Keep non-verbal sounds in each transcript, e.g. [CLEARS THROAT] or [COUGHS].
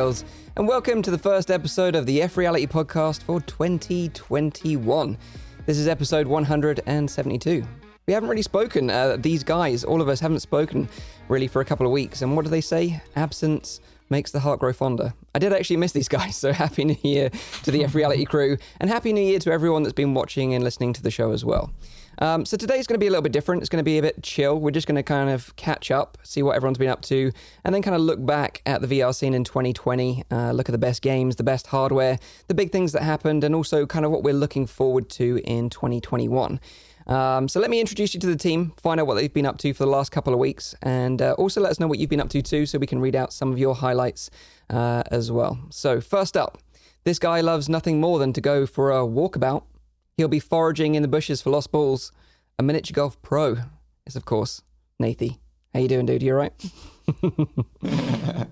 And welcome to the first episode of the F Reality podcast for 2021. This is episode 172. We haven't really spoken, uh, these guys, all of us haven't spoken really for a couple of weeks. And what do they say? Absence makes the heart grow fonder. I did actually miss these guys, so [LAUGHS] happy new year to the F Reality crew, and happy new year to everyone that's been watching and listening to the show as well. Um, so today's going to be a little bit different. It's going to be a bit chill. We're just going to kind of catch up, see what everyone's been up to, and then kind of look back at the VR scene in 2020, uh, look at the best games, the best hardware, the big things that happened, and also kind of what we're looking forward to in 2021. Um, so let me introduce you to the team, find out what they've been up to for the last couple of weeks, and uh, also let us know what you've been up to too, so we can read out some of your highlights uh, as well. So first up, this guy loves nothing more than to go for a walkabout. He'll be foraging in the bushes for lost balls. A miniature golf pro is, of course, Nathy. How you doing, dude? You all right? [LAUGHS]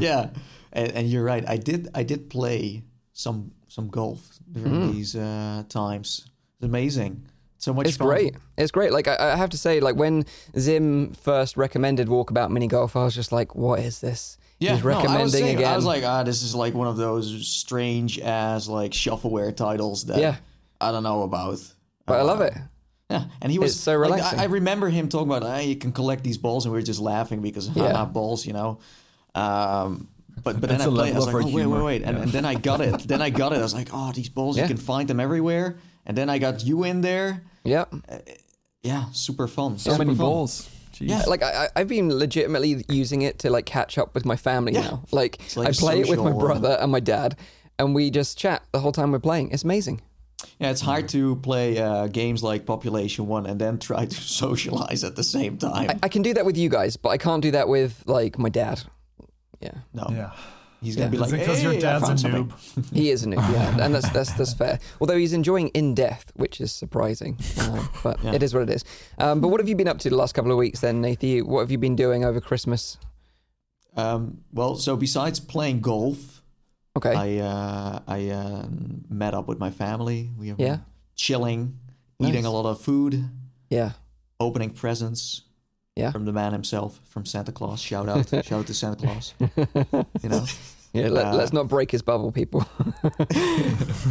yeah, and, and, you're right. I did I did play some some golf during mm. these uh, times. It's amazing. So much it's fun. great. It's great. Like I, I, have to say, like when Zim first recommended walkabout mini golf, I was just like, "What is this?" Yeah, He's recommending no, I was saying, again. I was like, "Ah, this is like one of those strange as like shovelware titles that yeah. I don't know about." But uh, I love it. Yeah, and he was it's so relaxing. Like, I, I, remember him talking about, "Hey, you can collect these balls," and we were just laughing because yeah. not balls, you know. Um, but but [LAUGHS] then I played. I was like, oh, wait, wait, wait, and, yeah. and, then I got it. [LAUGHS] then I got it. I was like, oh, these balls, yeah. you can find them everywhere. And then I got you in there. Yeah. Uh, yeah, super fun. So super many fun. balls. Jeez. Yeah, like I, I've been legitimately using it to like catch up with my family yeah. now. Like, like I play it with my brother and my dad, and we just chat the whole time we're playing. It's amazing. Yeah, it's hard to play uh, games like Population One and then try to [LAUGHS] socialize at the same time. I, I, can do that with you guys, but I can't do that with like my dad. Yeah. No. Yeah. He's gonna yeah. be like, because hey, your dad's a noob. [LAUGHS] he is a noob, yeah, and that's that's that's fair. Although he's enjoying in death, which is surprising, uh, but yeah. it is what it is. Um, but what have you been up to the last couple of weeks, then, Nathan? What have you been doing over Christmas? Um, well, so besides playing golf, Okay. I uh, I uh, met up with my family. We were yeah. chilling, nice. eating a lot of food. Yeah. Opening presents. Yeah. From the man himself, from Santa Claus. Shout out, [LAUGHS] shout out to Santa Claus. you know. [LAUGHS] Yeah, let, us uh, not break his bubble, people. [LAUGHS]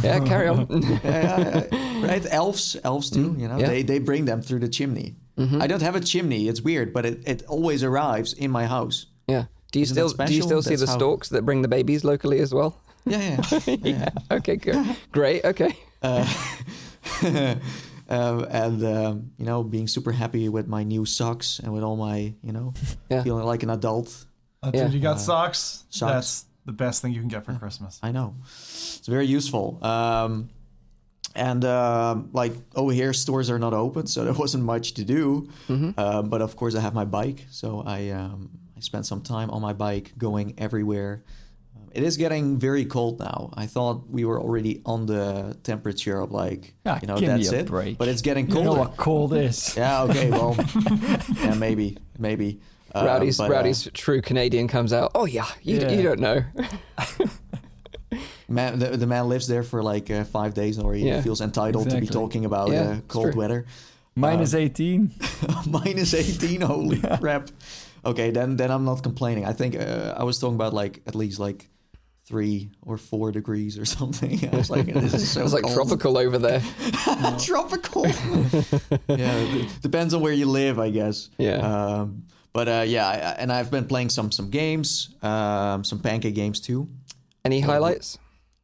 yeah, carry on. yeah, yeah, right, elves, elves too. Mm, you know, they they bring them through the chimney. Mm-hmm. I don't have a chimney. It's weird, but it, it always arrives in my house. Yeah. Do you Isn't still do you still see the how... storks that bring the babies locally as well? Yeah, yeah, [LAUGHS] yeah. yeah. Okay, good, [LAUGHS] great. Okay. Uh, um, [LAUGHS] and um, you know, being super happy with my new socks and with all my, you know, yeah. feeling like an adult. Uh, yeah. Dude, you got uh, socks? socks? That's the best thing you can get for Christmas. I know. It's very useful. Um, and uh, like over here, stores are not open, so there wasn't much to do. Mm-hmm. Uh, but of course, I have my bike, so I um, spent some time on my bike going everywhere. Um, it is getting very cold now. I thought we were already on the temperature of like, ah, you know, that's it. Break. But it's getting colder. You know what cold is. yeah, okay, well, [LAUGHS] yeah, maybe, maybe. Uh, Rowdy's, but, Rowdy's uh, true Canadian comes out. Oh, yeah, you, yeah. you don't know. [LAUGHS] man, the, the, man lives there for like uh, five days or he yeah, feels entitled exactly. to be talking about yeah, uh, cold weather. Minus um, 18. [LAUGHS] minus 18, holy crap okay, then then I'm not complaining. I think uh, I was talking about like at least like three or four degrees or [LAUGHS] something. I was like, this is [LAUGHS] so like tropical over there. [LAUGHS] tropical. yeah, depends on where you live, I guess. Yeah. Um, but uh, yeah, I, and I've been playing some some games, um, some pancake games too. Any highlights?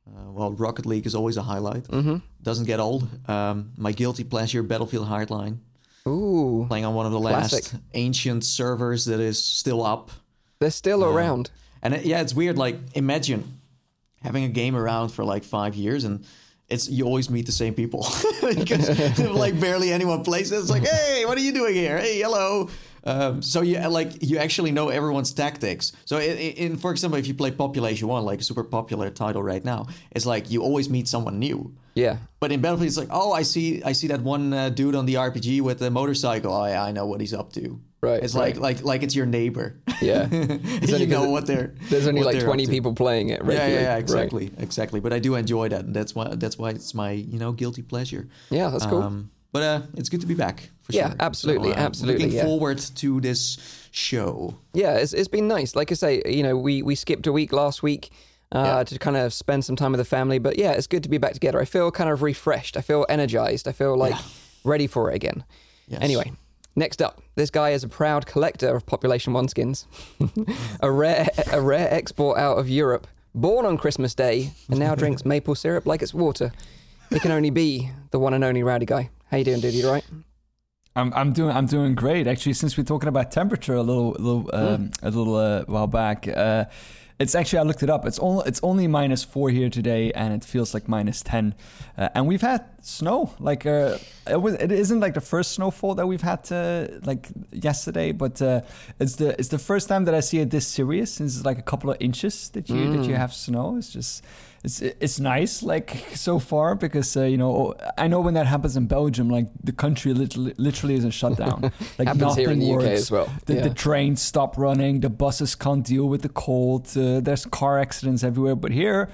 Uh, well, Rocket League is always a highlight. Mm-hmm. Doesn't get old. Um, my guilty pleasure, Battlefield Hardline. Ooh, playing on one of the classic. last ancient servers that is still up. They're still uh, around. And it, yeah, it's weird. Like imagine having a game around for like five years and it's you always meet the same people [LAUGHS] because [LAUGHS] like barely anyone plays it. It's like, [LAUGHS] hey, what are you doing here? Hey, hello. Um, so you like you actually know everyone's tactics. So in, in, for example, if you play Population One, like a super popular title right now, it's like you always meet someone new. Yeah. But in Battlefield, it's like, oh, I see, I see that one uh, dude on the RPG with the motorcycle. I, I know what he's up to. Right. It's right. like like like it's your neighbor. Yeah. [LAUGHS] you know what they're. There's only like 20 people playing it. Regularly. Yeah, yeah, exactly, right. exactly. But I do enjoy that, and that's why that's why it's my you know guilty pleasure. Yeah, that's cool. Um, but uh, it's good to be back. For Yeah, sure. absolutely, So, uh, absolutely, Looking yeah. forward to this show. Yeah, it's, it's been nice. Like I say, you know, we, we skipped a week last week uh, Yeah. to kind of spend some time with the family. But yeah, it's good to be back together. I feel kind of refreshed. I feel energized. I feel like ready for it again. Yes. Anyway, next up, this guy is a proud collector of Population One skins, [LAUGHS] a rare a rare export out of Europe, born on Christmas Day, and now drinks [LAUGHS] maple syrup like it's water. It can only be the one and only Rowdy guy. How you doing, dude? You right? I'm I'm doing I'm doing great actually. Since we're talking about temperature a little a little um, a little uh, while back, uh, it's actually I looked it up. It's only it's only minus four here today, and it feels like minus ten. Uh, and we've had snow. Like uh, it was it isn't like the first snowfall that we've had uh, like yesterday, but uh, it's the it's the first time that I see it this serious since it's like a couple of inches that you that you have snow. It's just it's it's nice like so far because uh, you know I know when that happens in Belgium like the country literally, literally is a shutdown [LAUGHS] like Happens here in the UK works. as well. the, Yeah. the trains stop running the buses can't deal with the cold uh, there's car accidents everywhere but here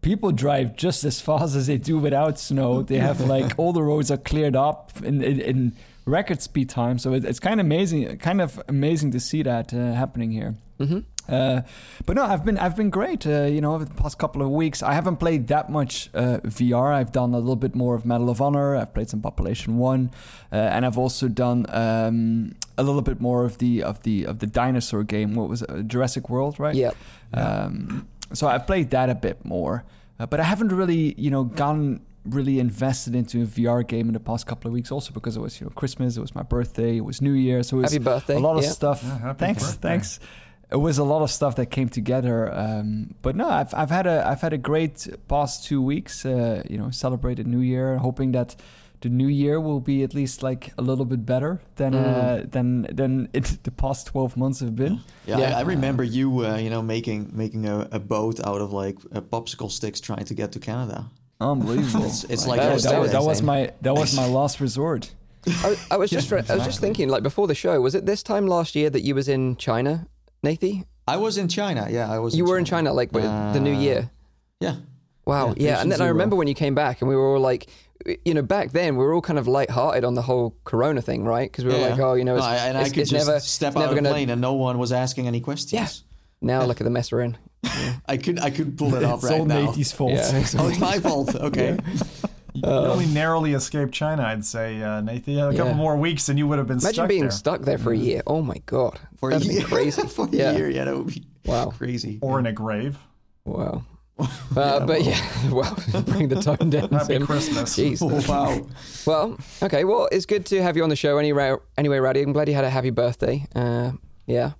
people drive just as fast as they do without snow they have [LAUGHS] like all the roads are cleared up in, in, in record speed time so it, it's kind of amazing kind of amazing to see that uh, happening here Mm-hmm. Uh, but no, I've been I've been great. Uh, you know, over the past couple of weeks, I haven't played that much uh, VR. I've done a little bit more of Medal of Honor. I've played some Population One, uh, and I've also done um, a little bit more of the of the of the dinosaur game. What was it? Uh, Jurassic World, right? Yeah. Um, so I've played that a bit more, uh, but I haven't really, you know, gone really invested into a VR game in the past couple of weeks. Also because it was, you know, Christmas, it was my birthday, it was New Year, so it was Happy birthday. a lot of Yeah. stuff. Yeah, happy thanks, birthday. thanks. It was a lot of stuff that came together. Um, but no, I've I've had a I've had a great past two weeks. Uh, you know, celebrated New Year, hoping that the new year will be at least like a little bit better than Mm. uh, than than it, the past twelve months have been. Yeah, Yeah. I, I remember you, uh, you know, making making a, a boat out of like uh, popsicle sticks, trying to get to Canada. Unbelievable. It's, it's Like like that that, was- that, that was, that was my that was my [LAUGHS] last resort. I, was- [LAUGHS] I was just Yeah, I was just thinking like before the show was it this time last year that you was in China, Nathi? I was in China. Yeah, I was. You were in China like with the new Uh, year. Yeah, Wow, yeah, yeah. And then Patient I remember when you came back and we were all like, you know, back then we were all kind of light-hearted on the whole Corona thing, right? Because we were yeah. like, oh, you know, it's, No, I, and I could it's just never step it's out of the gonna. plane and no one was asking any questions. Yeah. Now look at the mess we're in. [LAUGHS] I could I could pull it [LAUGHS] off right now. it's right all now. Natie's fault. Yeah. Oh, it's my fault. Okay. [LAUGHS] You only narrowly escaped China, I'd say, uh, Nathan. A couple Yeah. more weeks and you would have been Imagine stuck being there. stuck there for a year. Oh my god, For that'd a be year. crazy. [LAUGHS] For a year, yeah, that would be Wow. crazy. or in a grave. Wow. [LAUGHS] Uh, but yeah, [LAUGHS] well, bring the tone down. Happy Sim. Christmas. Jeez. Oh, wow. Well, okay. Well, it's good to have you on the show anyway, anyway Rowdy. I'm glad you had a happy birthday. Uh, yeah.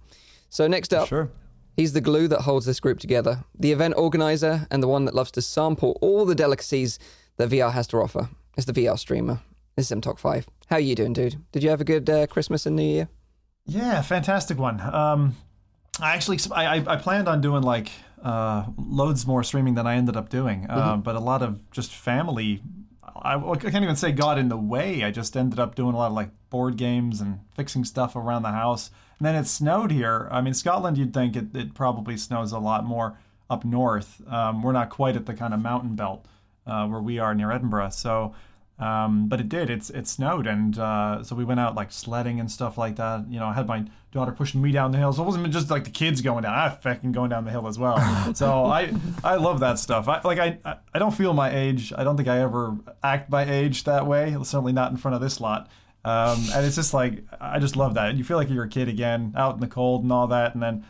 So next up, Sure. he's the glue that holds this group together, the event organizer, and the one that loves to sample all the delicacies that VR has to offer. It's the VR streamer. This is M Talk 5. How you doing, dude? Did you have a good uh, Christmas and New Year? Yeah, fantastic one. Um, I actually I, I I planned on doing like uh, loads more streaming than I ended up doing, uh, but a lot of just family. I, I can't even say got in the way. I just ended up doing a lot of like board games and fixing stuff around the house. And then it snowed here. I mean, Scotland, you'd think it, it probably snows a lot more up north. Um, we're not quite at the kind of mountain belt uh, where we are near Edinburgh. So, um, but it did. It's it snowed, and uh, so we went out like sledding and stuff like that. You know, I had my daughter pushing me down the hill, so it wasn't just like the kids going down. I fucking going down the hill as well. [LAUGHS] so I I love that stuff. I like I I- don't feel my age. I don't think I ever act my age that way. Certainly not in front of this lot. Um, and it's just like I just love that. You feel like you're a kid again, out in the cold and all that, and then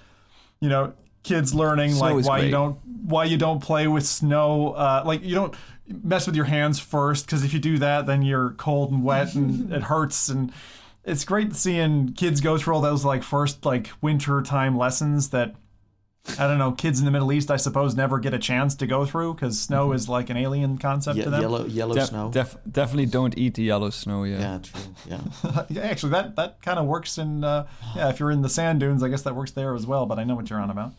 you know kids learning Snow like is why you don't why you don't play with snow uh, like you don't mess with your hands first because if you do that then you're cold and wet and [LAUGHS] it hurts and it's great seeing kids go through all those like first like winter time lessons that I don't know kids in the Middle East I suppose never get a chance to go through because snow is like an alien concept Ye- to them. yellow yellow Def- snow. def- definitely don't eat the yellow snow. Yeah. yeah, true. Yeah. [LAUGHS] yeah, actually, that that kind of works in uh, yeah. If you're in the sand dunes, I guess that works there as well. But I know what you're on about.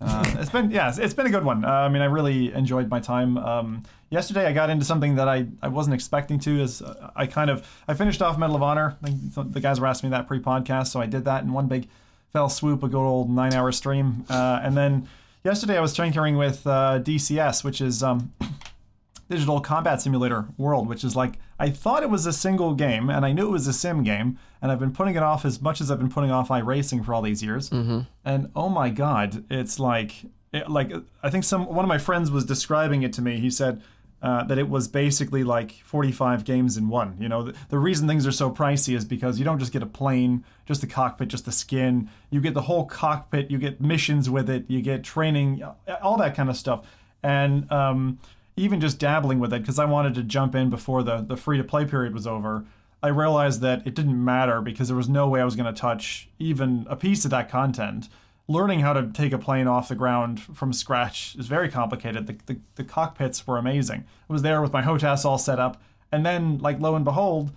Uh, it's been yeah, it's, been a good one. Uh, I mean, I really enjoyed my time. Um, yesterday, I got into something that I, I wasn't expecting to. Is uh, I kind of I finished off Medal of Honor. The guys were asking me that pre-podcast, so I did that in one big fell swoop, a good old nine-hour stream. Uh, and then yesterday, I was tinkering with uh, DCS, which is um, [COUGHS] digital combat simulator world, which is like I thought it was a single game, and I knew it was a sim game, and I've been putting it off as much as I've been putting off iRacing for all these years. Mm-hmm. And oh my god, it's like it, like I think some one of my friends was describing it to me. He said. Uh, that it was basically like 45 games in one. You know, the, the reason things are so pricey is because you don't just get a plane, just the cockpit, just the skin. You get the whole cockpit. You get missions with it. You get training, all that kind of stuff. And um, even just dabbling with it, because I wanted to jump in before the the free to play period was over. I realized that it didn't matter because there was no way I was going to touch even a piece of that content learning how to take a plane off the ground from scratch is very complicated. The, the, the cockpits were amazing. I was there with my HOTAS all set up, and then, like, lo and behold,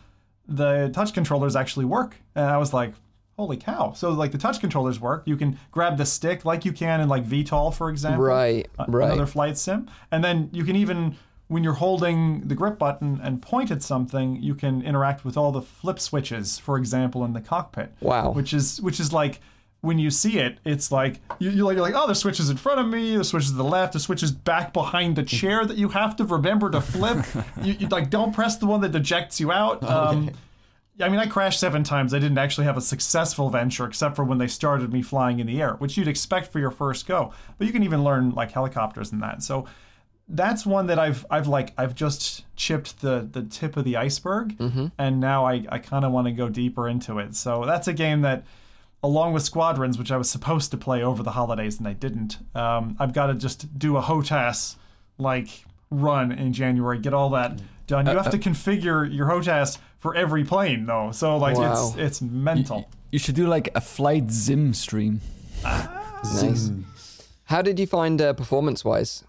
the touch controllers actually work. And I was like, holy cow. So, like, the touch controllers work. You can grab the stick like you can in, like, VTOL, for example. Right, uh, right. Another flight sim. And then you can even, when you're holding the grip button and point at something, you can interact with all the flip switches, for example, in the cockpit. Wow. Which is, which is like, when you see it, it's like you, you're like, you're like, oh, the switch is in front of me, the switch is to the left, the switch is back behind the chair that you have to remember to flip. [LAUGHS] you, you like don't press the one that ejects you out. Um, I mean, I crashed seven times. I didn't actually have a successful venture, except for when they started me flying in the air, which you'd expect for your first go. But you can even learn like helicopters and that. So that's one that I've I've like I've just chipped the the tip of the iceberg, and now I I kind of want to go deeper into it. So that's a game that along with Squadrons, which I was supposed to play over the holidays and I didn't. Um, I've got to just do a HOTAS like run in January, get all that done. You have to configure your HOTAS for every plane though, so like Wow. it's it's mental. You should do like a flight sim stream. Nice. How did you find uh, performance wise?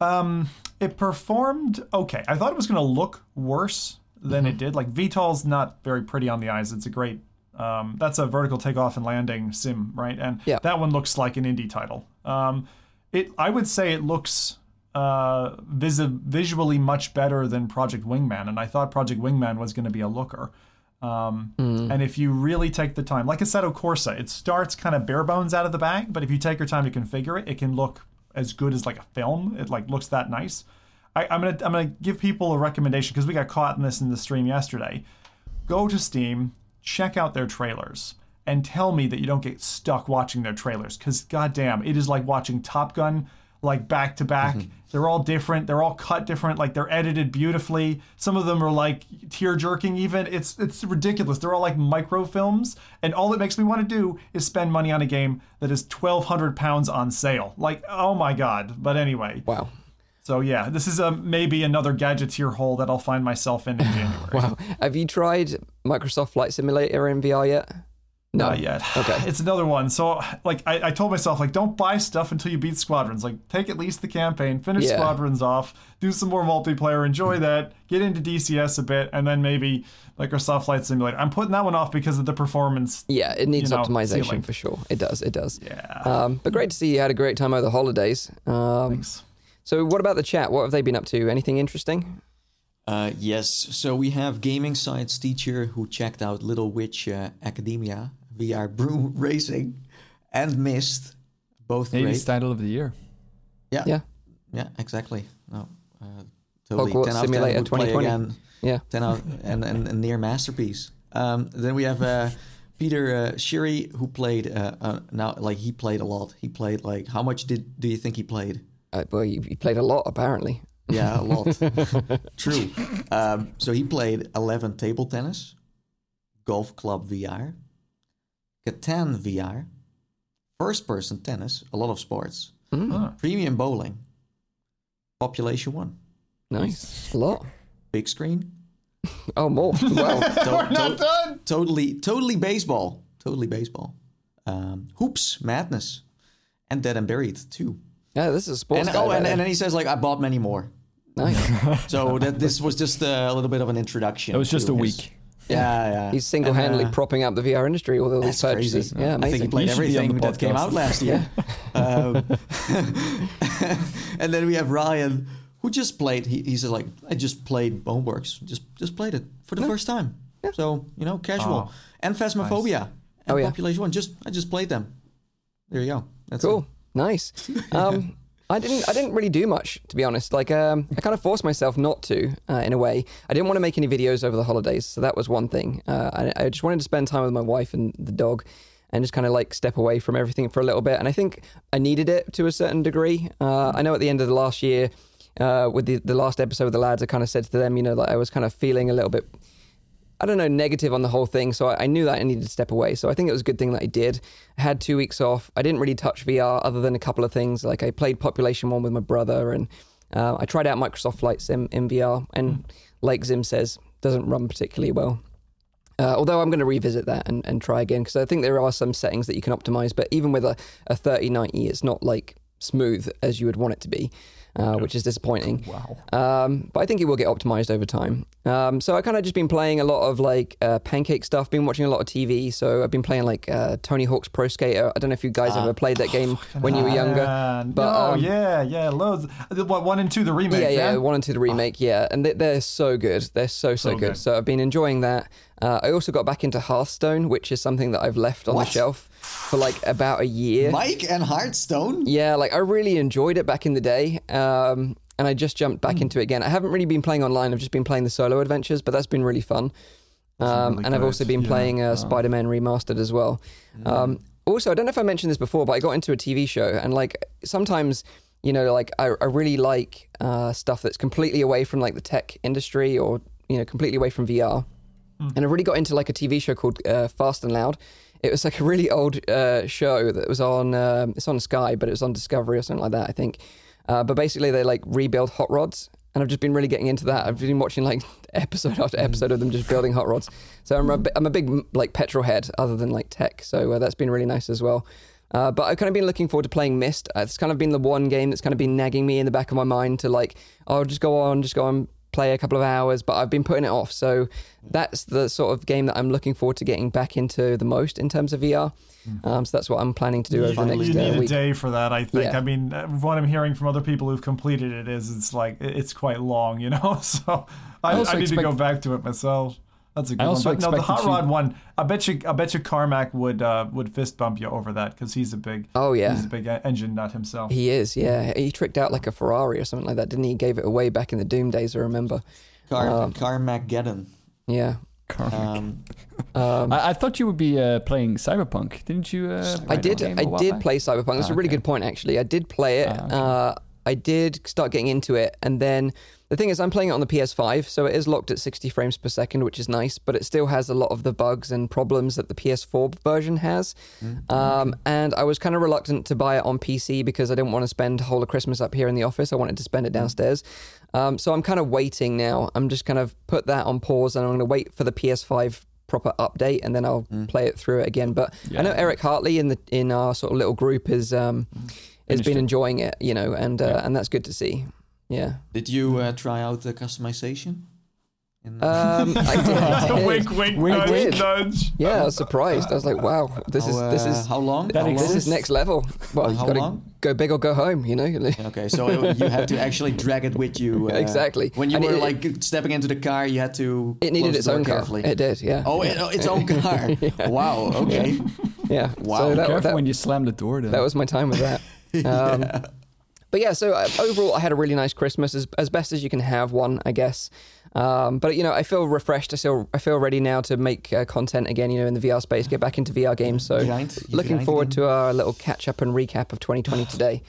Um, it performed okay. I thought it was going to look worse than it did. Like VTOL's not very pretty on the eyes. It's a great. Um, that's a vertical takeoff and landing sim, right? And Yeah. that one looks like an indie title. Um, it. I would say it looks uh, visi- visually much better than Project Wingman, and I thought Project Wingman was going to be a looker. Um, And if you really take the time, like Assetto Corsa, it starts kind of bare bones out of the bag, but if you take your time to configure it, it can look as good as like a film. It like looks that nice. I, I'm gonna I'm gonna give people a recommendation because we got caught in this in the stream yesterday. Go to Steam, check out their trailers, and tell me that you don't get stuck watching their trailers. Because goddamn, it is like watching Top Gun like back to back. Mm-hmm. They're all different. They're all cut different. Like they're edited beautifully. Some of them are like tear jerking. Even it's it's ridiculous. They're all like microfilms, and all it makes me want to do is spend money on a game that is twelve hundred pounds on sale. Like oh my god. But anyway, Wow. so yeah, this is a maybe another gadgeteer hole that I'll find myself in in [LAUGHS] January. Wow. Have you tried Microsoft Flight Simulator in VR yet? No. Not yet. [SIGHS] Okay. It's another one. So, like, I, I told myself, like, don't buy stuff until you beat Squadrons. Like, take at least the campaign, finish Yeah. Squadrons off, do some more multiplayer, enjoy that, get into DCS a bit, and then maybe Microsoft Flight Simulator. I'm putting that one off because of the performance. Yeah, it needs you know, optimization ceiling. for sure. It does. It does. Yeah. Um, but great to see you had a great time over the holidays. Um, Thanks. so, what about the chat? What have they been up to? Anything interesting? Uh, yes, so we have gaming science teacher who checked out Little Witch uh, Academia VR Broom [LAUGHS] Racing and missed both great. title of the year. Yeah, Yeah. yeah, exactly. No, uh, totally. Hogwarts 10 out of 10 Simulator would play 2020. again. Yeah. 10 out and, and, and near masterpiece. Um, then we have uh, Peter uh, Shiri who played uh, uh, now like he played a lot. He played like how much did do you think he played? Uh, well, you, you played a lot, apparently. Yeah, a lot. [LAUGHS] True. Um, so he played 11 table tennis, golf club VR, Catan VR, first person tennis, a lot of sports, Huh. premium bowling, population one, Nice. A lot. big screen, Oh, more. [LAUGHS] Well, to- Not to- done. totally, totally baseball, totally baseball, um, hoops, madness, and dead and buried too. yeah, this is a sports And guy oh, and, and then he says like I bought many more. Nice. So that this was just a little bit of an introduction. It was just a his- week. Yeah, [LAUGHS] yeah. He's single handedly uh, propping up the VR industry with all these That's purchases. crazy. Yeah, I think he amazing. played You should be on everything that came out last year. [LAUGHS] [LAUGHS] um, and then we have Ryan, who just played. He, he's like, I just played Boneworks. Just just played it for the first time. So you know, casual. Oh, and Phasmophobia and Oh, yeah. Population One. Just I just played them. There you go. That's Cool. it. Nice. Um, I didn't. I didn't really do much, to be honest. Like, um, I kind of forced myself not to, uh, in a way. I didn't want to make any videos over the holidays, so that was one thing. Uh, I, I just wanted to spend time with my wife and the dog, and just kind of like step away from everything for a little bit. And I think I needed it to a certain degree. Uh, I know at the end of the last year, uh, with the the last episode with the lads, I kind of said to them, you know, that I was kind of feeling a little bit I don't know, negative on the whole thing. So I, I, knew that I needed to step away. So I think it was a good thing that I did. I had two weeks off. I didn't really touch VR other than a couple of things. Like I played Population One with my brother, and uh, I tried out Microsoft Flight Sim in VR. And mm. like Zim says, doesn't run particularly well. Uh, although I'm going to revisit that and, and try again because I think there are some settings that you can optimize. But even with a, a 3090, it's not like smooth as you would want it to be uh, which is disappointing. Wow. Um, but I think it will get optimized over time. Um, so I kind of just been playing a lot of like uh, pancake stuff. Been watching a lot of TV. So I've been playing like uh, Tony Hawk's Pro Skater. I don't know if you guys Ah. ever played that game when you were younger. But, no, um, yeah, yeah, loads. What one and two, the remake? yeah, Yeah, yeah, one and two the remake, yeah, and they, they're so good. They're so so, So good. good. So I've been enjoying that. Uh, I also got back into Hearthstone, which is something that I've left on What? the shelf for like about a year. Mike and Hearthstone. Yeah, like I really enjoyed it back in the day. Um, and I just jumped back into it again. I haven't really been playing online. I've just been playing the solo adventures, but that's been really fun. Um, really and I've also been yeah. playing uh, Spider Man Remastered as well. Um, also, I don't know if I mentioned this before, but I got into a TV show, and like sometimes, you know, like I, I really like uh, stuff that's completely away from like the tech industry or you know completely away from VR. And I really got into like a TV show called uh, Fast and Loud. It was like a really old uh, show that was on um, it's on Sky, but it was on Discovery or something like that, I think. Uh, but basically, they like rebuild hot rods, and I've just been really getting into that. I've been watching like [LAUGHS] episode after episode of them just building hot rods. So I'm a, bi- I'm a big like petrol head, other than like tech. So uh, that's been really nice as well. Uh, but I've kind of been looking forward to playing Myst. Uh, it's kind of been the one game that's kind of been nagging me in the back of my mind to like, oh, just go on, just go on, play a couple of hours. But I've been putting it off. So that's the sort of game that I'm looking forward to getting back into the most in terms of VR. Um, so that's what I'm planning to do over the You, next you need uh, a day for that, I think. Yeah. I mean, uh, what I'm hearing from other people who've completed it is it's like it's quite long, you know. [LAUGHS] So I, I I need to go back to it myself. That's a good I also one. But no, the expected hot you- rod one. I bet you. I bet you Carmack would uh, would fist bump you over that because he's a big. Oh, yeah. He's a big engine nut himself. He is, yeah. He tricked out like a Ferrari or something like that, didn't he? He gave it away back in the Doom days, I remember. Car Um, Carmageddon. Yeah. Um, [LAUGHS] Um, I, I thought you would be uh, playing Cyberpunk, didn't you? Uh, I did. that game I a while did back? play Cyberpunk. That's Ah, a really okay. good point, actually. I did play it. Ah, okay. uh, I did start getting into it, and then the thing is, I'm playing it on the PS5, so it is locked at 60 frames per second, which is nice, but it still has a lot of the bugs and problems that the PS4 version has. Mm-hmm. Um, and I was kind of reluctant to buy it on PC because I didn't want to spend whole of Christmas up here in the office. I wanted to spend it Mm. downstairs. Um, so I'm kind of waiting now. I'm just kind of put that on pause, and I'm going to wait for the PS5 proper update, and then I'll play it through it again. But I know Eric Hartley in the in our sort of little group is um, has been enjoying it, you know, and uh, Yeah. and that's good to see. Yeah. did you uh, try out the customization? Um, I [LAUGHS] did. [LAUGHS] Wink, wink, Wink, nudge, wink. nudge. Yeah, I was surprised. I was like, wow, this how, is this uh, is how long? That How this long? is next level. Well, you've How got to long? go big or go home, you know. [LAUGHS] Okay, so it- you had to actually drag it with you. Uh, Exactly. When you And were it- like stepping into the car, you had to. It needed close its the door own car. carefully. It did, yeah. Oh, it, oh, its own car. Wow. Okay. yeah. Wow. So that, careful that, when you slam the door. Though. that was my time with that. Um, But yeah, so uh, overall, I had a really nice Christmas, as, as best as you can have one, I guess. Um, but you know, I feel refreshed. I feel I feel ready now to make uh, content again. You know, in the VR space, get back into VR games. So Grind. Looking forward again? to our little catch up and recap of 2020 [LAUGHS] today.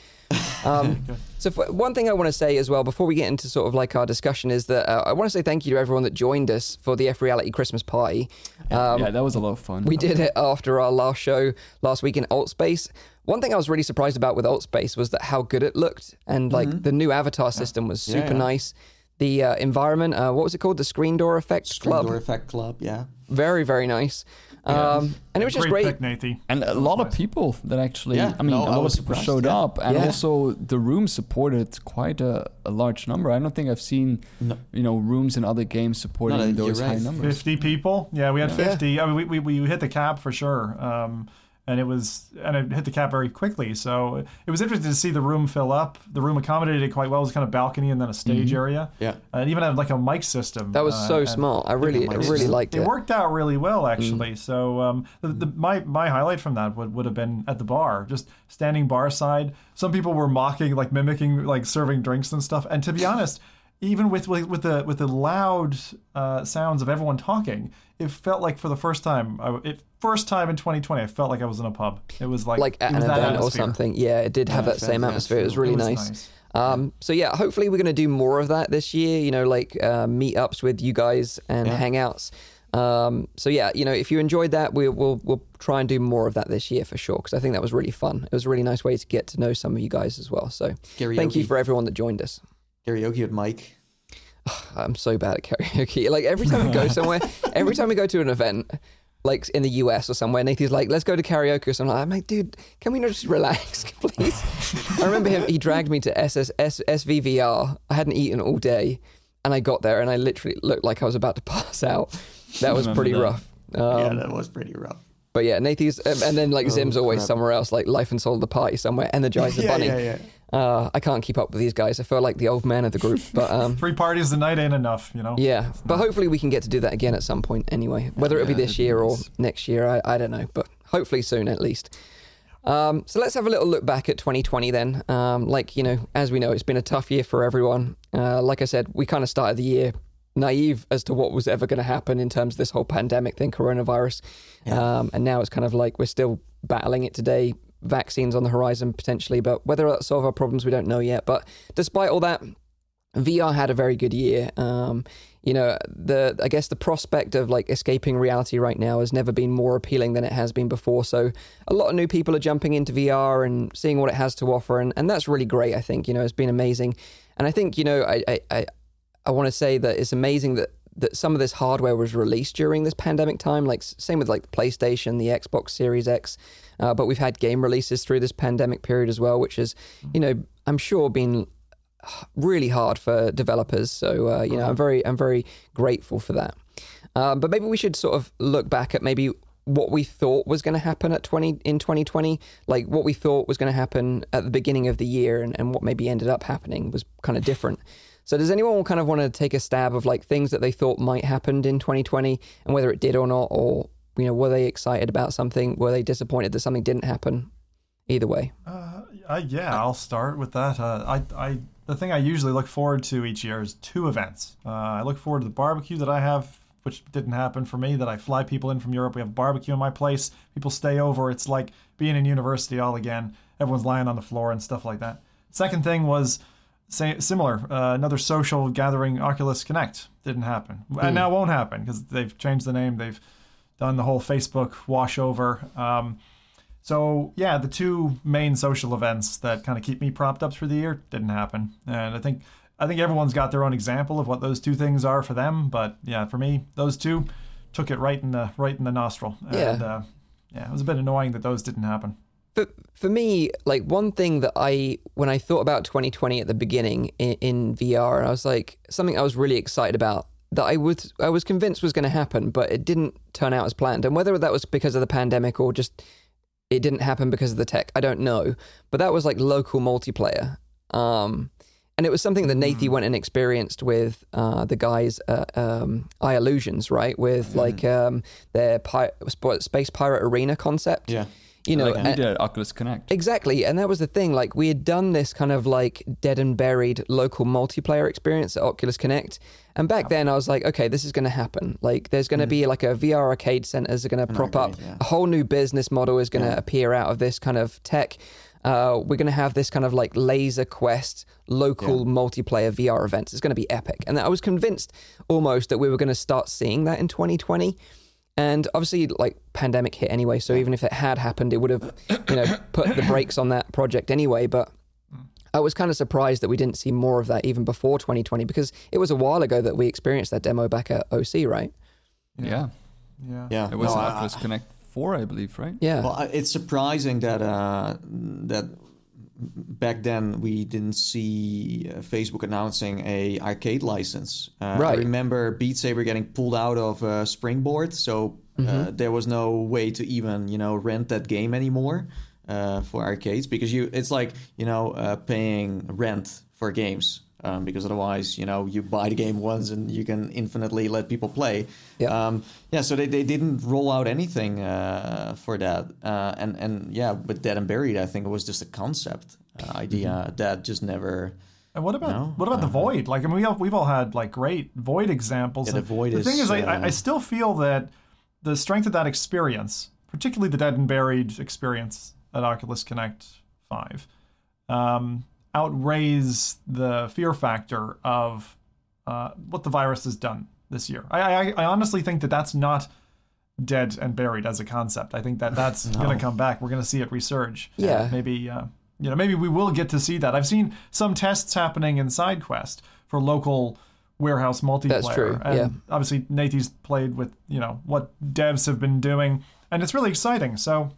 Um, so for, one thing I want to say as well before we get into sort of like our discussion is that uh, I want to say thank you to everyone that joined us for the F Reality Christmas party. Um, yeah, that was a lot of fun. we did it after our last show last week in Alt Space. One thing I was really surprised about with Alt Space was that how good it looked, and like the new avatar system was Mm-hmm. Yeah, super yeah. nice. The uh, environment, uh, what was it called? The Screen Door Effect Screen Club. Door Effect Club. Yeah. Very, very nice. Um, and it was just great, great. pick, Nathy. and a lot of people that actually, Yeah, I mean, no, a I lot of people showed yeah. up, and Yeah. also the room supported quite a, a large number. I don't think I've seen, No. you know, rooms in other games supporting No, no, those you're high right. numbers. 50 people. Yeah, we had Yeah. 50. I mean, we, we, we hit the cap for sure. Um, and it was and it hit the cap very quickly. So it was interesting to see the room fill up. The room accommodated it quite well. It was kind of balcony and then a stage area. Yeah. and even had like a mic system. That was uh, so and- smart. I really, I really liked it it. worked out really well actually. So um, the, the, my my highlight from that would, would have been at the bar, just standing bar side. Some people were mocking, like mimicking, like serving drinks and stuff. And to be honest, even with with, with the with the loud uh, sounds of everyone talking, it felt like for the first time, I, it first time in 2020, I felt like I was in a pub. It was like Like at an was that event or something. Yeah, it did have Yeah, that same yeah, atmosphere. It was really It was nice. nice. Um, so yeah, hopefully we're going to do more of that this year. You know, like uh, meetups with you guys and Yeah. hangouts. Um, so yeah, you know, if you enjoyed that, we, we'll we'll try and do more of that this year for sure because I think that was really fun. It was a really nice way to get to know some of you guys as well. So thank you for everyone that joined us. Karaoke with Mike. [SIGHS] I'm so bad at karaoke. [LAUGHS] Like every time we go somewhere, [LAUGHS] every time we go to an event, like in the US or somewhere, Nathan's like, "Let's go to karaoke." or something. I'm like, "Dude, can we not just relax, [LAUGHS] please?" I remember him. He dragged me to SS, S, SVVR. I hadn't eaten all day, and I got there, and I literally looked like I was about to pass out. That was pretty that. rough. Um, yeah, that was pretty rough. But yeah, Nathan's, um, and then like Zim's always crap. somewhere else, like Life and Soul of the Party somewhere. Energize the Yeah, Bunny. yeah, yeah. Uh, I can't keep up with these guys. I feel like the old man of the group, but [LAUGHS] um, Three parties a night ain't enough, you know. yeah, but hopefully we can get to do that again at some point anyway. Whether it'll be this it'd be year or nice. next year, I, I don't know, but hopefully soon at least. Um, so let's have a little look back at 2020 then. Um, like, you know, as we know, it's been a tough year for everyone. Uh, like I said, we kind of started the year naive as to what was ever going to happen in terms of this whole pandemic thing, coronavirus. Um, and now it's kind of like we're still battling it today. Vaccines on the horizon potentially, but whether that'll solve our problems, we don't know yet. But despite all that, VR had a very good year. Um, you know, the I guess the prospect of like escaping reality right now has never been more appealing than it has been before. So a lot of new people are jumping into VR and seeing what it has to offer, and, and that's really great. I think you know it's been amazing, and I think you know I I I, I want to say that it's amazing that that some of this hardware was released during this pandemic time. Like same with like the PlayStation, the Xbox Series X, uh, but we've had game releases through this pandemic period as well, which is you know I'm sure been really hard for developers. So uh, you know, I'm very I'm very grateful for that. Um, but maybe we should sort of look back at maybe what we thought was going to happen at 20 in 2020, like what we thought was going to happen at the beginning of the year, and, and what maybe ended up happening was kind of different. So does anyone kind of want to take a stab of like things that they thought might happen in 2020 and whether it did or not, or you know, were they excited about something? Were they disappointed that something didn't happen? Either way. Uh, I, yeah, I'll start with that. Uh, I, I, the thing I usually look forward to each year is two events. Uh, I look forward to the barbecue that I have, which didn't happen for me. That I fly people in from Europe. We have barbecue in my place. People stay over. It's like being in university all again. Everyone's lying on the floor and stuff like that. Second thing was say, similar. Uh, another social gathering, Oculus Connect, didn't happen, and now won't happen because they've changed the name. They've done the whole Facebook washover. Um, so yeah, the two main social events that kind of keep me propped up through the year didn't happen, and I think I think everyone's got their own example of what those two things are for them. But yeah, for me, those two took it right in the right in the nostril, and Yeah. uh, yeah, it was a bit annoying that those didn't happen. for for me, like one thing that I when I thought about 2020 at the beginning in, in VR, I was like something I was really excited about that I was I was convinced was going to happen, but it didn't turn out as planned. And whether that was because of the pandemic or just it didn't happen because of the tech, I don't know. But that was like local multiplayer. Um, and it was something that Nathy went and experienced with uh, the guys at um, I Illusions, right? With like um, their pi- space pirate arena concept. Yeah. You know, like and- We did Oculus Connect. Exactly, and that was the thing. Like we had done this kind of like dead and buried local multiplayer experience at Oculus Connect, and back then I was like, okay, this is going to happen. Like there's going to be like a VR arcade centers are going to prop up. yeah. A whole new business model is going to appear out of this kind of tech. Uh, we're going to have this kind of like laser quest local multiplayer VR events. It's going to be epic, and I was convinced almost that we were going to start seeing that in 2020. And obviously, like pandemic hit anyway, so even if it had happened, it would have, you know, [COUGHS] put the brakes on that project anyway. But I was kind of surprised that we didn't see more of that even before 2020 because it was a while ago that we experienced that demo back at OC, right? Yeah. Yeah. Yeah. It was No, at I- Connect 4, I believe, right? Yeah. Well, it's surprising that uh, that back then we didn't see uh, Facebook announcing a arcade license. Uh, Right. I remember Beat Saber getting pulled out of uh, Springboard, so uh, there was no way to even you know rent that game anymore uh, for arcades because you it's like you know uh, paying rent for games. Um, because otherwise, you know, you buy the game once and you can infinitely let people play. Yeah. Um, yeah. So they, they didn't roll out anything uh, for that. Uh, and and yeah, with Dead and Buried, I think it was just a concept uh, idea that just never. And what about No? what about the Uh, Void? Like, I mean, we all, we've all had like great Void examples. Yeah, the and Void the is, thing is, I, I- I uh, still feel that the strength of that experience, particularly the Dead and Buried experience at Oculus Connect Five, um, outweighs the fear factor of uh, what the virus has done this year. I, I, I honestly think that that's not dead and buried as a concept. I think that that's [LAUGHS] going to come back. We're going to see it resurge. Yeah. maybe uh, you know maybe we will get to see that. I've seen some tests happening in SideQuest for local warehouse multiplayer. That's true, And yeah. obviously Nathan's played with you know what devs have been doing, and it's really exciting. So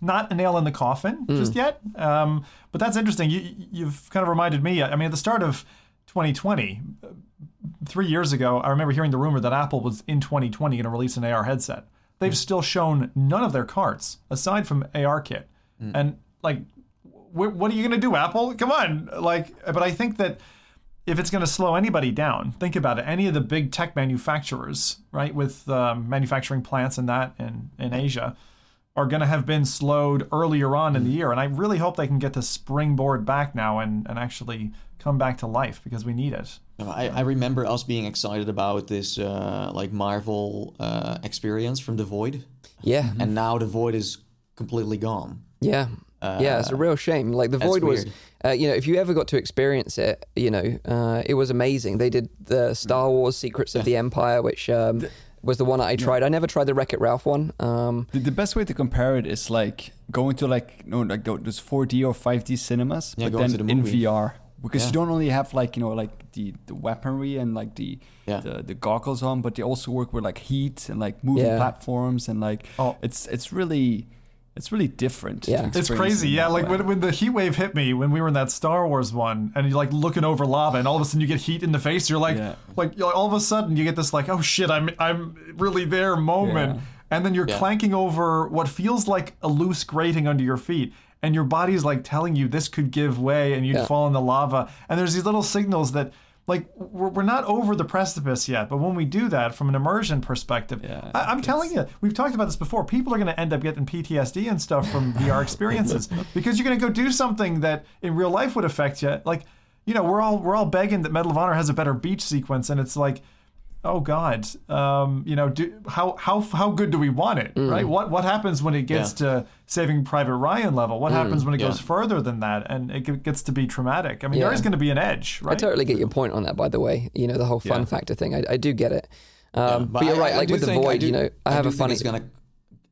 not a nail in the coffin Mm. just yet. Um, but that's interesting. You, you've kind of reminded me. I mean, at the start of 2020, uh, three years ago, I remember hearing the rumor that Apple was in 2020 going to release an AR headset. They've still shown none of their carts aside from AR kit. And like, wh- what are you going to do, Apple? Come on, like. But I think that if it's going to slow anybody down, think about it. Any of the big tech manufacturers, right, with um, manufacturing plants and that in, in Asia, are going to have been slowed earlier on in the year. And I really hope they can get to springboard back now and, and actually come back to life because we need it. I, I remember us being excited about this uh, like Marvel uh, experience from the Void, Yeah, and now the Void is completely gone. yeah, yeah. It's a real shame. Like the that's void was, uh, you know, if you ever got to experience it, you know, uh, it was amazing. They did the Star Wars Secrets of the Empire, which um, was the one I tried. I never tried the Wreck It Ralph one. Um, The, the best way to compare it is like going to like no like those 4D or 5D cinemas, Yeah, but then the in. VR because Yeah. you don't only have like you know like the, the weaponry and like the, Yeah. the the goggles on, but they also work with like heat and like moving Yeah. platforms and like Oh. it's it's really it's really different. Yeah. It's It's crazy, yeah. Like when, when the heat wave hit me when we were in that Star Wars one, and you're like looking over lava, and all of a sudden you get heat in the face. You're like, Yeah. like you're- all of a sudden you get this like, oh shit, I'm I'm really there moment, Yeah. and then you're Yeah. clanking over what feels like a loose grating under your feet, and your body's like telling you this could give way, and you'd Yeah. fall in the lava. And there's these little signals that. Like we're, we're not over the precipice yet, but when we do that from an immersion perspective, Yeah, I, I'm telling you, we've talked about this before. People are going to end up getting PTSD and stuff from [LAUGHS] VR experiences because you're going to go do something that in real life would affect you. Like, you know, we're all we're all begging that Medal of Honor has a better beach sequence, and it's like, oh God, um, you know, do, how how how good do we want it, Mm. right? What what happens when it gets to Saving Private Ryan level? What happens when it yeah. goes further than that, and it gets to be traumatic? I mean, Yeah. there is going to be an edge, right I right? totally get your point on that, by the way. You know, the whole fun Yeah. factor thing. I, I do get it. Um, but, you're I- right. I like with the think- void, do- you know, I have a think funny. It's gonna,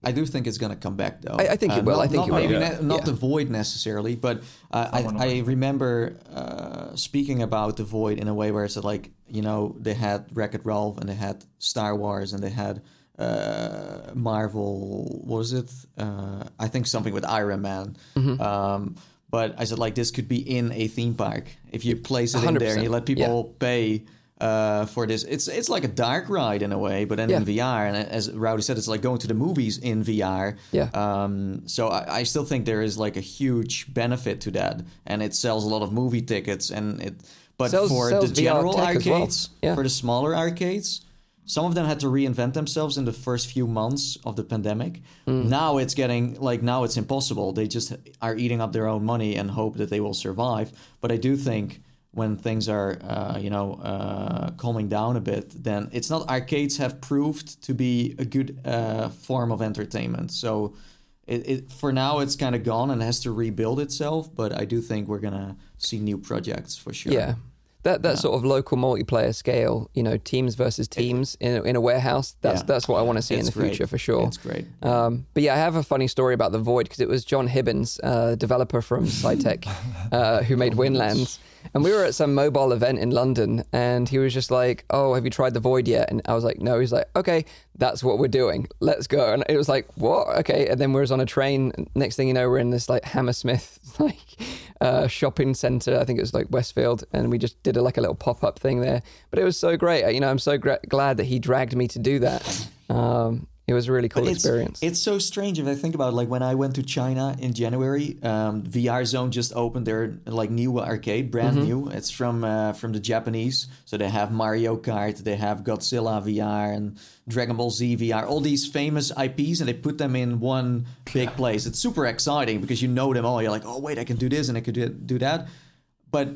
I do think it's gonna come back though. I- I think it will. Not, I think not it will. maybe Yeah. ne- not Yeah. the void necessarily, but uh, I, I remember uh, speaking about the void in a way where it's like you know they had Wreck It Ralph and they had Star Wars and they had uh, Marvel. What was it? Uh, I think something with Iron Man. Mm-hmm. Um, but I said like this could be in a theme park if you place it in there and you let people pay uh, for this. It's it's like a dark ride in a way, but then in VR. And as Rowdy said, it's like going to the movies in VR. Yeah. Um, so I, I still think there is like a huge benefit to that, and it sells a lot of movie tickets, and it. But Sells- for sells the general as well. arcades, Yeah. for the smaller arcades, some of them had to reinvent themselves in the first few months of the pandemic. Mm. Now it's getting like now it's impossible. They just are eating up their own money and hope that they will survive. But I do think when things are uh, you know uh, calming down a bit, then it's not arcades have proved to be a good uh, form of entertainment. So. It, it, for now, it's kind of gone and has to rebuild itself. But I do think we're gonna see new projects for sure. Yeah. That that sort of local multiplayer scale, you know, teams versus teams in a, in a warehouse. That's Yeah. that's what I want to see in It's the future for sure. It's great. Um, but yeah, I have a funny story about the Void because it was John Hibbins, uh, developer from Psytec, [LAUGHS] uh, who made Windlands. And we were at some mobile event in London, and he was just like, "Oh, have you tried the Void yet?" And I was like, "No." He's like, "Okay, that's what we're doing. Let's go." And it was like, "What?" Okay. And then we was on a train. Next thing you know, we're in this like Hammersmith [LAUGHS] like uh, shopping center. I think it was like Westfield, and we just did a, like a little pop up thing there. But it was so great. You know, I'm so gra- glad that he dragged me to do that. Um, it was a really cool it's, experience. It's so strange if I think about it. Like when I went to China in January, um, VR Zone just opened their like new arcade, brand Mm-hmm. new. It's from uh, from the Japanese, so they have Mario Kart, they have Godzilla VR and Dragon Ball Z VR, all these famous IPs, and they put them in one big place. It's super exciting because you know them all. You're like, oh wait, I can do this and I could do, do that. But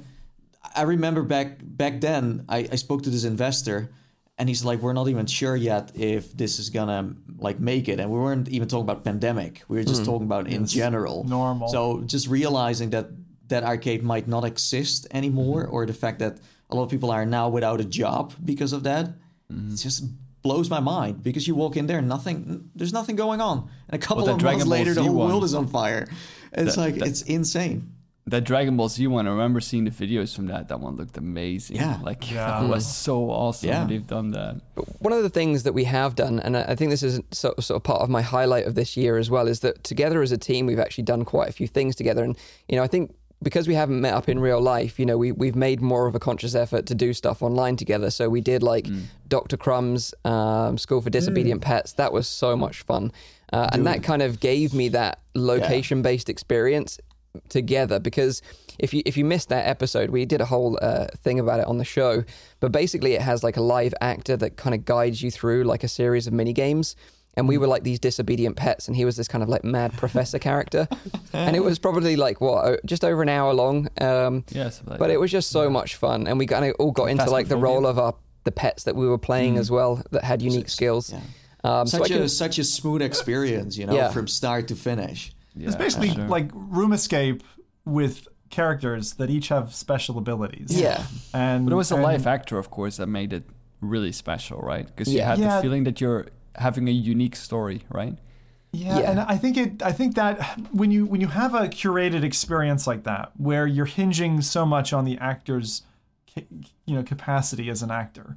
I remember back back then, I, I spoke to this investor, and he's like, "We're not even sure yet if this is gonna like make it." And we weren't even talking about pandemic; we were just hmm. talking about in general, normal. So just realizing that that arcade might not exist anymore, or the fact that a lot of people are now without a job because of that, it just blows my mind. Because you walk in there, nothing, there's nothing going on, and a couple that of months later, the whole one. world is on fire. It's That- like that- it's insane. That Dragon Ball Z one, I remember seeing the videos from that. That one looked amazing. Yeah. Like, Yeah. that was so awesome Yeah. they've done that. one of the things that we have done, and I I think this is sort of, sort of part of my highlight of this year as well, is that together as a team, we've actually done quite a few things together. And, you know, I think because we haven't met up in real life, you know, we, we've made more of a conscious effort to do stuff online together. So we did like Dr. Crumb's um, School for Disobedient Pets. That was so much fun. Uh, and that kind of gave me that location based experience together because if you if you missed that episode we did a whole uh, thing about it on the show but basically it has like a live actor that kind of guides you through like a series of mini games and we were like these disobedient pets and he was this kind of like mad [LAUGHS] professor character and it was probably like what just over an hour long um Yeah, like but that. it was just so much fun and we kind of all got into like the Phasmophobia. role of our the pets that we were playing as well that had unique skills Yeah. um, so I such can, a such a smooth experience, you know, Yeah. from start to finish. Yeah, It's basically sure. like Room Escape with characters that each have special abilities. yeah And But it was a and- live actor, of course, that made it really special, right? Because you Yeah. had Yeah. the feeling that you're having a unique story, right? Yeah, Yeah. and I think it. I think that when you when you have a curated experience like that, where you're hinging so much on the actor's, you know, capacity as an actor,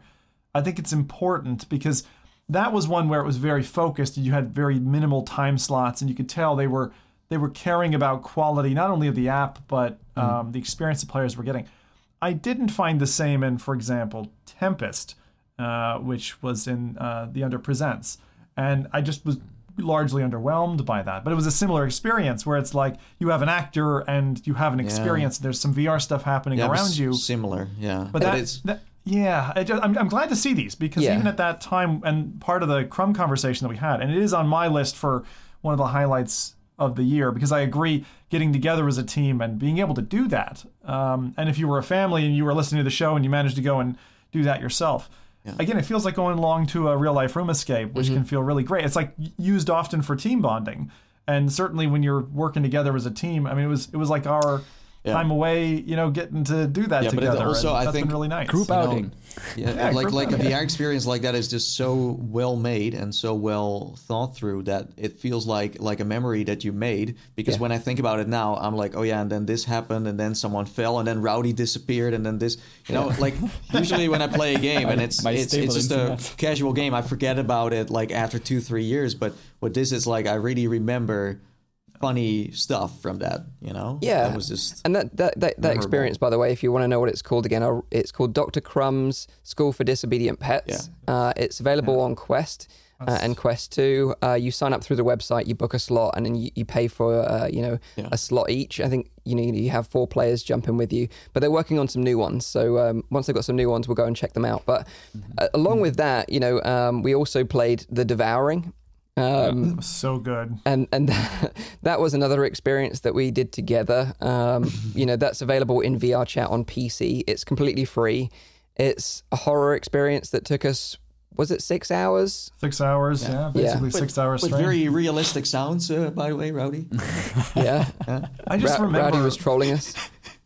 I think it's important because that was one where it was very focused. and You had very minimal time slots, and you could tell they were they were caring about quality not only of the app but um, the experience the players were getting. I didn't find the same in, for example, Tempest, uh, which was in uh, the Under Presents, and I just was largely underwhelmed by that. But it was a similar experience where it's like you have an actor and you have an experience. There's some VR stuff happening Yeah, around you, Similar, yeah. but that, it's that yeah, I just, I'm, I'm glad to see these because Yeah. even at that time and part of the Crumb conversation that we had, and it is on my list for one of the highlights of the year because I agree getting together as a team and being able to do that. Um, and if you were a family and you were listening to the show and you managed to go and do that yourself. Again, it feels like going along to a real life room escape, which Mm-hmm. can feel really great. It's like used often for team bonding, and certainly when you're working together as a team. I mean, it was it was like our time away, you know, getting to do that Yeah, but it together. also, and I think, been really nice. Group know, outing. Yeah, Yeah, like group like a outing. VR experience like that is just so well made and so well thought through that it feels like like a memory that you made. Because Yeah. when I think about it now, I'm like, oh yeah, and then this happened, and then someone fell, and then Rowdy disappeared, and then this, you know, like usually when I play a game and it's My it's, it's just a internet. casual game, I forget about it like after two three years. But what this is like, I really remember funny stuff from that. You know, Yeah, that was just and that that that, that experience, by the way, if you want to know what it's called again, I'll- it's called Doctor Crumb's School for Disobedient Pets. Uh, it's available on Quest. Uh, and Quest 2, uh, you sign up through the website, you book a slot, and then you, you pay for uh, you know Yeah. a slot each. I think you know you have four players jump in with you, but they're working on some new ones. So um, once they've got some new ones, we'll go and check them out. But uh, along with that, you know, um, we also played The Devouring. Um, It was so good. and and [LAUGHS] that was another experience that we did together. Um, [LAUGHS] you know, that's available in VR chat on PC. It's completely free. It's a horror experience that took us was it six hours? Six hours, yeah, basically six hours with straight. very realistic sounds. Uh, by the way, Rowdy. [LAUGHS] Yeah, I just Ra- remember Rowdy was trolling us.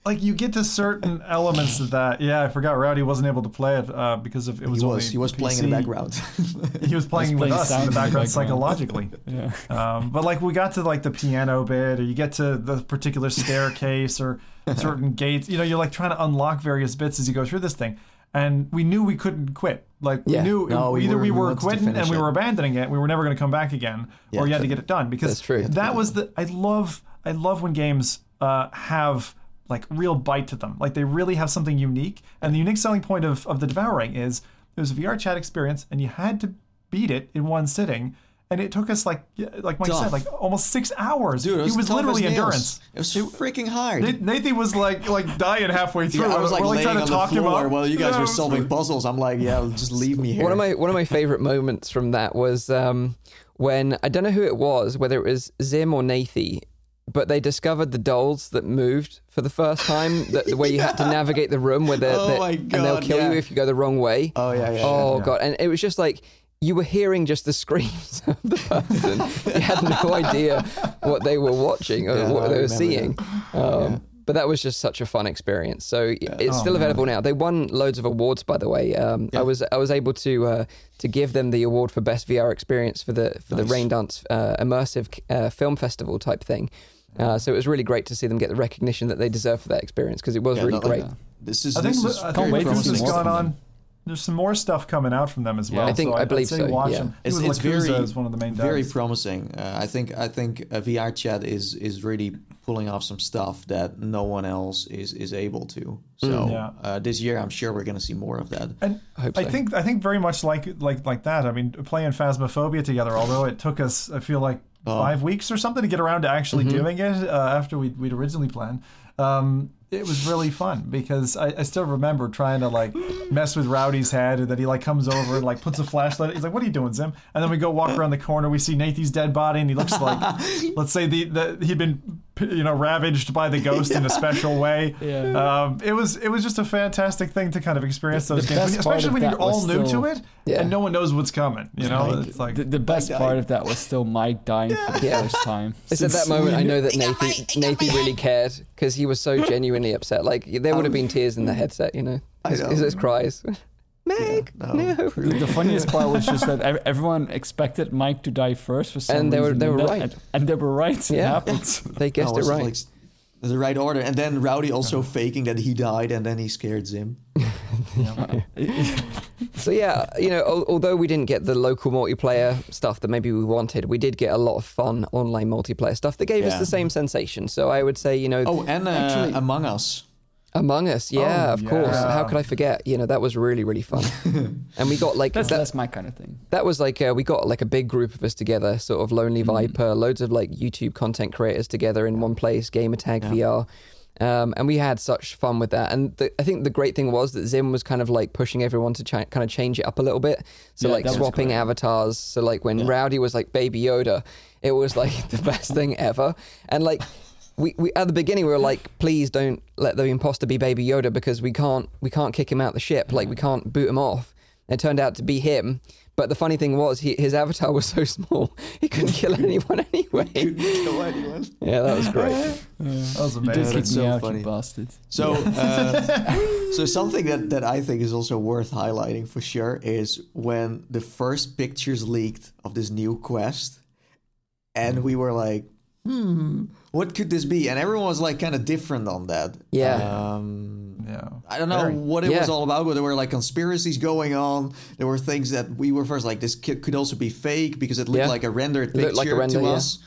Like you get to certain elements of that. Yeah, I forgot Rowdy wasn't able to play it uh, because of it was He only was he was playing in the background. [LAUGHS] He was playing with playing us in the background background. psychologically. [LAUGHS] Yeah. Um, but like we got to like the piano bit, or you get to the particular staircase, or [LAUGHS] certain gates. You know, you're like trying to unlock various bits as you go through this thing. And we knew we couldn't quit. Like we Yeah. knew No, we either were- we we were wanted to quitting finish and we were abandoning it. We were never going to come back again, Yeah. or you had to get it done because That's true. that was the. I love I love when games uh, have like real bite to them. Like they really have something unique. And the unique selling point of of the devouring is it was a VR chat experience, and you had to beat it in one sitting. And it took us like like Mike Tough. said, like almost six hours. Dude, it was, he was literally endurance. It was freaking hard. Na- Nathan was like like dying halfway through. yeah, I was like We're, laying trying to on talk the him floor up. while you guys Yeah, were solving like- puzzles. I'm like, yeah, just leave me here. One of my one of my favorite moments from that was um, when I don't know who it was, whether it was Zim or Nathi, but they discovered the dolls that moved for the first time, [LAUGHS] that where you had to navigate the room, where they're, Oh they're- my and they'll kill yeah. you if you go the wrong way. oh yeah, yeah. oh yeah. god, and it was just like you were hearing just the screams [LAUGHS] of the person. you had no [LAUGHS] idea what they were watching or Yeah, what I they were remember seeing. Um, But that was just such a fun experience. So it's Oh, still man. available now. They won loads of awards, by the way. Um, I was I was able to uh, to give them the award for best VR experience for the for the Nice. Raindance uh, immersive uh, film festival type thing. Uh, so it was really great to see them get the recognition that they deserve for that experience because it was Yeah, really no, like, great. This is I think, this li- is I think this has more gone on. There's some more stuff coming out from them as well. Yeah. I think- so I I'd believe say so, Watch yeah. them. It's, it's very is one of the main very devs. promising. Uh, I think I think uh, VR chat is is really pulling off some stuff that no one else is is able to. So Mm. Yeah. uh, this year, I'm sure we're gonna see more of that. And I hope I think I think very much like like like that. I mean, playing Phasmophobia together. Although it took us, I feel like Oh. five weeks or something to get around to actually Mm-hmm. doing it uh, after we we'd originally planned. Um, it was really fun because I, I still remember trying to like mess with Rowdy's head, and then he like comes over and like puts a flashlight. He's like, "What are you doing, Zim?" And then we go walk around the corner. We see Nathan's dead body, and he looks like, [LAUGHS] let's say the, the he'd been you know ravaged by the [LAUGHS] ghost in a special way. Yeah. Um, it was it was just a fantastic thing to kind of experience those the games, especially when you're all new still- to it Yeah. and no one knows what's coming. You know, Mike. it's like The, the best part of that was still Mike dying for the Yeah. first time. It's at that moment I know that Nathan, Nathan really cared because he was so genuinely upset. Like there would have been tears in the headset, you know. His, his, his cries. [LAUGHS] Meg, no. no. The, [LAUGHS] the funniest part was just that everyone expected Mike to die first for some And they were- reason, they were that- right. and, and they were right. It Yeah. happened. [LAUGHS] They guessed No, it was right. like the right order, and then Rowdy also faking that he died, and then he scared Zim. [LAUGHS] So yeah, you know, al- although we didn't get the local multiplayer stuff that maybe we wanted, we did get a lot of fun online multiplayer stuff that gave us the same sensation. So I would say, you know, Oh, and uh, Actually- Among Us. Among Us, yeah, Oh, of course. How could I forget? You know, that was really really fun, [LAUGHS] and we got like That's, that, that's my kind of thing. that was like uh, we got like a big group of us together, sort of Lonely Mm-hmm. Viper, loads of like YouTube content creators together in one place, Gamer Tag VR. Um, and we had such fun with that. And the, I think the great thing was that Zim was kind of like pushing everyone to ch- kind of change it up a little bit. So Yeah, like swapping avatars. So like when Rowdy was like Baby Yoda, it was like [LAUGHS] the best thing ever. And like we, we at the beginning we were like, please don't let the imposter be Baby Yoda because we can't we can't kick him out the ship. Like we can't boot him off. It turned out to be him. But the funny thing was, he, his avatar was so [LAUGHS] small, he couldn't kill anyone anyway. [LAUGHS] couldn't Kill anyone. Yeah, that was great. that was You did amazing. kick so out, funny. you bastard. So, uh, [LAUGHS] so something that, that I think is also worth highlighting for sure is when the first pictures leaked of this new quest, and we were like, hmm, what could this be? And everyone was like kind of different on that. Yeah. Um, Yeah. I don't know Very. what it was all about, but there were like conspiracies going on. There were things that we were first like, this could, could also be fake because it looked Yeah. like a rendered It picture looked like a render, to yeah. us.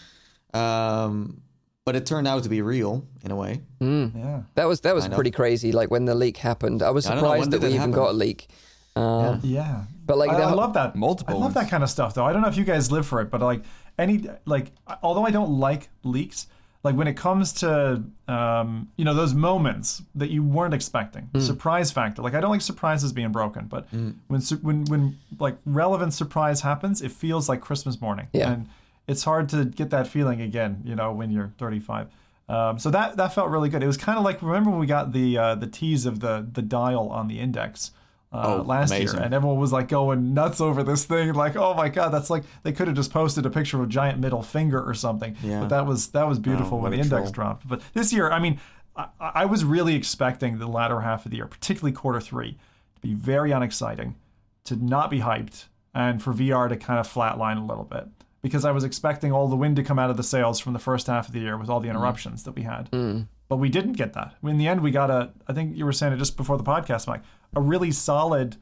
Um, but it turned out to be real in a way. Yeah. That was that was Kind of. pretty crazy. Like when the leak happened, I was I don't know, when surprised that we even happen? got a leak. Um, Yeah. But like I, the I love that. Multiple I love that kind of stuff though. I don't know if you guys live for it, but like any like although I don't like leaks, like when it comes to um, you know those moments that you weren't expecting, Hmm. surprise factor. Like I don't like surprises being broken, but when when when like relevant surprise happens, it feels like Christmas morning. Yeah. And it's hard to get that feeling again, you know, when you're 35. Um, so that that felt really good. It was kind of like remember when we got the uh, the tease of the the dial on the index uh, Oh, last amazing. year, and everyone was like going nuts over this thing. Like, oh my god, that's like they could have just posted a picture of a giant middle finger or something. Yeah. But that was that was beautiful Oh, when the index troll. dropped. But this year, I mean, I, I was really expecting the latter half of the year, particularly quarter three, to be very unexciting, to not be hyped, and for VR to kind of flatline a little bit. Because I was expecting all the wind to come out of the sails from the first half of the year with all the interruptions that we had. But we didn't get that. In the end, we got a, I think you were saying it just before the podcast, Mike, a really solid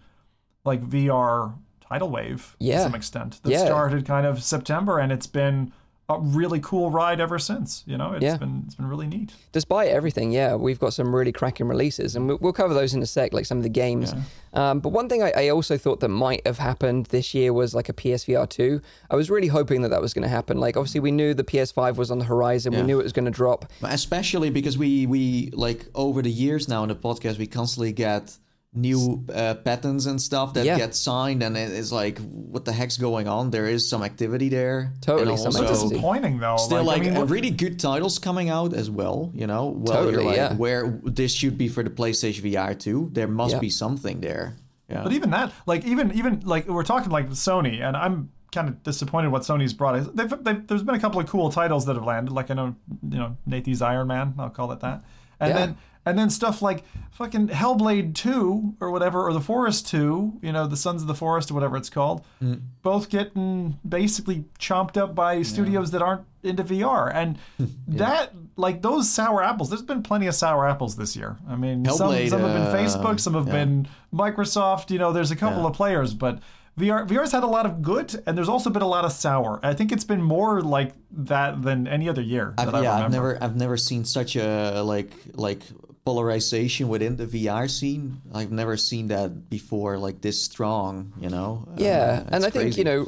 like VR tidal wave Yeah. to some extent that Yeah. started kind of September and it's been a really cool ride ever since. You know, it's Yeah. been it's been really neat. despite everything, yeah, we've got some really cracking releases, and we'll, we'll cover those in a sec, like some of the games. Um, but one thing I, I also thought that might have happened this year was like a PSVR 2. I was really hoping that that was going to happen. Like, obviously, we knew the PS5 was on the horizon, we knew it was going to drop. especially because we we like over the years now in the podcast we constantly get new uh, patents and stuff that Yeah. get signed and it is like what the heck's going on there is some activity there Totally and some also activity. Disappointing though. still like, I mean, really good titles coming out as well you know well Totally, you're like yeah. where this should be for the playstation vr too there must Yeah. be something there yeah But even that, like even even like we're talking like Sony, and I'm kind of disappointed what Sony's brought. They've, they've, there's been a couple of cool titles that have landed. Like I know, you know, Nathan's Iron Man. I'll call it that. And Yeah. then and then stuff like fucking Hellblade Two or whatever, or The Forest Two. You know, the Sons of the Forest or whatever it's called. Mm. Both getting basically chomped up by studios that aren't into VR, and [LAUGHS] that like those sour apples. There's been plenty of sour apples this year. I mean, some, Hellblade, some have been uh, Facebook, some have yeah. been Microsoft. You know, there's a couple Yeah. of players, but VR VR's had a lot of good, and there's also been a lot of sour. I think it's been more like that than any other year. I've, I yeah. I've never, I've never seen such a like, like polarization within the VR scene. I've never seen that before, like this strong. You know? Yeah, Uh, and I think you know,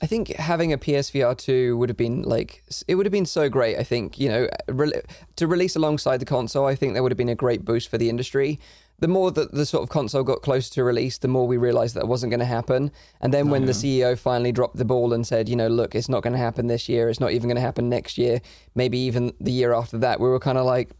I think having a PSVR two would have been like it would have been so great. I think you know re- to release alongside the console, I think that would have been a great boost for the industry. The more that the sort of console got closer to release, the more we realized that it wasn't going to happen. And then when the CEO finally dropped the ball and said, you know, look, it's not going to happen this year. It's not even going to happen next year. Maybe even the year after that, we were kind of like,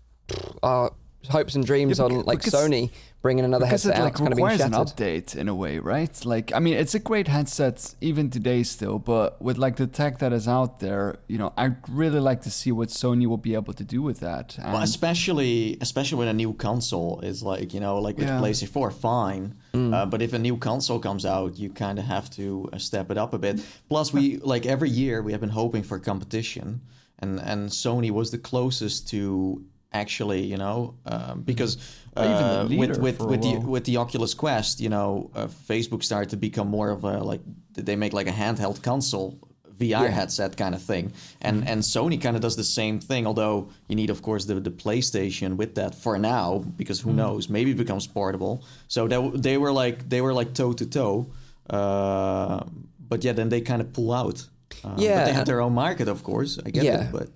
our hopes and dreams Yeah, on like because- Sony bringing another headset it out like is kind of being requires an shattered. update in a way, right? Like, I mean, it's a great headset even today still, but with like the tech that is out there, you know, I'd really like to see what Sony will be able to do with that. Well, especially especially when a new console is like you know like with Yeah. PlayStation 4, fine. Uh, but if a new console comes out, you kind of have to uh, step it up a bit. Plus, we [LAUGHS] like every year we have been hoping for competition, and and Sony was the closest to actually you know um, because Or even uh, with with with the with the Oculus Quest, you know, uh, Facebook started to become more of a like they make like a handheld console VR headset kind of thing, and and Sony kind of does the same thing. Although you need, of course, the the PlayStation with that for now, because who knows, maybe it becomes portable. So they they were like they were like toe to toe, uh, but yeah, then they kind of pull out. But Yeah. they had their own market, of course. I get Yeah. it, but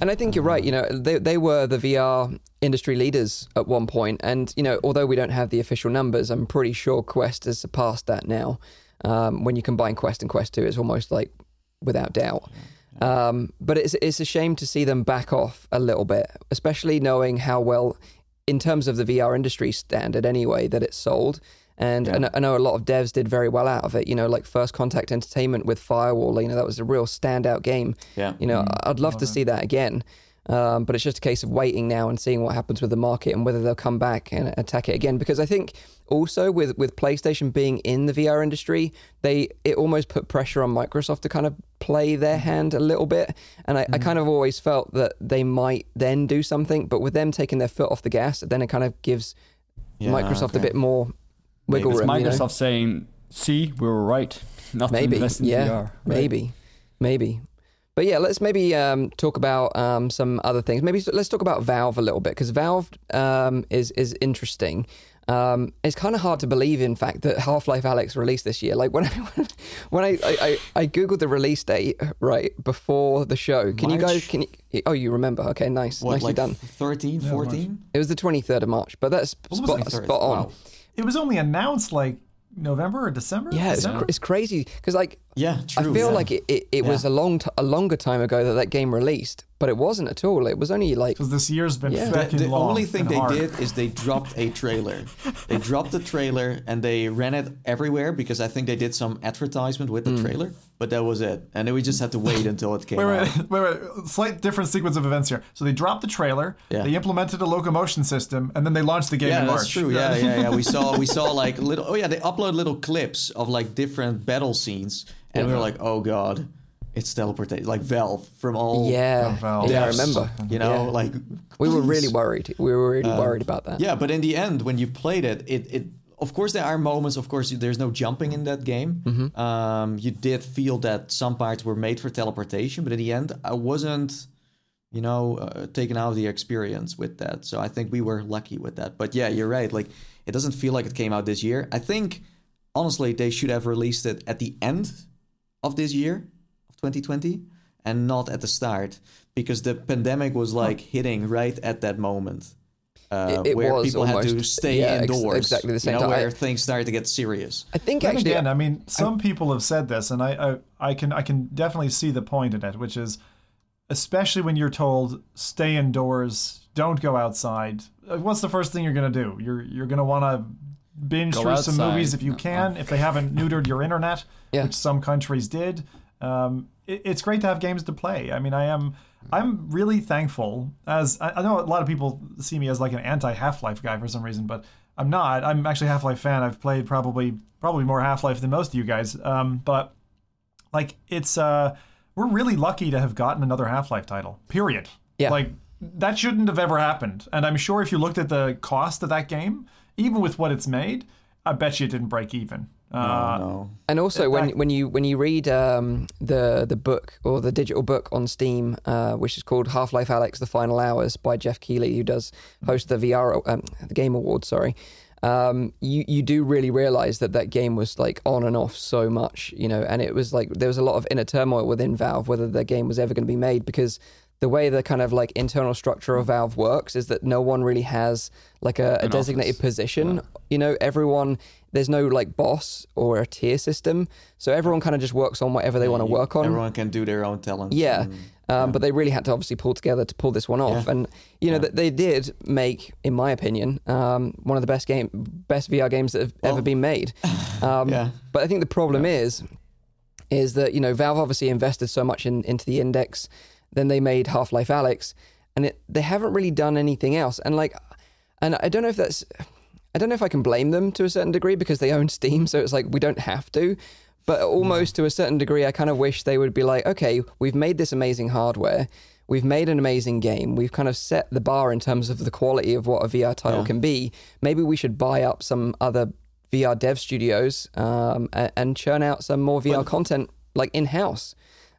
And I think you're right. You know, they they were the VR industry leaders at one point, and you know, although we don't have the official numbers, I'm pretty sure Quest has surpassed that now. Um, when you combine Quest and Quest Two, it's almost like without doubt. Um, but it's it's a shame to see them back off a little bit, especially knowing how well, in terms of the VR industry standard anyway, that it's sold. And I know- I know a lot of devs did very well out of it. You know, like First Contact Entertainment with Firewall. You know, that was a real standout game. Yeah. You know, mm. I'd love to see that again. Um, but it's just a case of waiting now and seeing what happens with the market and whether they'll come back and attack it again. Because I think also with with PlayStation being in the VR industry, they it almost put pressure on Microsoft to kind of play their mm. hand a little bit. And I, I mm. kind of always felt that they might then do something, but with them taking their foot off the gas, then it kind of gives Yeah, Microsoft a bit more wiggle it's room. you know? Microsoft saying, "See, we were right. Not maybe to invest in yeah VR." right? maybe maybe but yeah let's maybe um, talk about um, some other things maybe let's talk about valve a little bit because valve um, is is interesting um, it's kind of hard to believe, in fact, that Half-Life Alyx released this year. Like [LAUGHS] when I when I, I, I, I googled the release date right before the show. Can you guys? Can you? Oh, you remember? Okay, nice, what nicely like done. 13, 14? It was the twenty third of March, but that's spot, spot on. Wow. It was only announced like November or December. Yeah, it's, cr- it's crazy because like Yeah, true. I feel yeah. like it, it, it was a long t- a longer time ago that that game released, but it wasn't at all. It was only like Because this year's been Yeah. The, fucking the long only thing and they hard. did is they dropped a trailer. they [LAUGHS] dropped the trailer and they ran it everywhere because I think they did some advertisement with the Hmm. trailer. But that was it, and then we just had to wait until it [LAUGHS] came Wait, out. wait, wait, wait. Slight different sequence of events here. So they dropped the trailer, Yeah. they implemented a locomotion system, and then they launched the game Yeah, in March. that's true. Yeah, yeah, yeah. We saw we [LAUGHS] saw like little. Oh yeah, they upload little clips of like different battle scenes, and we were like, oh god, it's teleportation, like Valve from all. yeah, Valve. yeah. I remember. You know, Yeah. like we were really worried. We were really worried about that. Yeah, but in the end, when you played it, it, it of course there are moments. Of course, there's no jumping in that game. Mm-hmm. Um, you did feel that some parts were made for teleportation, but in the end, I wasn't, you know, uh, taken out of the experience with that. So I think we were lucky with that. But yeah, you're right. Like it doesn't feel like it came out this year. I think honestly they should have released it at the end of this year of 2020 and not at the start because the pandemic was like hitting right at that moment uh, It- it where was people had to stay yeah, ex- indoors exactly the same you know, time. where things started to get serious I think Then actually, again, I mean, some people have said this, and I, I, I can, I can definitely see the point in it, which is, especially when you're told stay indoors, don't go outside. uh, What's the first thing you're gonna do? You're, you're gonna want to binge Go through some movies if you can, if they haven't neutered your internet, Yeah. which some countries did. Um, it, it's great to have games to play. I mean, I am. I'm really thankful. As I, I know, a lot of people see me as like an anti Half Life guy for some reason, but I'm not. I'm actually a Half Life fan. I've played probably probably more Half Life than most of you guys. Um, but like, it's uh, we're really lucky to have gotten another Half Life title. Period. Yeah. Like that shouldn't have ever happened. And I'm sure if you looked at the cost of that game, even with what it's made, I bet you it didn't break even. Uh, no And also, when back- when you when you read um, the the book or the digital book on Steam, uh, which is called Half Life Alyx: The Final Hours by Geoff Keighley, who does host the VR um, the Game Awards. Sorry, um, you you do really realize that that game was like on and off so much, you know, and it was like there was a lot of inner turmoil within Valve whether the game was ever going to be made because the way the kind of like internal structure of Valve works is that no one really has like a, a designated position. You know, everyone there's no like boss or a tier system, so everyone kind of just works on whatever they want to work on. everyone can do their own talent Yeah. and- Um, But they really had to obviously pull together to pull this one off, Yeah. and you know that they did make, in my opinion, um, one of the best game, best VR games that have ever been made. [LAUGHS] Um, Yeah. But I think the problem is, is that you know Valve obviously invested so much in, into the index, then they made Half Life Alyx, and it, they haven't really done anything else. And like, and I don't know if that's, I don't know if I can blame them to a certain degree because they own Steam, so it's like we don't have to. But almost to a certain degree, I kind of wish they would be like, okay, we've made this amazing hardware. We've made an amazing game. We've kind of set the bar in terms of the quality of what a VR title Yeah. can be. Maybe we should buy up some other VR dev studios um, and, and churn out some more VR content like in house.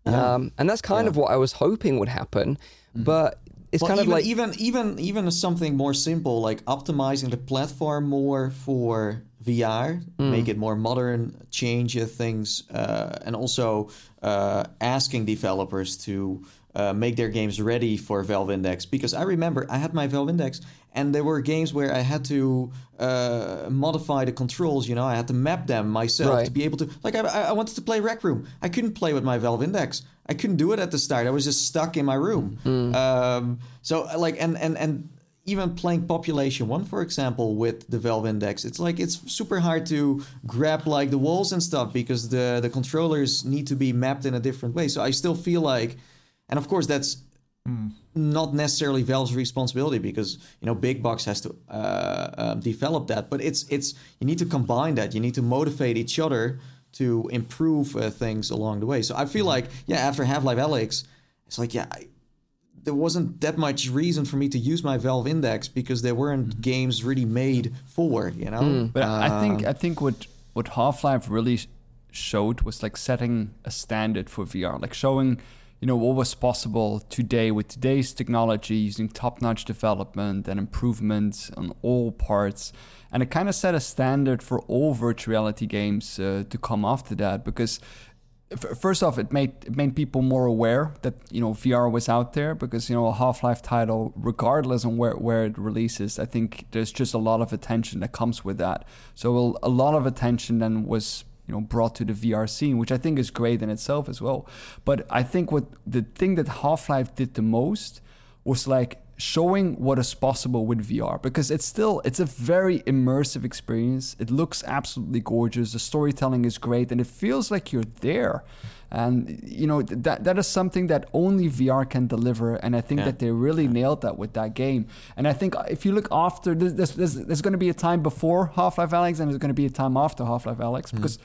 Um, and that's kind of what I was hoping would happen. But it's kind of like even even even something more simple like optimizing the platform more for VR, Hmm. make it more modern, change things, uh, and also uh, asking developers to uh, make their games ready for Valve Index. Because I remember I had my Valve Index, and there were games where I had to uh, modify the controls. You know, I had to map them myself Right. to be able to. Like, I, I wanted to play Rec Room. I couldn't play with my Valve Index. I couldn't do it at the start. I was just stuck in my room. Um, so, like, and and and even playing Population One, for example, with the Valve Index, it's like it's super hard to grab like the walls and stuff because the the controllers need to be mapped in a different way. So I still feel like, and of course that's not necessarily Valve's responsibility because you know Big Box has to uh, um, develop that, but it's it's you need to combine that. You need to motivate each other to improve uh, things along the way. So I feel like yeah, after Half Life Alyx, it's like yeah. I, there wasn't that much reason for me to use my Valve Index because there weren't games really made for you know. But I think Um, I think what what Half Life really showed was like setting a standard for VR, like showing you know what was possible today with today's technology using top-notch development and improvements on all parts. And it kind of set a standard for all virtual reality games uh, to come after that because first off it made it made people more aware that you know VR was out there because you know a Half-Life title regardless on where where it releases I think there's just a lot of attention that comes with that. So a lot of attention then was you know brought to the VR scene, which I think is great in itself as well. But I think what the thing that Half Life did the most was like showing what is possible with VR because it's still it's a very immersive experience. It looks absolutely gorgeous. The storytelling is great and it feels like you're there. And you know that that is something that only VR can deliver and I think Yeah. that they really nailed that with that game. And I think uh, if you look after there's there's, there's, there's going to be a time before Half-Life Alyx and there's going to be a time after Half-Life Alyx hmm. because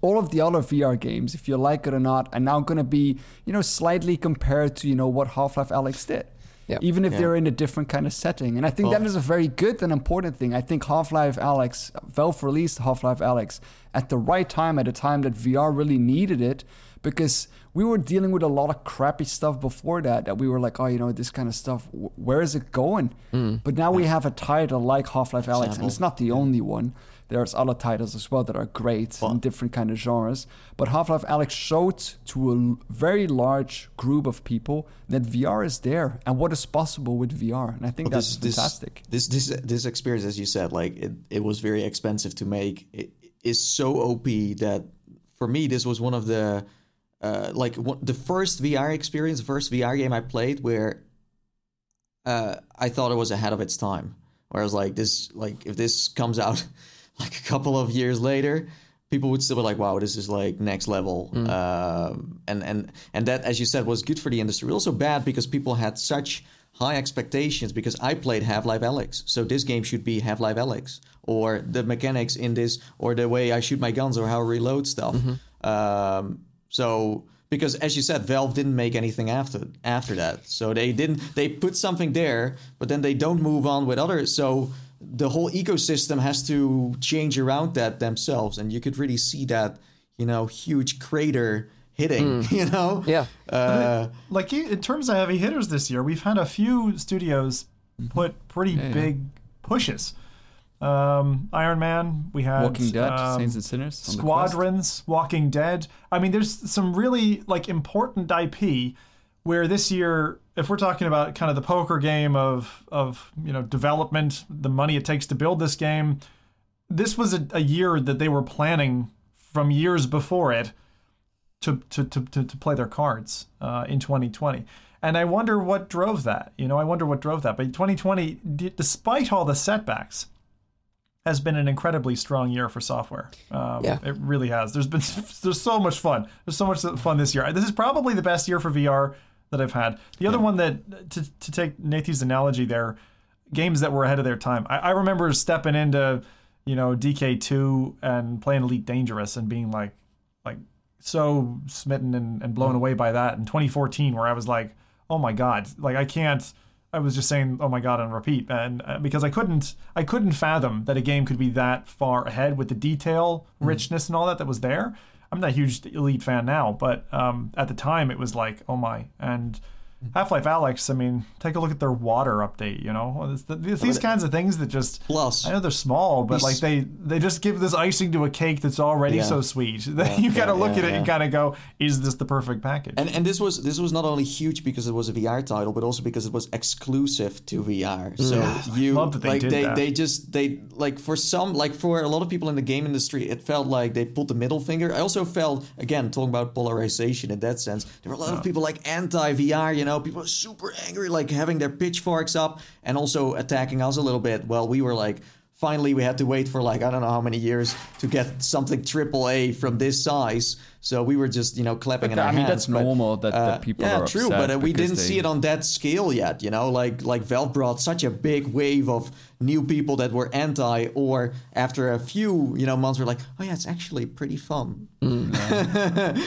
all of the other VR games, if you like it or not, are now going to be, you know, slightly compared to, you know, what Half-Life Alyx did. Yeah. Even if Yeah. they're in a different kind of setting. And I think that is a very good and important thing. I think Half-Life Alyx, Valve released Half-Life Alyx at the right time, at a time that VR really needed it, because we were dealing with a lot of crappy stuff before that, that we were like, oh, you know, this kind of stuff, where is it going? Hmm. But now we have a title like Half-Life Alyx, and it's not the only one. There's other titles as well that are great in different kind of genres. But Half-Life Alyx showed to a very large group of people that VR is there and what is possible with VR. And I think Well, that's fantastic. This, this this this experience, as you said, like it, it was very expensive to make. It is so OP that for me, this was one of the uh, like one, the first VR experience, the first VR game I played where uh, I thought it was ahead of its time. Where I was like, this like if this comes out [LAUGHS] like a couple of years later. People would still be like, "Wow, this is like next level," um, and and and that, as you said, was good for the industry. Also bad because people had such high expectations because I played Half Life Alyx. So this game should be Half Life Alyx, or the mechanics in this, or the way I shoot my guns, or how I reload stuff. Um, so because as you said, Valve didn't make anything after after that. So they didn't. They put something there, but then they don't move on with others. So the whole ecosystem has to change around that themselves, and you could really see that, you know, huge crater hitting. [LAUGHS] You know, Yeah. Uh, like in terms of heavy hitters this year, we've had a few studios put pretty yeah. big pushes. Um, Iron Man, we had Walking Dead, um, Saints and Sinners, on. Squadrons, Walking Dead. I mean, there's some really like important IP where this year, if we're talking about kind of the poker game of of you know development, the money it takes to build this game, this was a, a year that they were planning from years before it to to to, to, to play their cards uh, in 2020. And I wonder what drove that. You know, I wonder what drove that. But 2020, d- despite all the setbacks, has been an incredibly strong year for software. Um, Yeah. it really has. There's been [LAUGHS] there's so much fun. There's so much fun this year. This is probably the best year for VR that I've had. The other one that to to take Nathan's analogy there, games that were ahead of their time. I, I remember stepping into you know DK2 and playing Elite Dangerous and being like like so smitten and, and blown away by that in 2014 where I was like, oh my god, like I can't. I was just saying, oh my god, on repeat, and uh, because I couldn't, I couldn't fathom that a game could be that far ahead with the detail, richness, and all that that was there. I'm not a huge Elite fan now, but um, at the time it was like, oh my, and Half Life Alyx. I mean, take a look at their water update. You know, it's, the, it's these kinds of things that just plus, I know they're small, but like they they just give this icing to a cake that's already Yeah. so sweet. [LAUGHS] that you gotta yeah, look yeah, at it and kind of go, is this the perfect package? And and this was this was not only huge because it was a VR title, but also because it was exclusive to VR. Mm. So you love that they like did they that. they just they like for some like for a lot of people in the game industry, it felt like they pulled the middle finger. I also felt again talking about polarization in that sense. There were a lot of people like anti VR. You know, people are super angry, like having their pitchforks up and also attacking us a little bit. Well, we were like. Finally, we had to wait for like I don't know how many years to get something triple A from this size. So we were just you know clapping But in our I mean, hands. that's but, normal that- that uh, people yeah, are true, upset but uh, we didn't they- see it on that scale yet. You know, like like Valve brought such a big wave of new people that were anti, or after a few you know months, were like, oh yeah, it's actually pretty fun. [LAUGHS]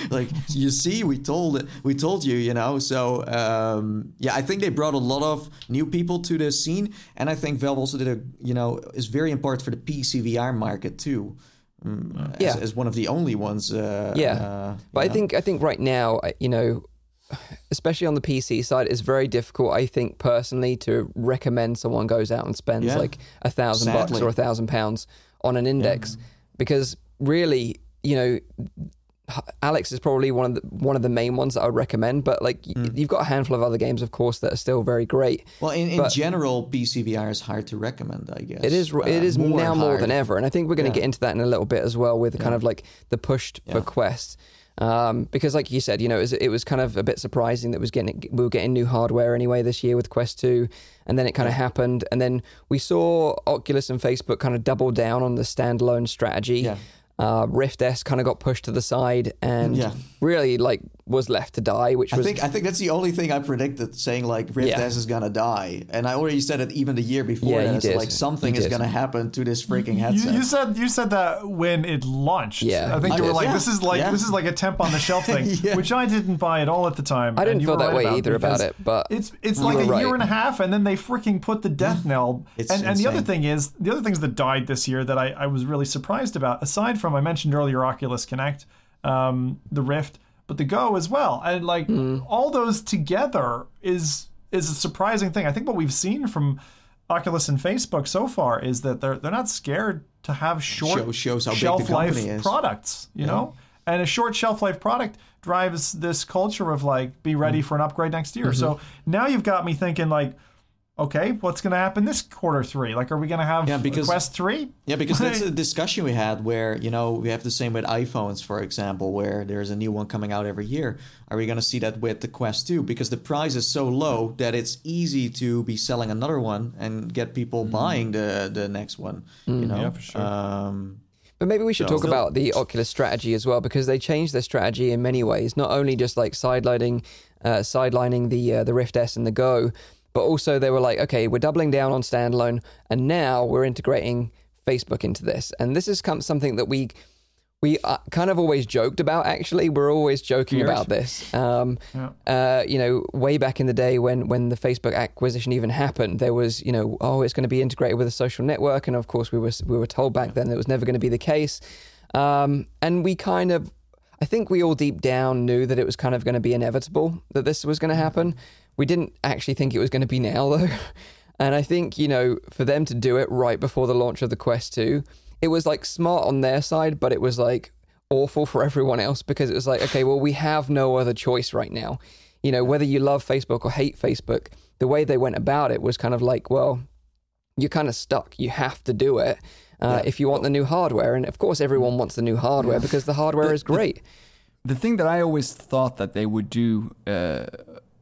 like you see, we told we told you, you know. So um, yeah, I think they brought a lot of new people to the scene, and I think Valve also did a you know is very important for the PC VR market too. Mm, as, Yeah. as one of the only ones. Uh, Yeah, uh, but I know. think I think right now, you know, especially on the PC side, it's very difficult. I think personally to recommend someone goes out and spends Yeah. like a thousand bucks or a thousand pounds on an index because really, you know, Alyx is probably one of the one of the main ones that I would recommend. But like Mm. you've got a handful of other games, of course, that are still very great. Well, in, in general, PCVR is hard to recommend, I guess. It is Uh, it is now more than ever, and I think we're going to Yeah. get into that in a little bit as well with kind of like the push for Yeah. Quest. Um, because, like you said, you know, it was, it was kind of a bit surprising that was getting we were getting new hardware anyway this year with Quest Two, and then it kind of happened, and then we saw Oculus and Facebook kind of double down on the standalone strategy. Yeah. Uh, Rift S kind of got pushed to the side and Yeah. really like was left to die, which I was think I think that's the only thing I predicted, saying like Rift Yeah. S is gonna die, and I already said it even the year before. Yeah, that. you did. Like something You is did. gonna happen to this freaking You, headset. you said you said that when it launched. Yeah, I think I you were like, Yeah, "This is like yeah. this is like a temp on the shelf [LAUGHS] thing," Yeah. which I didn't buy at all at the time. I didn't feel that right way about either about it, but it's it's like a were year and a half, and then they freaking put the death knell. It's and and the other thing is, the other things that died this year that I, I was really surprised about, aside from I mentioned earlier Oculus Connect, um, the Rift, but the Go as well, and like Hmm. all those together is is a surprising thing. I think what we've seen from Oculus and Facebook so far is that they're they're not scared to have short Show- shows how big the shelf life products, you know? And a short shelf life product drives this culture of like be ready Mm-hmm. for an upgrade next year. So now you've got me thinking like okay, what's going to happen this quarter 3? Like are we going to have Yeah, because- Quest 3? Yeah, because that's a [LAUGHS] discussion we had where, you know, we have the same with iPhones, for example, where there's a new one coming out every year. Are we going to see that with the Quest 2? Because the price is so low that it's easy to be selling another one and get people buying the, the next one, you know? yeah, for sure. Um, But maybe we should So- talk about the Oculus strategy as well, because they changed their strategy in many ways. Not only just like sidelining, uh, sidelining the uh, the Rift S and the Go, but also they were like, okay, we're doubling down on standalone, and now we're integrating Facebook into this. And this is come something that we we uh, kind of always joked about. Actually, we're always joking Years. about this. Um, Yeah. uh, you know, way back in the day when when the Facebook acquisition even happened, there was you know, oh, it's going to be integrated with a social network, and of course we were we were told back then that it was never going to be the case. Um, and we kind of, I think we all deep down knew that it was kind of going to be inevitable that this was going to happen. We didn't actually think it was going to be now [LAUGHS] though. And I think, you know, for them to do it right before the launch of the Quest 2, it was like smart on their side, but it was like awful [LAUGHS] for everyone else because it was like, okay, well, we have no other choice right now. You know, whether you love Facebook or hate Facebook, the way they went about it was kind of like, well, you're kind of stuck. You have to do it uh, if you want the new hardware. And of course, everyone wants the new hardware because [LAUGHS] the hardware is great. the thing that I always thought that they would do uh,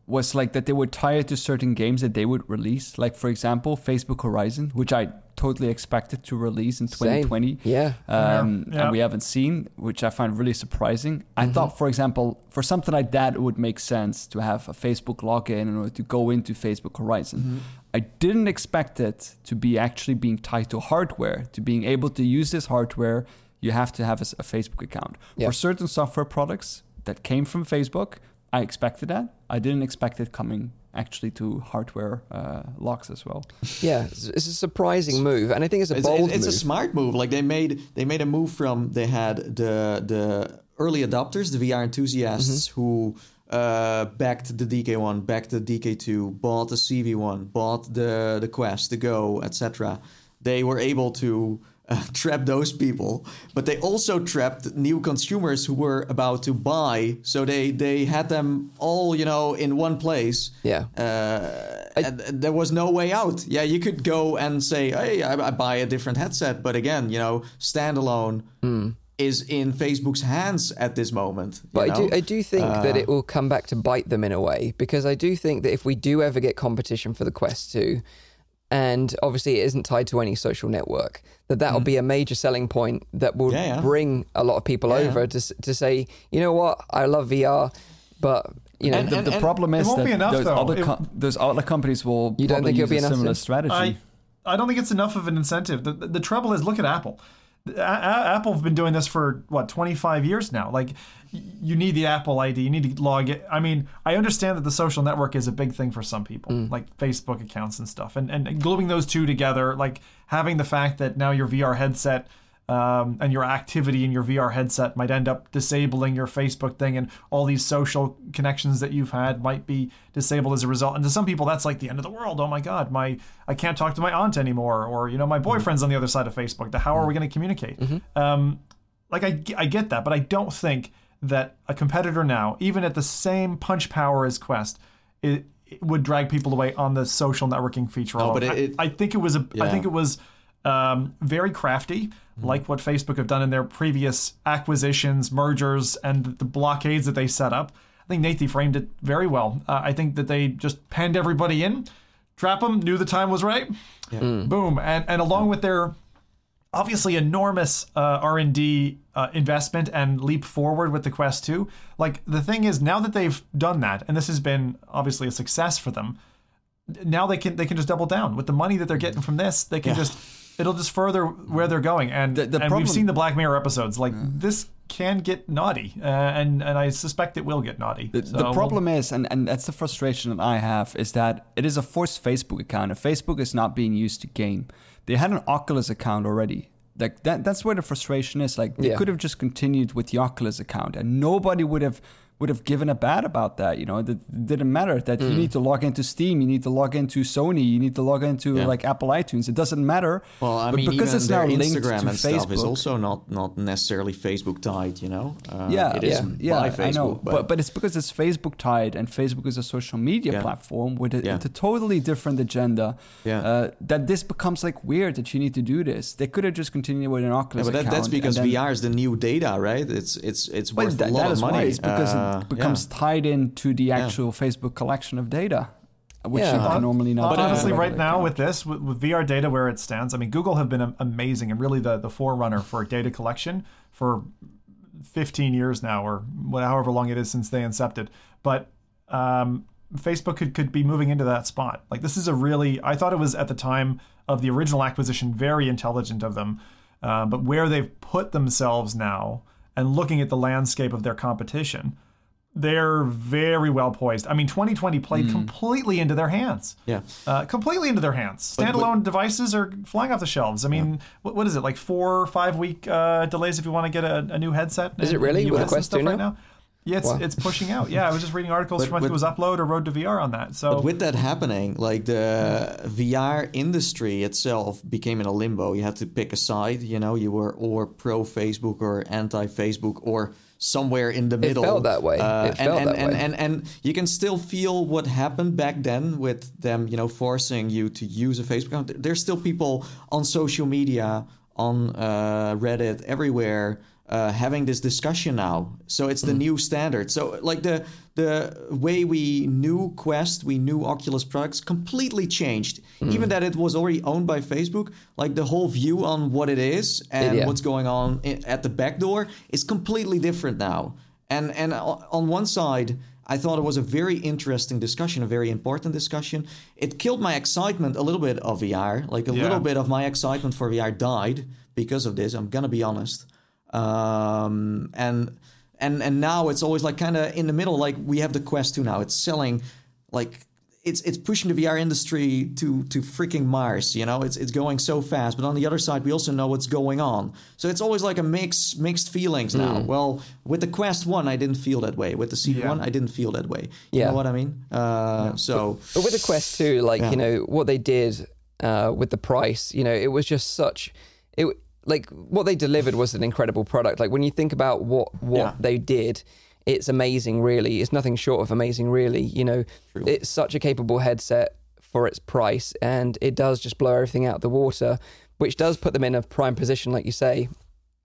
was like that they would tie it to certain games that they would release. Like for example, Facebook Horizon, which I totally expected to release in Same. 2020. Yeah. Um, Yeah. and we haven't seen, which I find really surprising. I thought, for example, for something like that, it would make sense to have a Facebook login in order to go into Facebook Horizon. I didn't expect it to be actually being tied to hardware, to being able to use this hardware. You have to have a Facebook account. Yeah. For certain software products that came from Facebook, I expected that. I didn't expect it coming actually to hardware uh, locks as well. [LAUGHS] Yeah. It's, it's a surprising move. And I think it's a it's, bold it's a move. smart move. Like they made they made a move from they had the the early adopters, the VR enthusiasts Mm-hmm. who uh, backed the DK1, backed the DK2, bought the CV1, bought the the Quest, the Go, etc. They were able to uh, [LAUGHS] trap those people, but they also trapped new consumers who were about to buy. So they they had them all, you know, in one place. Yeah. Uh, and there was no way out. Yeah, you could go and say, "Hey, I, I buy a different headset," but again, you know, standalone is in Facebook's hands at this moment. you But I do. I do think that it will come back to bite them in a way because I do think that if we do ever get competition for the Quest 2, and obviously it isn't tied to any social network, that that will mm. be a major selling point that will. Yeah, yeah. bring a lot of people Yeah, yeah. over to to say, you know what, I love VR, but you know, And- The, the problem is that be enough, those, though. other It- those other companies will You don't think it'll use be a enough similar to- strategy. I I don't think it's enough of an incentive. The, the, the trouble is, look at Apple. A- Apple have been doing this for what 25 years now. Like, you need the Apple ID. You need to log it. I mean, I understand that the social network is a big thing for some people, mm. like Facebook accounts and stuff. And and gluing those two together, like having the fact that now your VR headset. Um, and your activity in your VR headset might end up disabling your Facebook thing, and all these social connections that you've had might be disabled as a result. And to some people, that's like the end of the world. Oh my God, my I can't talk to my aunt anymore, or you know, my boyfriend's on the other side of Facebook. How are we going to communicate? Um, like I, I get that, but I don't think that a competitor now, even at the same punch power as Quest, it, it would drag people away on the social networking feature. alone. but it- I- it- I, think it was a. I Yeah. think it was um, very crafty, like what Facebook have done in their previous acquisitions, mergers, and the blockades that they set up. I think Nathan framed it very well. Uh, I think that they just penned everybody in, trap them, knew the time was right, boom, and and along with their obviously enormous uh, r&d uh, investment and leap forward with the quest 2 like the thing is now that they've done that and this has been obviously a success for them now they can they can just double down. With the money that they're getting from this they can just it'll just further where they're going and, The- the and problem- we've seen the black mirror episodes like this can get naughty uh, and and i suspect it will get naughty The, So the we'll- problem is, and, and that's the frustration that I have, is that it is a forced Facebook account. And Facebook is not being used to game. They had an Oculus account already. Like that, that's where the frustration is. Like they Yeah. could have just continued with the Oculus account, and nobody would have would have given a bat about that. You know, it didn't matter that Mm. you need to log into Steam, you need to log into Sony, you need to log into Yeah. like Apple iTunes. It doesn't matter. Well, I But mean, because it's now linked Instagram to and stuff is also not not necessarily Facebook tied. You know, uh, yeah, it is yeah, yeah, Facebook, I know, but, but it's because it's Facebook tied, and Facebook is a social media Yeah. platform with a, with a totally different agenda. Yeah. uh, that this becomes like weird that you need to do this. They could have just continued with an Oculus but that, that's because then- VR is the new data, right? It's it's it's worth that- a lot of money. why it's because Uh, it becomes yeah. tied into the actual Facebook collection of data, which Yeah. you can normally not. But do on a honestly, right now with this, with, with VR data where it stands, I mean, Google have been amazing and really the, the forerunner for data collection for 15 years now, or wha- however long it is since they incepted. But um, Facebook could, could be moving into that spot. Like, this is a really, I thought it was at the time of the original acquisition very intelligent of them. Um, but where they've put themselves now and looking at the landscape of their competition, they're very well poised. I mean, 2020 played completely into their hands. Yeah. Uh, completely into their hands. Standalone devices are flying off the shelves. I mean, what, what is it like four or five week uh, delays if you want to get a, a new headset? Is it really with Quest stuff 2 right now? Yeah, it's, Wow. it's pushing out. Yeah, I was just reading articles But from I think it was Upload or Road to VR on that. So But with that happening, like the VR industry itself became in a limbo. You had to pick a side. You know, you were or pro Facebook or anti Facebook or somewhere in the middle. It felt that way. Uh, It and, felt and, that and, way. and and you can still feel what happened back then with them. You know, forcing you to use a Facebook account. There's still people on social media, on uh, Reddit, everywhere. Uh, having this discussion now, so it's the new standard. So, like the the way we knew Quest, we knew Oculus products, completely changed. Even that it was already owned by Facebook, like the whole view on what it is and Yeah. what's going on at the back door is completely different now. And and on one side, I thought it was a very interesting discussion, a very important discussion. It killed my excitement a little bit of VR. Like a Yeah. little bit of my excitement for VR died because of this. I'm gonna be honest. Um, and and and now it's always like kind of in the middle. Like we have the Quest 2 now. It's selling like it's it's pushing the VR industry to to freaking Mars. You know, it's it's going so fast. But on the other side, we also know what's going on. So it's always like a mix mixed feelings now. Hmm. Well, with the Quest One, I didn't feel that way. With the CV One, Yeah. I didn't feel that way. You Yeah. know what I mean? Uh, So But with the Quest 2, like, Yeah. you know, what they did uh, with the price, you know, it was just such it like what they delivered was an incredible product. Like when you think about what what Yeah. they did, it's amazing really. It's nothing short of amazing really. You know, it's such a capable headset for its price and it does just blow everything out of the water, which does put them in a prime position like you say.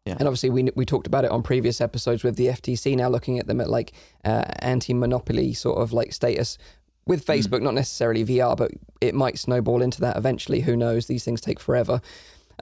Yeah. And obviously, we we talked about it on previous episodes with the FTC now looking at them at like uh, anti-monopoly sort of like status with Facebook, not necessarily VR, but it might snowball into that eventually. Who knows? These things take forever.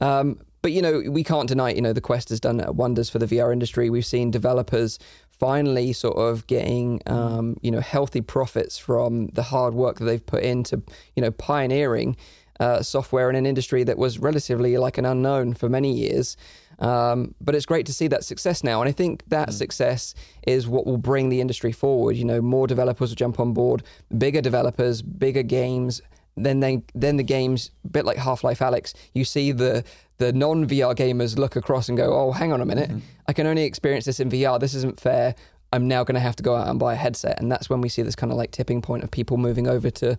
Um, but you know, we can't deny. You know, the Quest has done wonders for the VR industry. We've seen developers finally sort of getting um, you know healthy profits from the hard work that they've put into you know pioneering uh, software in an industry that was relatively like an unknown for many years. Um, but it's great to see that success now, and I think that success is what will bring the industry forward. You know, more developers will jump on board, bigger developers, bigger games. Then they, then the games, a bit like Half Life Alyx, you see the the non VR gamers look across and go, "Oh, hang on a minute, I can only experience this in VR. This isn't fair. I'm now going to have to go out and buy a headset." And that's when we see this kind of like tipping point of people moving over to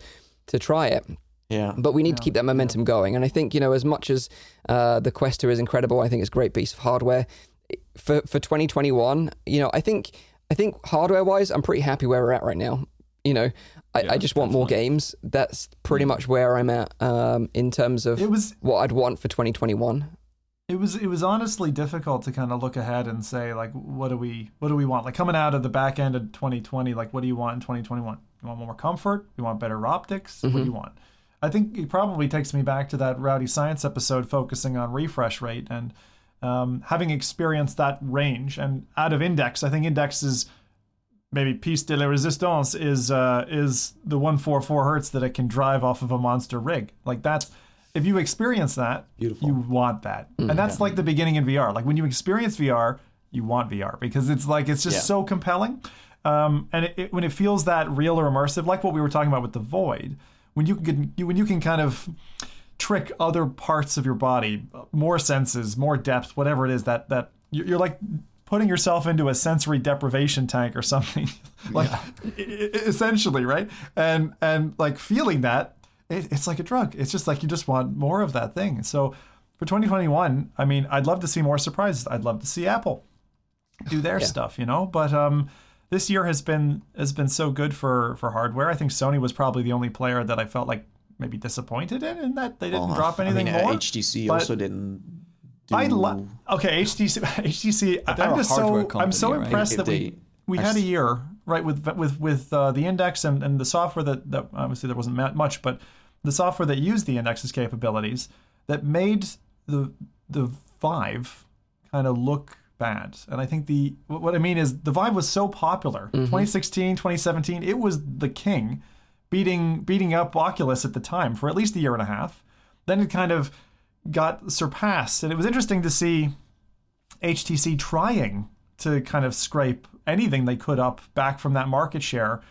to try it yeah, but we need to keep that momentum going. And I think you know, as much as uh, the Quest 2 is incredible, I think it's a great piece of hardware. for for 2021, you know, I think I think hardware wise, I'm pretty happy where we're at right now. You know, I, I just want more games. That's pretty much where I'm at um, in terms of It was what I'd want for 2021. it was it was honestly difficult to kind of look ahead and say like what do we what do we want? Like coming out of the back end of 2020 like what do you want in 2021 you want more comfort? You want better optics? What do you want? I think it probably takes me back to that rowdy science episode focusing on refresh rate and um, having experienced that range. And out of index i think index is maybe piece de la resistance is uh, is the 144 hertz that it can drive off of a monster rig. Like that's if you experience that Beautiful. you want that. And that's like the beginning in vr like when you experience vr you want vr because it's like it's just Yeah. so compelling. Um, and it, it, when it feels that real or immersive like what we were talking about with the void when you can you, when you can kind of trick other parts of your body more senses more depth whatever it is that that you're like putting yourself into a sensory deprivation tank or something. [LAUGHS] Like i- essentially right? And and like feeling that it, it's like a drug. It's just like you just want more of that thing. So for 2021 i mean i'd love to see more surprises. I'd love to see apple do their stuff you know? But um this year has been has been so good for for hardware. I think sony was probably the only player that i felt like maybe disappointed in in that they didn't drop anything I mean, uh, more. HTC but- also didn't. Do, I lo- okay HTC HTC. [LAUGHS] I'm just hardware so I'm so company, right? impressed that we they- we I had a year right with with with uh, the index and, and the software that that obviously there wasn't ma- much, but the software that used the index's capabilities that made the the Vive kind of look bad. And I think the what what I mean is the Vive was so popular. 2016, 2017, it was the king, beating beating up Oculus at the time for at least a year and a half. Then it kind of got surpassed, and it was interesting to see HTC trying to kind of scrape anything they could up back from that market share.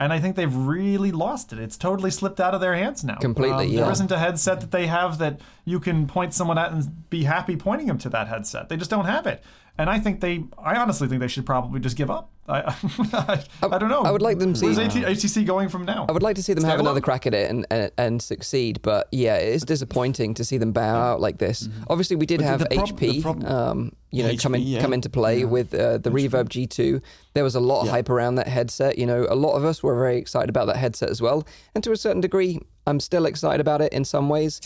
And I think they've really lost it. It's totally slipped out of their hands now. Completely, Um, yeah. There isn't a headset that they have that you can point someone at and be happy pointing them to that headset. They just don't have it. And I think they, I honestly think they should probably just give up. I, [LAUGHS] I, I don't know. I would like them to Where's see- AT, HTC going from now? I would like to see them have Stand another crack at it and, and and succeed, but yeah, it is disappointing to see them bow out like this. Obviously, we did But have the prob- HP, problem- um, you know, come in yeah. come into play with uh, the Reverb G2. There was a lot of hype around that headset. You know, a lot of us were very excited about that headset as well, and to a certain degree, I'm still excited about it in some ways.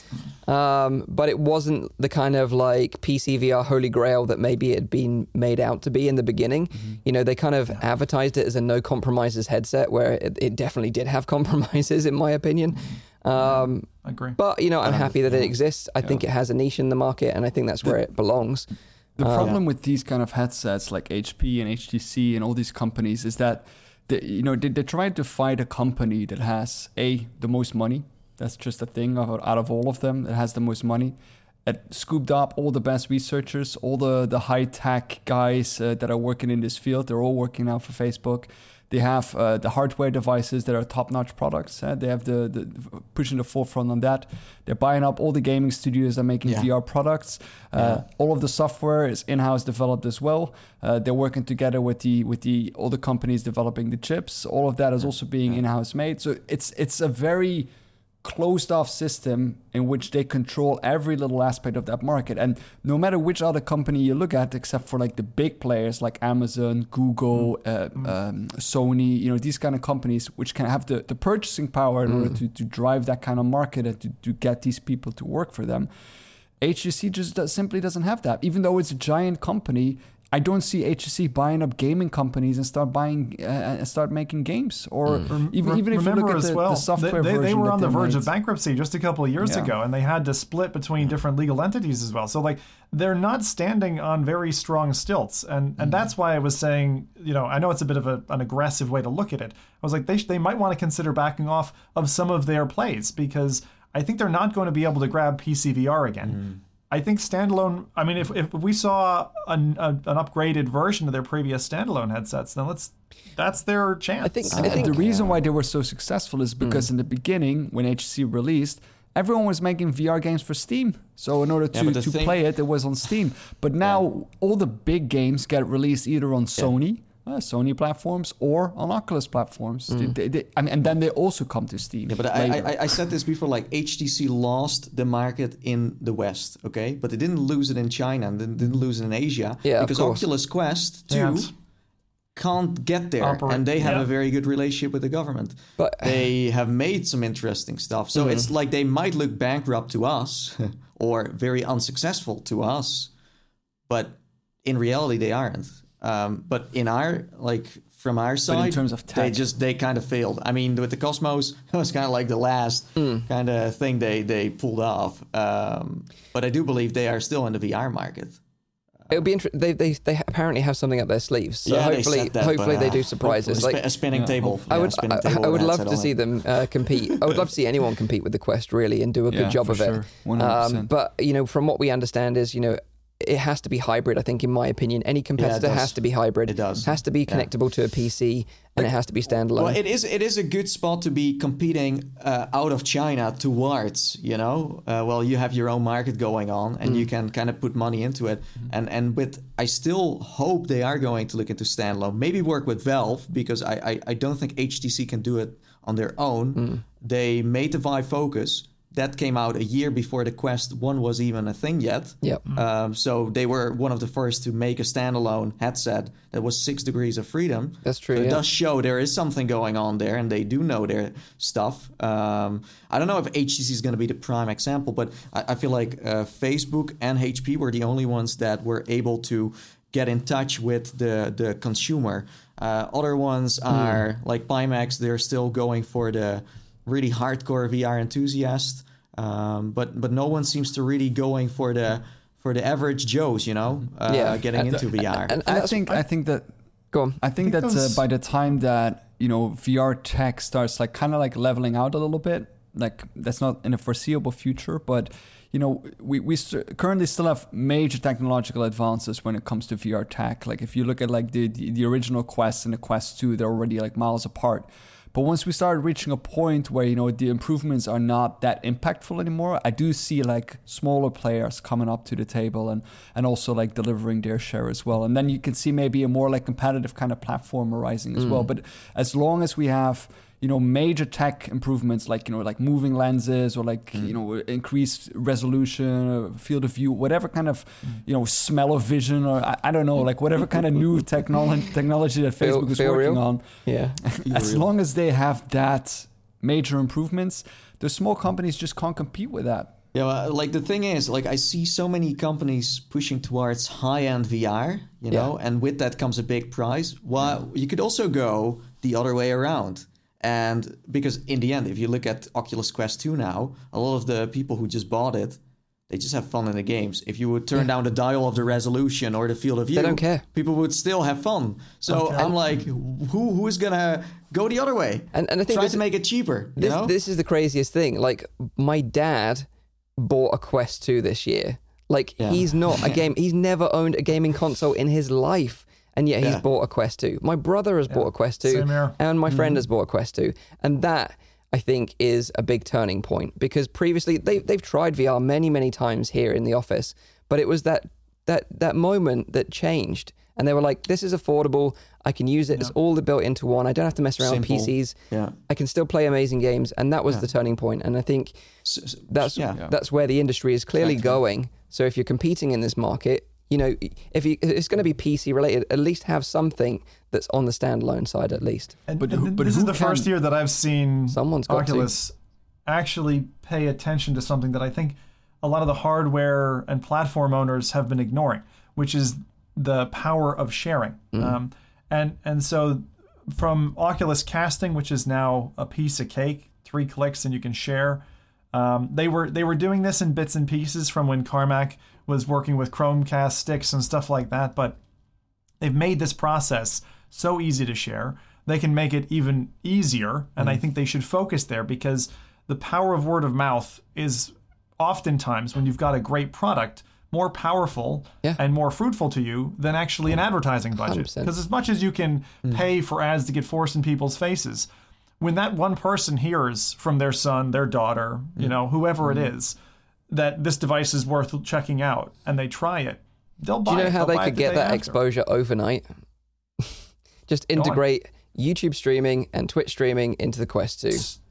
Um, but it wasn't the kind of like PC VR holy grail that maybe it had been made out to be in the beginning. You know, they kind of advertised it as a no compromises headset, where it, it definitely did have [LAUGHS] compromises, in my opinion. Um, I agree. but you know, I'm happy that it exists. I think it has a niche in the market, and I think that's where it belongs. The Um, problem with these kind of headsets like HP and HTC and all these companies is that they, you know they, they're trying to fight a company that has a the most money. That's just a thing out of all of them that has the most money. It scooped up all the best researchers, all the the high tech guys uh, that are working in this field. They're all working now for Facebook. They have uh, the hardware devices that are top-notch products. Uh, they have the, the pushing the forefront on that. They're buying up all the gaming studios that are making Yeah. VR products. Uh, All of the software is in-house developed as well. Uh, they're working together with the with the all the companies developing the chips. All of that is also being in-house made. So it's it's a very closed off system in which they control every little aspect of that market. And no matter which other company you look at except for like the big players like amazon google uh, um, sony you know these kind of companies which can have the, the purchasing power in order to, to drive that kind of market and to, to get these people to work for them HTC just does, simply doesn't have that. Even though it's a giant company, I don't see HTC buying up gaming companies and start buying uh, and start making games. Or even, Re- even if you look at the, well, the software they, they, they were on the verge made. of bankruptcy just a couple of years Yeah. ago, and they had to split between different legal entities as well. So like they're not standing on very strong stilts, and Mm-hmm. and that's why I was saying, you know, I know it's a bit of a, an aggressive way to look at it. I was like, they sh- they might want to consider backing off of some of their plays because I think they're not going to be able to grab PCVR again. Mm-hmm. I think standalone. I mean, if, if we saw an, a, an upgraded version of their previous standalone headsets, then let's. That's their chance. I think I think the reason why they were so successful is because mm. in the beginning, when HTC released, everyone was making VR games for Steam. So in order to, but the to thing- play it, it was on Steam. But now all the big games get released either on Sony, uh, Sony platforms or on Oculus platforms. Mm. They- they- mean, and then they also come to Steam. Yeah, but I. I, I said this before. Like HTC lost the market in the West, okay, but they didn't lose it in China and didn't, didn't lose it in Asia Yeah, because. Oculus Quest Yeah. Two can't get there, Operate- and they have yeah. a very good relationship with the government. But- [SIGHS] they have made some interesting stuff. So it's like they might look bankrupt to us [LAUGHS] or very unsuccessful to us, but in reality they aren't. Um, but in our like from our side, in terms of they just they kind of failed. I mean, with the Cosmos, [LAUGHS] it was kind of like the last kind of thing they they pulled off. Um, but I do believe they are still in the VR market. It'll be interesting. They, they they apparently have something up their sleeves. So yeah, hopefully said that, hopefully but, they uh, do surprises. hopefully Like a spinning Yeah, table. I would spinning I, table I would love to see it. them uh, compete. I would love to see anyone compete with the Quest really and do a good Yeah, job for of sure. it. 100%. Um, but you know, from what we understand is you know. It has to be hybrid, I think, in my opinion. Any competitor does. has to be hybrid. It does. Has to be connectable to a PC, and it has to be standalone. Well, it is it is a good spot to be competing uh, out of China towards, you know. Uh, well, you have your own market going on, and you can kind of put money into it. And and with I still hope they are going to look into standalone. Maybe work with Valve because I I, I don't think HTC can do it on their own. They made the Vive Focus. That came out a year before the Quest One was even a thing yet. Yep. Um, so they were one of the first to make a standalone headset that was six degrees of freedom. That's true, So it yeah. does show there is something going on there, and they do know their stuff. Um, I don't know if HTC is going to be the prime example, but I, I feel like uh, Facebook and HP were the only ones that were able to get in touch with the the consumer. Uh, other ones Hmm. are like Pimax; they're still going for the really hardcore VR enthusiast, um, but but no one seems to really going for the for the average Joes, you know, uh, Yeah. getting And- into VR. and, and I think I think that go on. I think think that uh, by the time that you know VR tech starts like kind of like leveling out a little bit, like that's not in a foreseeable future, but you know we we st- currently still have major technological advances when it comes to VR tech. Like if you look at like the the, the original Quest and the Quest Two, they're already like miles apart. But once we start reaching a point where you know the improvements are not that impactful anymore, I do see like smaller players coming up to the table and and also like delivering their share as well. And then you can see maybe a more like competitive kind of platform arising as well. Mm. But as long as we have you know major tech improvements like you know like moving lenses or like you know increased resolution uh, field of view whatever kind of you know smell of vision or I, I don't know like whatever kind of new [LAUGHS] technology technology that Feel- Facebook is feel working real? on Yeah. [LAUGHS] as long as they have that major improvements, the small companies just can't compete with that. Yeah, well, like the thing is, like I see so many companies pushing towards high-end VR, you know, and with that comes a big price. Well, you could also go the other way around. And because in the end, if you look at Oculus Quest 2 now, a lot of the people who just bought it, they just have fun in the games. If you would turn down the dial of the resolution or the field of view, they don't care. people would still have fun. So I'm like, who who is gonna go the other way? And- and I think try this- to make it cheaper. You This, know? this is the craziest thing. Like, my dad bought a Quest 2 this year. Like, Yeah. he's not a [LAUGHS] game, he's never owned a gaming console in his life. And yet he's Yeah. bought a Quest 2. My brother has bought a Quest 2. And my Mm-hmm. friend has bought a Quest 2. And that, I think, is a big turning point because previously they, they've tried VR many, many times here in the office. But it was that, that, that moment that changed. And they were like, this is affordable. I can use it. It's all built into one. I don't have to mess around Simple. with PCs. Yeah. I can still play amazing games, and that was the turning point. And I think that's yeah. that's where the industry is clearly going. So if you're competing in this market, you know, if you, if it's going to be PC related, at least have something that's on the standalone side at least. And, But and who- but this is who the first year that I've seen Someone's got to. Oculus actually pay attention to something that I think a lot of the hardware and platform owners have been ignoring, which is the power of sharing. Mm. Um, and and so from Oculus Casting, which is now a piece of cake, three clicks and you can share. Um, they were they were doing this in bits and pieces from when Carmack was working with Chromecast sticks and stuff like that, but they've made this process so easy to share. They can make it even easier, and I Mm-hmm. think they should focus there because the power of word of mouth is oftentimes when you've got a great product more powerful Yeah. and more fruitful to you than actually an advertising budget. Because as much as you can Mm. pay for ads to get forced in people's faces, when that one person hears from their son, their daughter, Mm. you know, whoever it Mm-hmm. is, that this device is worth checking out, and they try it, they'll buy it. Do you know it. how They'll they could get that after. exposure overnight? [LAUGHS] Just integrate YouTube streaming and Twitch streaming into the Quest 2.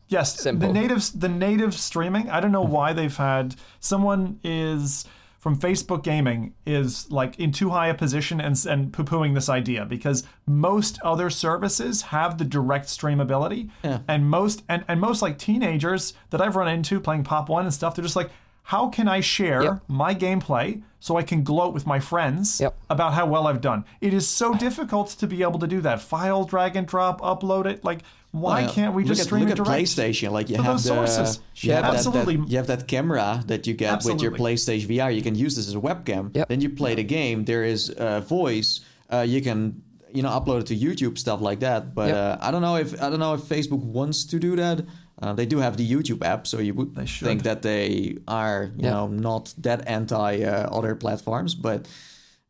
Yes, Simple. the native the native streaming. I don't know mm-hmm. why they've had someone is from Facebook Gaming is like in too high a position and and poo pooing this idea because most other services have the direct stream streamability, and most and and most like teenagers that I've run into playing Pop One and stuff, they're just like. How can I share Yep. my gameplay so I can gloat with my friends Yep. about how well I've done? It is so difficult to be able to do that. File, drag and drop, upload it. Like, why Well, can't we just at, stream look it direct? PlayStation? Like you have those the sources. you have that- Absolutely. That, you have that camera that you get with your PlayStation VR. You can use this as a webcam. Yep. Then you play the game. There is uh, voice. Uh, you can you know upload it to YouTube stuff like that. But uh, I don't know if I don't know if Facebook wants to do that. Uh, they do have the YouTube app, so you would think that they are you Yeah. know not that anti uh, other platforms. But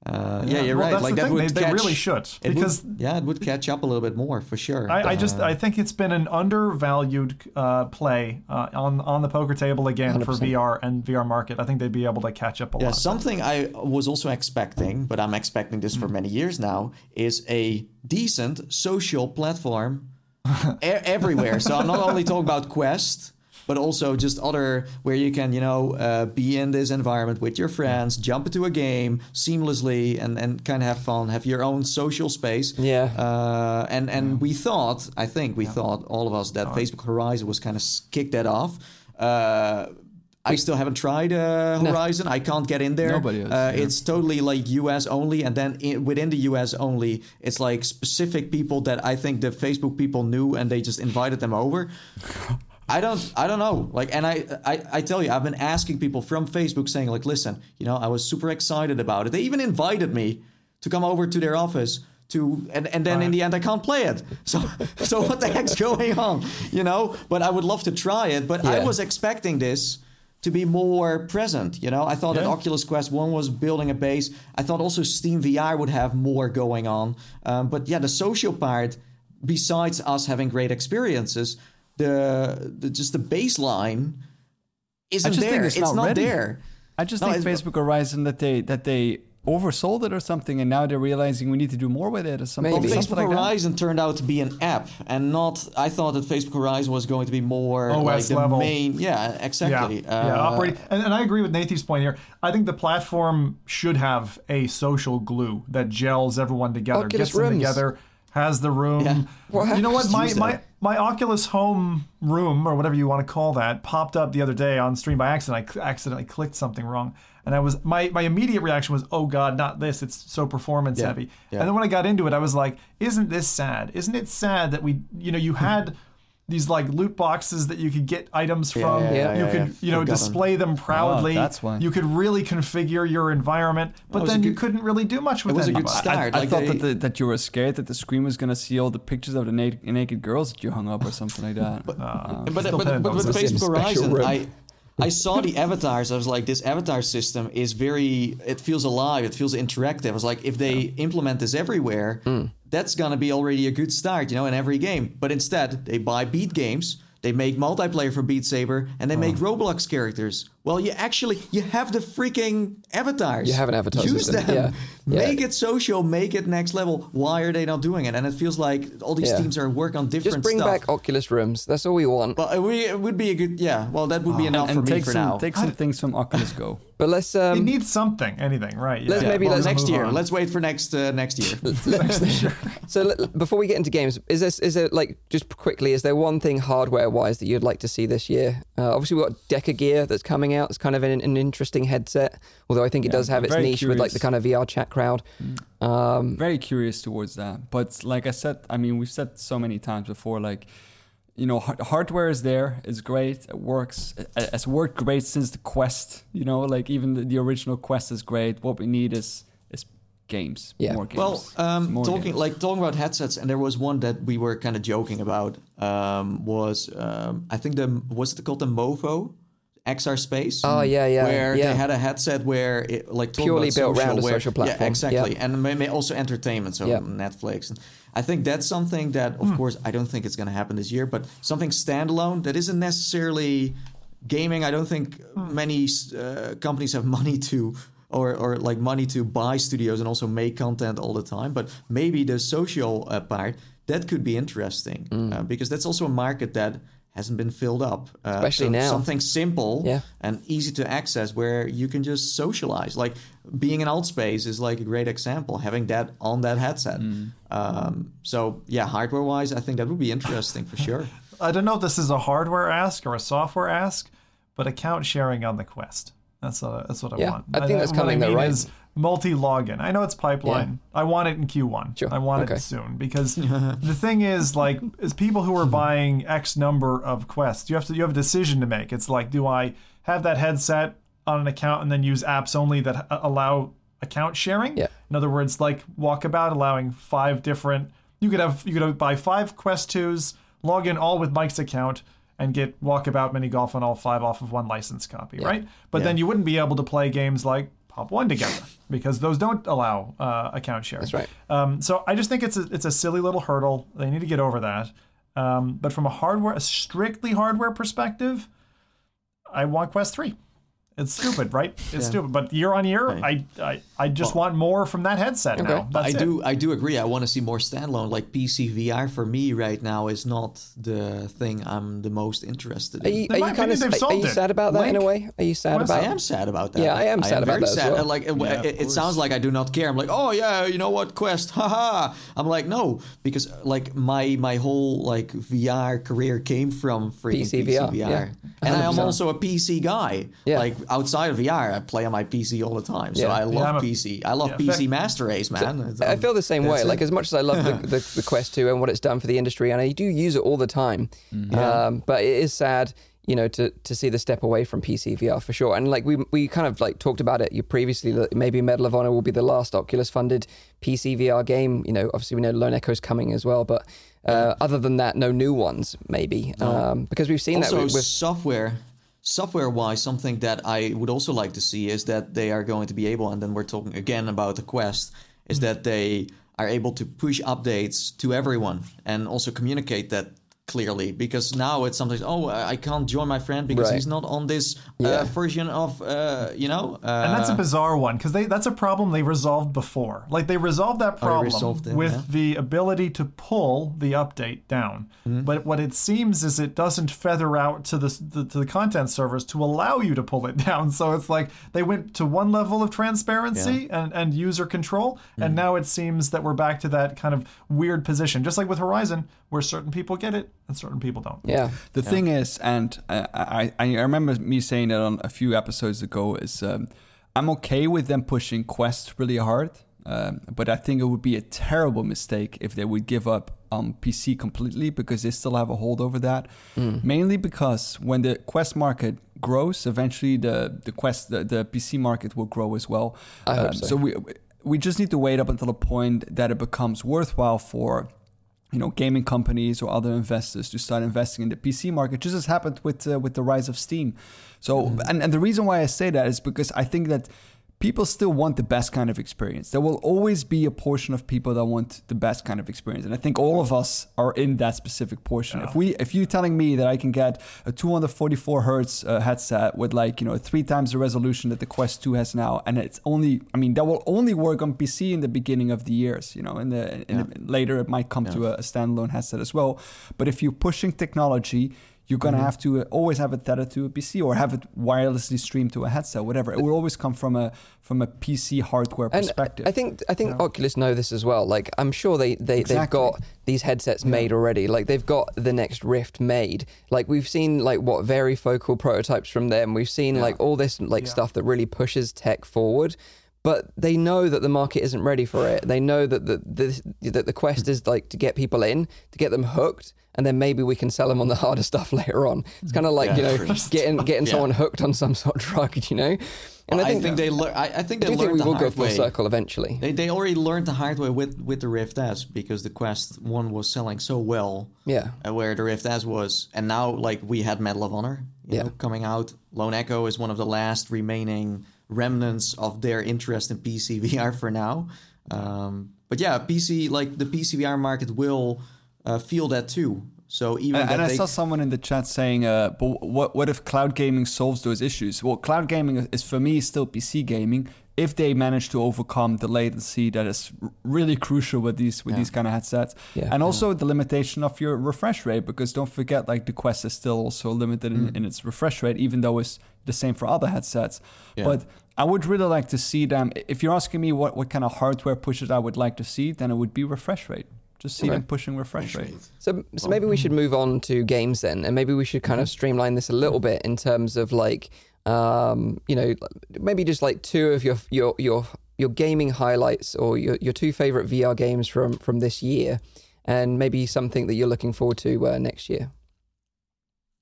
uh, yeah, you're well, right. Like that thing. would They, catch, they really should it would- because yeah, it would catch up a little bit more for sure. I, I just Uh, I think it's been an undervalued uh, play uh, on on the poker table again for VR and VR market. I think they'd be able to catch up a Yeah, lot. something I was also expecting, but I'm expecting this for many years now, is a decent social platform everywhere. So I'm not only talking about Quest, but also just other where you can, you know, uh, be in this environment with your friends, jump into a game seamlessly, and and kind of have fun, have your own social space. Yeah. Uh, and and we thought, I think we thought all of us that Facebook Horizon was kind of kicked that off. Uh, I still haven't tried uh, Horizon. I can't get in there. Nobody has, Uh, yeah. It's totally like US only, and then in, within the US only, it's like specific people that I think the Facebook people knew, and they just invited them over. [LAUGHS] I don't, I don't know. Like, and I, I, I tell you, I've been asking people from Facebook saying, like, listen, you know, I was super excited about it. They even invited me to come over to their office to, and, and then in the end, I can't play it. [LAUGHS] So, so what the heck's going on? You know, but I would love to try it. But I was expecting this to be more present. You know, I thought that Oculus Quest One was building a base. I thought also Steam VR would have more going on. Um, but yeah, the social part, besides us having great experiences, the, the just the baseline isn't there. it's It's, not not, there. I just No, think Facebook Horizon that they that they oversold it or something, and now they're realizing we need to do more with it or something. Maybe. Well, something Facebook like that. Horizon turned out to be an app, and not. I thought that Facebook Horizon was going to be more OS like the level. main. Yeah, yeah, exactly. yeah, Uh, operating. And, and I agree with Nathan's point here. I think the platform should have a social glue that gels everyone together, Oculus gets them rooms. together, has the room. Yeah. What you know what? My my my Oculus Home room or whatever you want to call that popped up the other day on stream by accident. I cl- accidentally clicked something wrong, and I was my my immediate reaction was, "Oh God, not this! It's so performance Yeah, heavy." yeah. And then when I got into it, I was like, "Isn't this sad? Isn't it sad that we, you know, you had." These like loot boxes that you could get items from. yeah, yeah, you yeah, could, yeah. you know, Forgotten. display them proudly. that's why. You could really configure your environment, but was a then you couldn't really do much with was a it. good I, start. I like thought they- that, the, that you were scared that the screen was gonna see all the pictures of the naked, naked girls that you hung up or something like that. But, Uh, but, Still but, but with the. Facebook Special Horizon. I [LAUGHS] I saw the avatars. I was like, this avatar system is very. It feels alive. It feels interactive. I was like, if they implement this everywhere, hmm. that's gonna be already a good start, you know, in every game. But instead, they buy Beat Games. They make multiplayer for Beat Saber, and they hmm. make Roblox characters. Well, you actually you have the freaking avatars. You have an avatar Use system, them. yeah. [LAUGHS] Yeah. Make it social. Make it next level. Why are they not doing it? And it feels like all these Yeah. teams are working on different Just bring stuff. back Oculus rooms. That's all we want. Well, it would, it would be a good, yeah. Well, that would be enough and for me take for some now. take some things from Oculus Go. [LAUGHS] But let's it um, needs something, anything, right? Let's yeah. maybe well, let's next move year. on. Let's wait for next uh, next year. [LAUGHS] so let- before we get into games, is this is it like just quickly? Is there one thing hardware wise that you'd like to see this year? Uh, obviously, we've got Deca Gear that's coming out. It's kind of an, an interesting headset, although I think it Yeah, does have its very niche with like the kind of VR chat crowd. Um, Very curious towards that. But like I said, I mean, we've said so many times before, like. You know, har- hardware is there. It's great. It works. It- It's worked great since the Quest. You know, like even the, the original Quest is great. What we need is is games. Yeah. More games. well, um, More talking games. like talking about headsets, and there was one that we were kind of joking about. Um, was um, I think the was it called the Mova XR Space? Oh, yeah, yeah, Where yeah. they had a headset where it like talking Purely built social, around a social platform. Yeah, exactly, Yeah. and may- may also entertainment, so Yeah. Netflix. And I think that's something that, of course, I don't think it's going to happen this year, but something standalone that isn't necessarily gaming. I don't think many uh, companies have [LAUGHS] money to or or like money to buy studios and also make content all the time. But maybe the social uh, part that could be interesting Mm. uh, because that's also a market that hasn't been filled up. Uh, Especially so now. something simple Yeah. and easy to access where you can just socialize. Like being in Altspace is like a great example. Having that on that headset. Mm. Um, so yeah, hardware wise, I think that would be interesting for sure. [LAUGHS] I don't know if this is a hardware ask or a software ask, but account sharing on the Quest. That's a, that's what I Yeah, want. I think that's what coming I though, right? is multi-login. I know it's pipeline. I want it in Q1. Sure, I want okay. it soon because [LAUGHS] the thing is, like, is people who are buying X number of quests, you have to you have a decision to make. It's like, do I have that headset on an account and then use apps only that uh, allow account sharing? Yeah. In other words, like Walkabout allowing five different. You could have you could have, buy five Quest twos, log in all with Mike's account, and get Walkabout Mini Golf on all five off of one license copy, right? But then you wouldn't be able to play games like One together because those don't allow uh, account sharing. That's right. Um, so I just think it's a, it's a silly little hurdle. They need to get over that. Um, but from a hardware, a strictly hardware perspective, I want Quest Three. It's stupid, right? It's stupid. But year on year, I, I I just want more from that headset now. But That's I it. do I do agree. I want to see more standalone. Like PC VR for me right now is not the thing I'm the most interested Are in. you, are you kind maybe of they've are, you sad about that in a way? Are you sad about? I am sad about that. Yeah, I am sad about very that as sad. well. Like it, Yeah, it, it sounds like I do not care. I'm like, oh yeah, you know what, Quest, haha. I'm like, no, because like my my whole like VR career came from freaking PC PC, VR, VR, yeah. and I am also a PC guy. Yeah. Like outside of VR, I play on my PC all the time. So Yeah. I love I'm a- PC. I love yeah, PC fact- Master Race, man. It's- I feel the same way. it. Like as much as I love the, [LAUGHS] the, the Quest 2 and what it's done for the industry, and I do use it all the time. Um, but it is sad, you know, to to see the step away from PC VR for sure. And like we we kind of like talked about it you previously that maybe Medal of Honor will be the last Oculus funded PC VR game. You know, obviously we know Lone Echo's coming as well, but uh, other than that, no new ones maybe um, because we've seen also that with, with software software wise something that i would also like to see is that they are going to be able and then we're talking again about the quest is mm. that they are able to push updates to everyone and also communicate that clearly because now it's sometimes oh i can't join my friend because Right. he's not on this Yeah. uh, version of uh, you know uh, And that's a bizarre one because they that's a problem they resolved before. Like they resolved that problem resolved it, with yeah. the ability to pull the update down. Mm-hmm. But what it seems is it doesn't feather out to the, the to the content servers to allow you to pull it [LAUGHS] down. So it's like they went to one level of transparency and, and user control, Mm-hmm. and now it seems that we're back to that kind of weird position, just like with Horizon, where certain people get it and certain people don't. yeah. The thing is, and uh, I, I remember me saying it on a few episodes ago, is um, I'm okay with them pushing Quest really hard, um, but I think it would be a terrible mistake if they would give up on PC completely because they still have a hold over that. Mainly because when the Quest market grows, eventually the the Quest the, the PC market will grow as well. I hope Um, so. so we we just need to wait up until a point that it becomes worthwhile for you know gaming companies or other investors to start investing in the PC market just as happened with uh, with the rise of Steam. So and, and the reason why I say that is because I think that people still want the best kind of experience. There will always be a portion of people that want the best kind of experience. And I think all of us are in that specific portion. If we if you're telling me that I can get a 244 hertz uh, headset with like you know three times the resolution that the Quest 2 has now and it's only I mean that will only work on PC in the beginning of the years you know in the, in the later it might come to a, a standalone headset as well. But if you're pushing technology you're Mm-hmm. gonna have to uh, always have it tethered to a PC or have it wirelessly streamed to a headset, whatever. It will always come from a from a PC hardware And perspective. I think I think Oculus know this as well. Like I'm sure they, they they've got these headsets made already. Like they've got the next Rift made. Like we've seen like what varifocal prototypes from them. We've seen like all this like stuff that really pushes tech forward. But they know that the market isn't ready for it. They know that the, the that the quest is like to get people in, to get them hooked, and then maybe we can sell them on the [LAUGHS] harder stuff later on. It's kind of like you know getting [LAUGHS] getting Yeah. someone hooked on some sort of drug, you know. And I think, they learn. I, I think I they do think we the will go full circle eventually. They, they already learned the hard way with, with the Rift S because the Quest 1 was selling so well. Yeah. uh, Where the Rift S was. And now, like, we had Medal of Honor you Yeah. know, coming out. Lone Echo is one of the last remaining remnants of their interest in PC VR for now. Um, but yeah, PC, like, the PC VR market will uh, feel that too. So even and, that and I saw someone in the chat saying, uh, "But what what if cloud gaming solves those issues?" Well, cloud gaming is for me still PC gaming. if they manage to overcome the latency that is really crucial with these with Yeah. these kind of headsets, Yeah. and also the limitation of your refresh rate, because don't forget, like the Quest is still also limited in, in its refresh rate, even though it's the same for other headsets. Yeah. But I would really like to see them. If you're asking me what, what kind of hardware pushes I would like to see, then it would be refresh rate. Just see Okay. them pushing refresh rate. So, so maybe we should move on to games then, and maybe we should kind of streamline this a little bit in terms of like, um, you know, maybe just like two of your your your your gaming highlights or your your two favorite VR games from from this year, and maybe something that you're looking forward to uh, next year.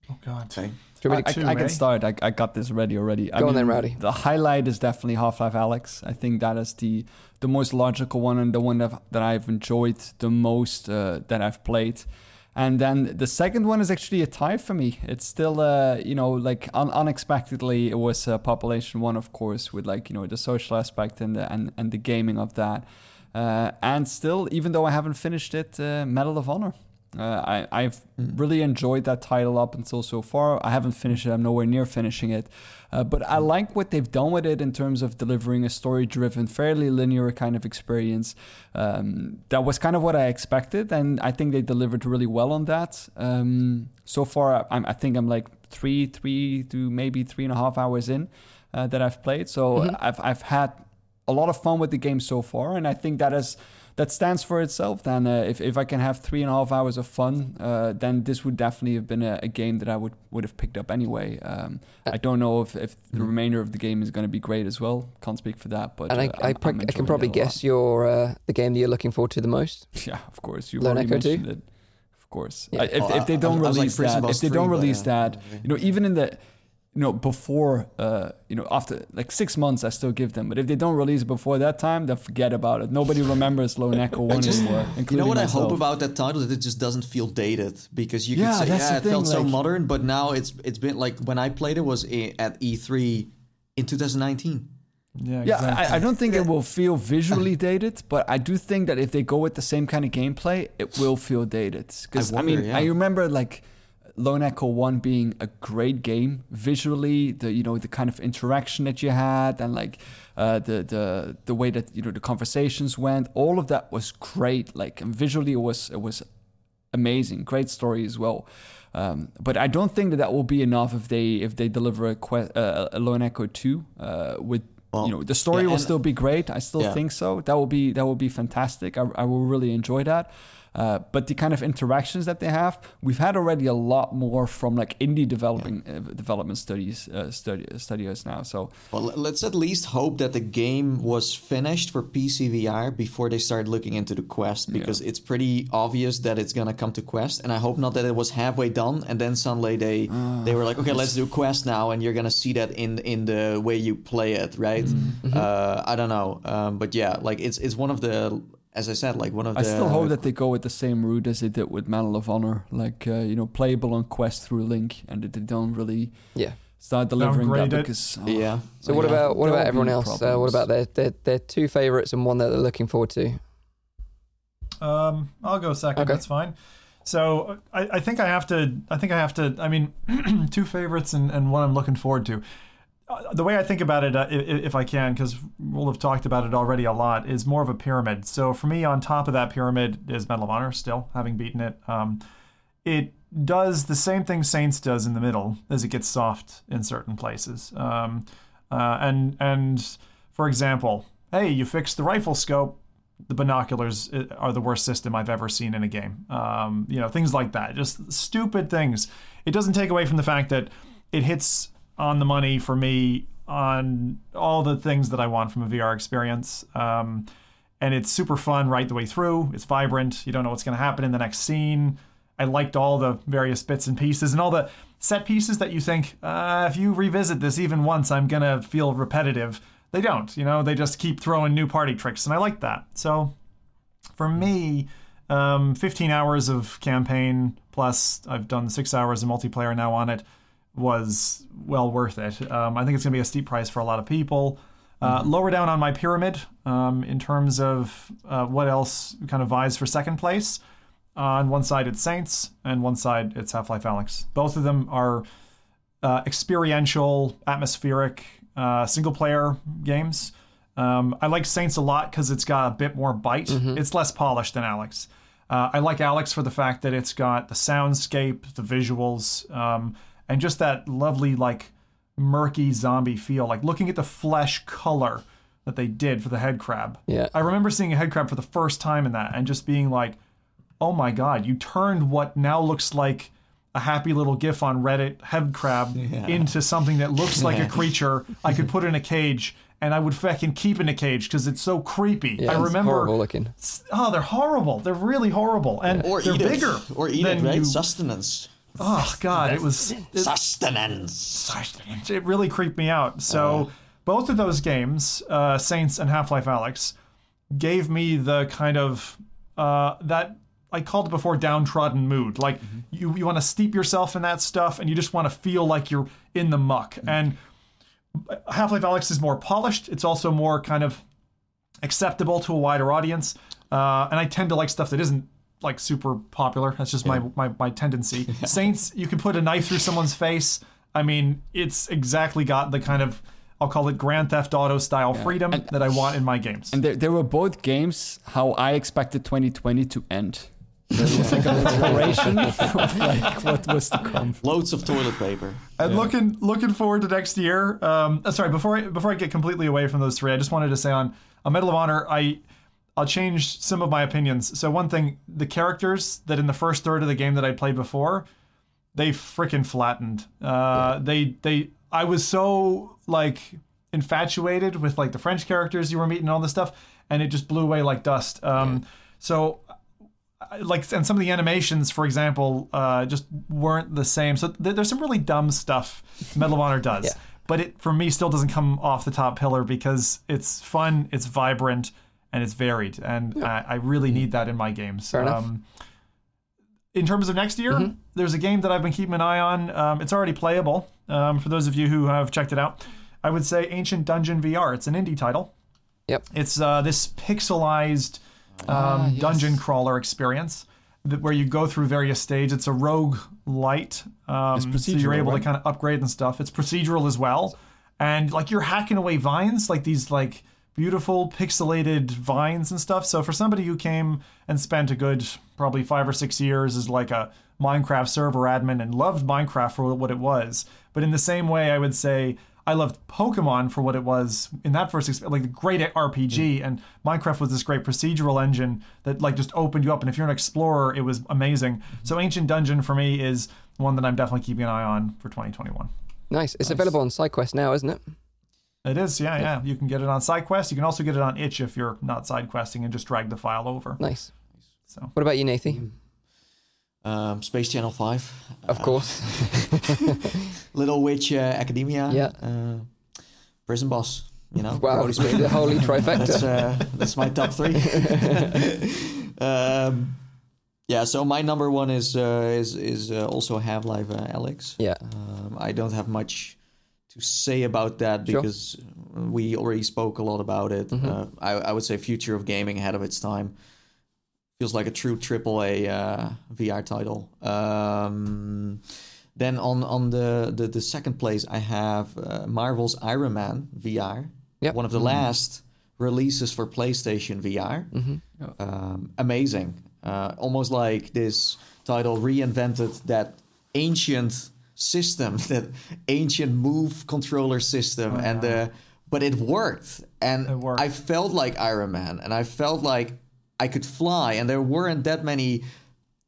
Oh God. Okay. Do you I, want me to- I- two, I can start. I, I got this ready already. I Go on then, Rowdy. The highlight is definitely Half Life Alyx. I think that is the the most logical one and the one that, that I've enjoyed the most uh, that I've played. And then the second one is actually a tie for me. It's still, uh, you know, like un- unexpectedly, it was uh, Population One, of course, with like you know the social aspect and the and, and the gaming of that. Uh, and still, even though I haven't finished it, uh, Medal of Honor. Uh, I, I've really enjoyed that title up until so far. I haven't finished it. I'm nowhere near finishing it. Uh, but I like what they've done with it in terms of delivering a story driven, fairly linear kind of experience. Um, that was kind of what I expected. And I think they delivered really well on that. Um, so far, I'm, I think I'm like three, three to maybe three and a half hours in uh, that I've played. So I've, I've had a lot of fun with the game so far. And I think that is that stands for itself. Then, uh, if if I can have three and a half hours of fun, uh, then this would definitely have been a, a game that I would would have picked up anyway. Um, I don't know if, if the remainder of the game is going to be great as well. Can't speak for that, but and I, uh, I, I'm- pro- I'm can probably it a lot. guess your uh, the game that you're looking forward to the most. [LAUGHS] Yeah, of course. You've Lone already Echo too? mentioned it. Of course. Yeah. I- if, Oh, if they don't I was like release that, if they don't release that, you know, even in the, you know, before, uh, you know, after like six months, I still give them. But if they don't release it before that time, then forget about it. Nobody remembers Lone [LAUGHS] Echo One just- anymore. You know including what I hope about that title that it just doesn't feel dated because you Yeah, can say yeah it thing, felt so modern, but now it's it's been like when I played it was i- at E3 in 2019. Yeah, Yeah, exactly. I, I don't think it will feel visually [LAUGHS] dated, but I do think that if they go with the same kind of gameplay, it will feel dated. Because I, I mean, yeah. I remember like Lone Echo One being a great game visually. The you know the kind of interaction that you had, and like uh, the the the way that you know the conversations went. All of that was great. Like and visually, it was it was amazing. Great story as well. Um, but I don't think that that will be enough if they if they deliver a, que- uh, a Lone Echo two uh, with Well, you know the story yeah, will still be great. I still Yeah. think so. That will be that will be fantastic. I, I will really enjoy that. Uh, but the kind of interactions that they have, we've had already a lot more from like indie developing uh, development studies uh, study, studios now. So Well, let's at least hope that the game was finished for PC VR before they start looking into the Quest because it's pretty obvious that it's gonna come to Quest, and I hope not that it was halfway done and then suddenly they they were like, okay, let's [LAUGHS] do Quest now, and you're gonna see that in in the way you play it, right? Uh, I don't know, um, but yeah, like it's it's one of the as I said, like one of the. I still hope that they go with the same route as they did with Medal of Honor, like uh, you know, playable on Quest through Link, and that they don't really Yeah. start delivering that because oh, Yeah. So what Yeah. about what about everyone else? Uh, what about their, their their two favorites and one that they're looking forward to? Um, I'll go second. Okay. That's fine. So I, I think I have to. I think I have to. I mean, [CLEARS THROAT] two favorites and, and one I'm looking forward to. The way I think about it, uh, if, if I can, because we'll have talked about it already a lot, is more of a pyramid. So for me, on top of that pyramid is Medal of Honor. Still having beaten it, um, it does the same thing Saints does in the middle, as it gets soft in certain places. Um, uh, and and for example, hey, you fixed the rifle scope the binoculars uh, are the worst system I've ever seen in a game. Um, you know, things like that. Just stupid things. It doesn't take away from the fact that it hits on the money for me on all the things that I want from a VR experience. Um, and it's super fun right the way through. It's vibrant. You don't know what's going to happen in the next scene. I liked all the various bits and pieces and all the set pieces that you think, uh, if you revisit this even once, I'm going to feel repetitive. They don't, you know, they just keep throwing new party tricks, and I like that. So for me, um, 15 hours of campaign plus I've done six hours of multiplayer now on it was well worth it. Um, I think it's going to be a steep price for a lot of people. Uh, Lower down on my pyramid um, in terms of uh, what else kind of vies for second place. On one side, it's Saints, and one side, it's Half Life Alyx. Both of them are uh, experiential, atmospheric, uh, single player games. Um, I like Saints a lot because it's got a bit more bite. It's less polished than Alyx. Uh, I like Alyx for the fact that it's got the soundscape, the visuals, um, and just that lovely like murky zombie feel. Like looking at the flesh color that they did for the head crab. Yeah. I remember seeing a head crab for the first time in that and just being like, oh my god, you turned what now looks like a happy little gif on Reddit head crab [LAUGHS] into something that looks like a creature I could put in a cage and I would fucking keep in a cage because it's so creepy. Yeah, I remember horrible looking. Oh, they're horrible. They're really horrible. And Or they're bigger. it. Or eat it, right? you- Sustenance. Oh god, it was it, Sustenance. it really creeped me out. So both of those games, uh, Saints and Half Life Alyx, gave me the kind of uh, that I called it before downtrodden mood. Like you, you want to steep yourself in that stuff, and you just want to feel like you're in the muck. And Half Life Alyx is more polished. It's also more kind of acceptable to a wider audience. Uh, and I tend to like stuff that isn't like super popular. That's just my, my my tendency. [LAUGHS] Saints, you can put a knife through someone's face. I mean, it's exactly got the kind of I'll call it Grand Theft Auto style freedom that I want in my games. And there, there were both games how I expected 2020 to end. There was like an [LAUGHS] exploration of like what was to come. Loads of toilet paper. And looking looking forward to next year. Um, uh, sorry, before I before I get completely away from those three, I just wanted to say on a Medal of Honor, I I'll change some of my opinions. So one thing, the characters that in the first third of the game that I played before, they freaking flattened. Uh, They they I was so like infatuated with like the French characters you were meeting and all this stuff, and it just blew away like dust. Um, So like and some of the animations for example uh, just weren't the same so th- there's some really dumb stuff [LAUGHS] medal of honor does Yeah. but it for me still doesn't come off the top pillar because it's fun it's vibrant and it's varied and I, I really need that in my games Fair enough. um, in terms of next year there's a game that i've been keeping an eye on um, it's already playable um, for those of you who have checked it out i would say ancient dungeon vr it's an indie title Yep. it's uh, this pixelized um, dungeon crawler experience that, where you go through various stages. It's a rogue light, um, so you're able right? to kind of upgrade and stuff. It's procedural as well, and like you're hacking away vines, like these like beautiful pixelated vines and stuff. So for somebody who came and spent a good probably five or six years as like a Minecraft server admin and loved Minecraft for what it was, but in the same way, I would say I loved Pokemon for what it was in that first experience, like a great RPG, mm. and Minecraft was this great procedural engine that like just opened you up. And if you're an explorer, it was amazing. Mm-hmm. So Ancient Dungeon for me is one that I'm definitely keeping an eye on for 2021. Nice. It's available on SideQuest now, isn't it? It is, yeah, yeah. You can get it on SideQuest. You can also get it on Itch if you're not side questing and just drag the file over. Nice. So What about you, Nathy? Um, Space Channel 5. Of course. [LAUGHS] Little Witch uh, Academia. Yeah. Uh, Prison Boss. You know? Wow, Holy Spirit. the holy [LAUGHS] trifecta. That's uh, that's my top three. [LAUGHS] um, yeah, so my number one is uh, is is uh, also Half Life uh, Alyx. yeah. Um, I don't have much to say about that Sure. because we already spoke a lot about it. Mhm. Uh, I, I would say future of gaming ahead of its time. Feels like a true AAA uh, VR title. Um, then on on the, the the second place, I have uh, Marvel's Iron Man VR. Yep. One of the last releases for PlayStation VR. hmm Um, amazing. Uh, almost like this title reinvented that ancient system, [LAUGHS] that ancient move controller system, and uh, but it worked. And It worked. I felt like Iron Man, and I felt like I could fly, and there weren't that many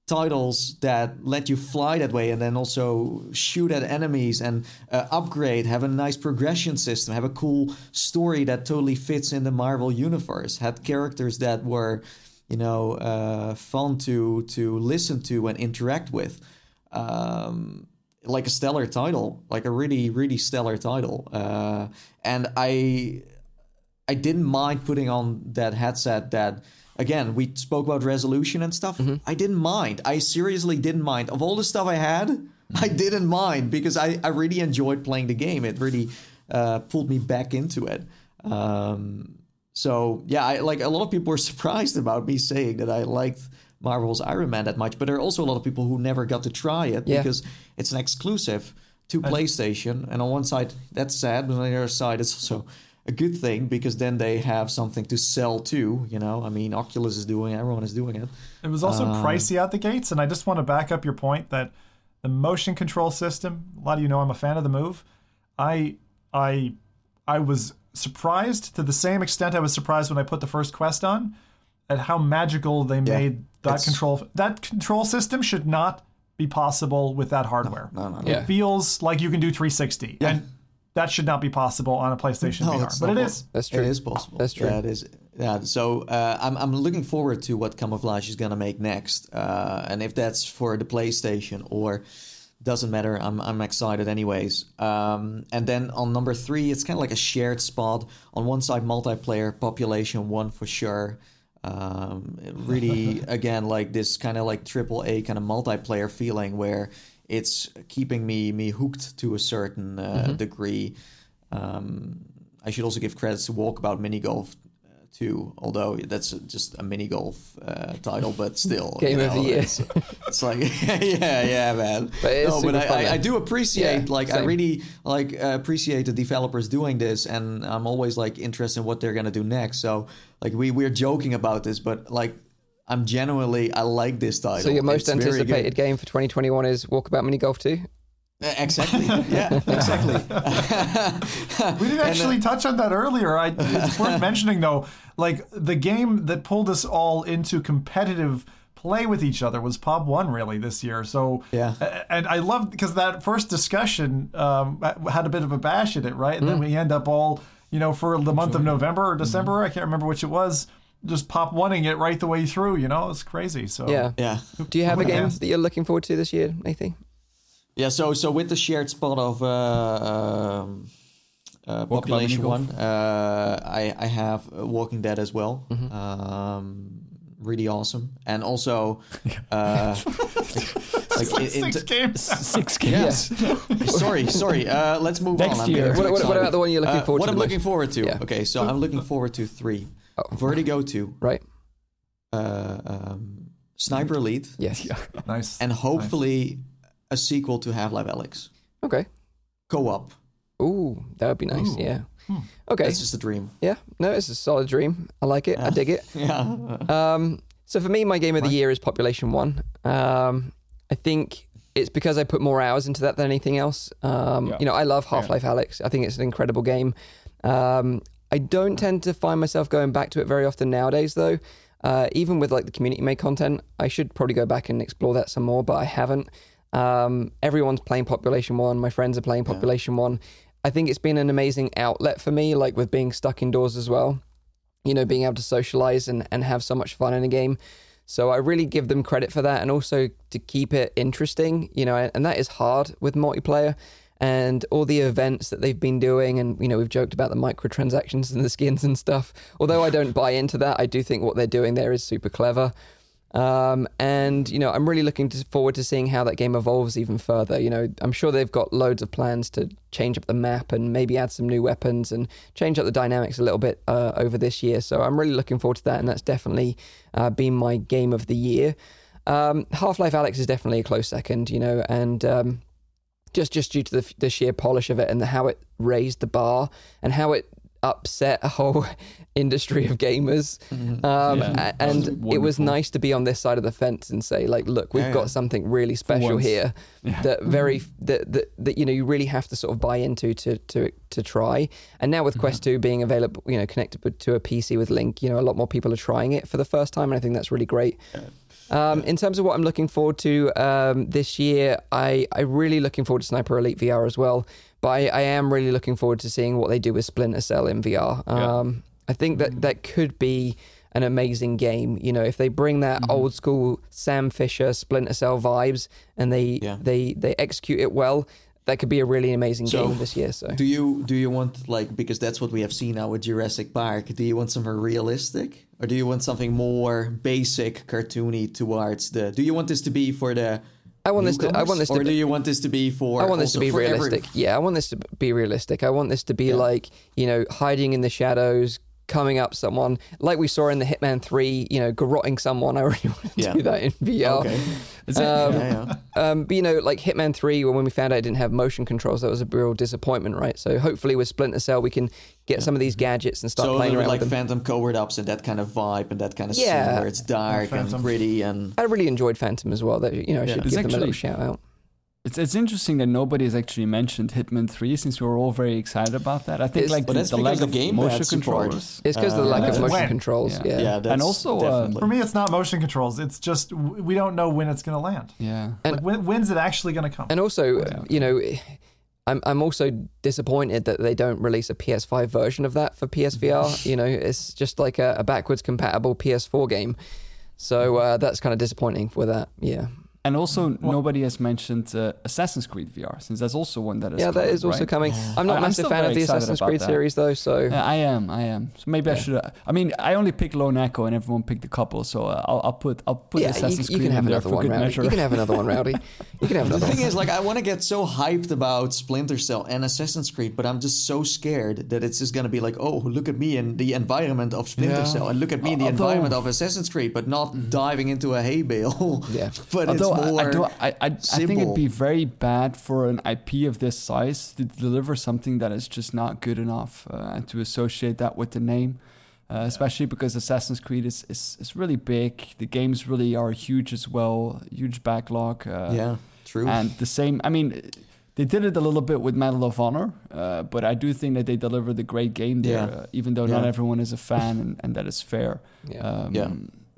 titles that let you fly that way and then also shoot at enemies and uh, upgrade have a nice progression system have a cool story that totally fits in the marvel universe had characters that were you know uh, fun to to listen to and interact with um, like a stellar title like a really really stellar title uh, and i I didn't mind putting on that headset that again we spoke about resolution and stuff. I didn't mind. I seriously didn't mind. Of all the stuff I had, I didn't mind because I, I really enjoyed playing the game. It really uh, pulled me back into it. Um, so yeah, I like a lot of people were [LAUGHS] surprised about me saying that I liked Marvel's Iron Man that much, but there are also a lot of people who never got to try it Yeah. because it's an exclusive to PlayStation. And on one side, that's sad, but on the other side, it's also a good thing because then they have something to sell too. You know, I mean, Oculus is doing it, everyone is doing it. It was also Um, pricey out the gates, and I just want to back up your point that the motion control system. A lot of you know I'm a fan of the Move. I I I was surprised to the same extent I was surprised when I put the first Quest on at how magical they made that it's- control. That control system should not be possible with that hardware. No, no, no. Yeah. It feels like you can do 360, and that should not be possible on a PlayStation No, VR. it's But not it po- is. That's true. It is possible. That's true. Yeah, it is. Yeah. So uh, I'm I'm looking forward to what Camouflaj is gonna make next, uh, and if that's for the PlayStation or doesn't matter. I'm I'm excited anyways. Um, and then on number three, it's kind of like a shared spot. On one side, multiplayer, population one for sure. Um, really, [LAUGHS] again, like this kind of like triple A kind of multiplayer feeling where it's keeping me me hooked to a certain uh, degree. Um, I should also give credits to Walkabout Mini Golf too, although that's just a mini golf uh, title, but [LAUGHS] still Game you of the year. It's, it's like [LAUGHS] yeah, yeah, man. But no, but I, I, I do appreciate Yeah, like I really like uh, appreciate the developers doing this, and I'm always like interested in what they're gonna do next. So like we we're joking about this, but like I'm genuinely I like this title. So your most It's anticipated game for 2021 is Walkabout Mini Golf 2? Uh, Exactly. Yeah. [LAUGHS] Exactly. [LAUGHS] We didn't [LAUGHS] actually touch on that earlier. I, it's worth mentioning though, like the game that pulled us all into competitive play with each other was Pop One really this year. So Yeah. and I love because that first discussion um, had a bit of a bash in it, right? And then we end up all you know for the month of November or December, I can't remember which it was, just Pop Oneing it right the way through. You know, it's crazy. So Yeah. yeah. Do you have a Yeah. game that you're looking forward to this year, Nathan? Yeah, so so with the shared spot of uh, um, uh, population one, uh, I I have uh, Walking Dead as well. Mm-hmm. Um, really awesome, and also [LAUGHS] uh, [LAUGHS] like in, in six games. Six [LAUGHS] yeah. sorry, sorry. Uh, let's move Next on. I'm year. What- what- what about the one you're looking Uh, forward what to What I'm looking most? forward to. Yeah. Okay, so I'm looking forward to three. Oh. Vertigo two, Right. uh, um, Sniper Elite, Yes. nice. and hopefully a sequel to Half Life Alyx. Okay. Co-op. Ooh, that would be nice. Ooh. Yeah. Okay. That's just a dream. Yeah. No, it's a solid dream. I like it. I dig it. [LAUGHS] Yeah. Um, so for me, my game of the year is Population One. Um, I think it's because I put more hours into that than anything else. Um, Yeah. You know, I love Half Life Alyx. I think it's an incredible game. Um, I don't tend to find myself going back to it very often nowadays, though. Uh, even with like the community made content, I should probably go back and explore that some more, but I haven't. Um, everyone's playing Population One. My friends are playing Population One. I think it's been an amazing outlet for me, like with being stuck indoors as well you know, being able to socialize and, and have so much fun in a game. So I really give them credit for that and also to keep it interesting, you know, and that is hard with multiplayer and all the events that they've been doing. And, you know, we've joked about the microtransactions and the skins and stuff. Although I don't buy into that, I do think what they're doing there is super clever. Um, and you know, I'm really looking to, forward to seeing how that game evolves even further. You know, I'm sure they've got loads of plans to change up the map and maybe add some new weapons and change up the dynamics a little bit uh, over this year. So I'm really looking forward to that, and that's definitely uh, been my game of the year. Um, Half-Life Alyx is definitely a close second. You know, and um, just just due to the, the sheer polish of it and the, how it raised the bar and how it upset a whole [LAUGHS] industry of gamers. Um, Yeah. and That's it was nice to be on this side of the fence and say, like, look, we've Yeah, got yeah. something really special once. here that very that, that that you know you really have to sort of buy into to to to try. And now with Quest Two being available, you know, connected to a PC with Link, you know, a lot more people are trying it for the first time, and I think that's really great. Um, in terms of what I'm looking forward to um, this year, I I really looking forward to Sniper Elite VR as well. But I, I am really looking forward to seeing what they do with Splinter Cell in VR. Um, I think that that could be an amazing game. You know, if they bring that Mm-hmm. old school Sam Fisher Splinter Cell vibes and they Yeah. they they execute it well, that could be a really amazing So, game this year. So Do you do you want like because that's what we have seen now with Jurassic Park? Do you want something realistic, or do you want something more basic, cartoony towards the? Do you want this to be for the? I want this to- I want this to or be- do you want this to be for? I want this to be for every- realistic. Yeah, I want this to be realistic. I want this to be Yeah. like, you know, hiding in the shadows, coming up someone like we saw in the Hitman 3, you know, garroting someone. I really [LAUGHS] want to Yeah. do that in VR. Okay. Is it? Um, yeah, yeah. Um, but you know, like Hitman 3, when we found out it didn't have motion controls, that was a real disappointment, right? So hopefully with Splinter Cell, we can get some of these gadgets and start So playing little bit around like with them. Phantom covert ops and that kind of vibe and that kind of Yeah. scene where it's dark and Phantom. gritty and I really enjoyed Phantom as well. That you know, I should Yeah. give It's them a little shout out. It's, it's interesting that nobody has actually mentioned Hitman 3 since we were all very excited about that. I think It's- like the, the lack of gamepad motion controls. controllers. It's because of the Uh, lack of that's motion when. controls. Yeah. Yeah. yeah, that's also, uh. For me, it's not motion controls. It's just we don't know when it's going to land. Yeah. And- like, when, when's it actually going to come? And also, Yeah. you know, I'm I'm also disappointed that they don't release a PS5 version of that for PSVR. [LAUGHS] you know, it's just like a, a backwards compatible PS4 game. So uh, that's kind of disappointing for that. Yeah. And also, nobody has mentioned uh, Assassin's Creed VR, since that's also one that is. yeah, that coming, is also right? coming. I'm not I- a I'm massive fan of the Assassin's Creed that. series, though. So Yeah, I am. I am. So maybe I should. Uh, I mean, I only picked Lone Echo, and everyone picked a couple. So uh, I'll, I'll put. I'll put yeah, you, Assassin's you Creed can have in there another for one, good Rowdy. measure. You can have another one, Rowdy. You can have [LAUGHS] another. The thing one. is, like, I want to get so hyped about Splinter Cell and Assassin's Creed, but I'm just so scared that it's just going to be like, oh, look at me in the environment of Splinter Yeah. Cell, and look at me in the Although- environment of Assassin's Creed, but not diving into a hay bale. Yeah. [LAUGHS] but Although it's I- I, do, I, I, I think it'd be very bad for an IP of this size to deliver something that is just not good enough uh, and to associate that with the name. Uh, especially because Assassin's Creed is, is, is really big. The games really are huge as well, huge backlog. Uh, yeah, true. And the same, I mean, they did it a little bit with Medal of Honor, uh, but I do think that they delivered a great game there, Yeah. uh, even though not everyone is a [LAUGHS] fan, and, and that is fair. Yeah. Um, Yeah.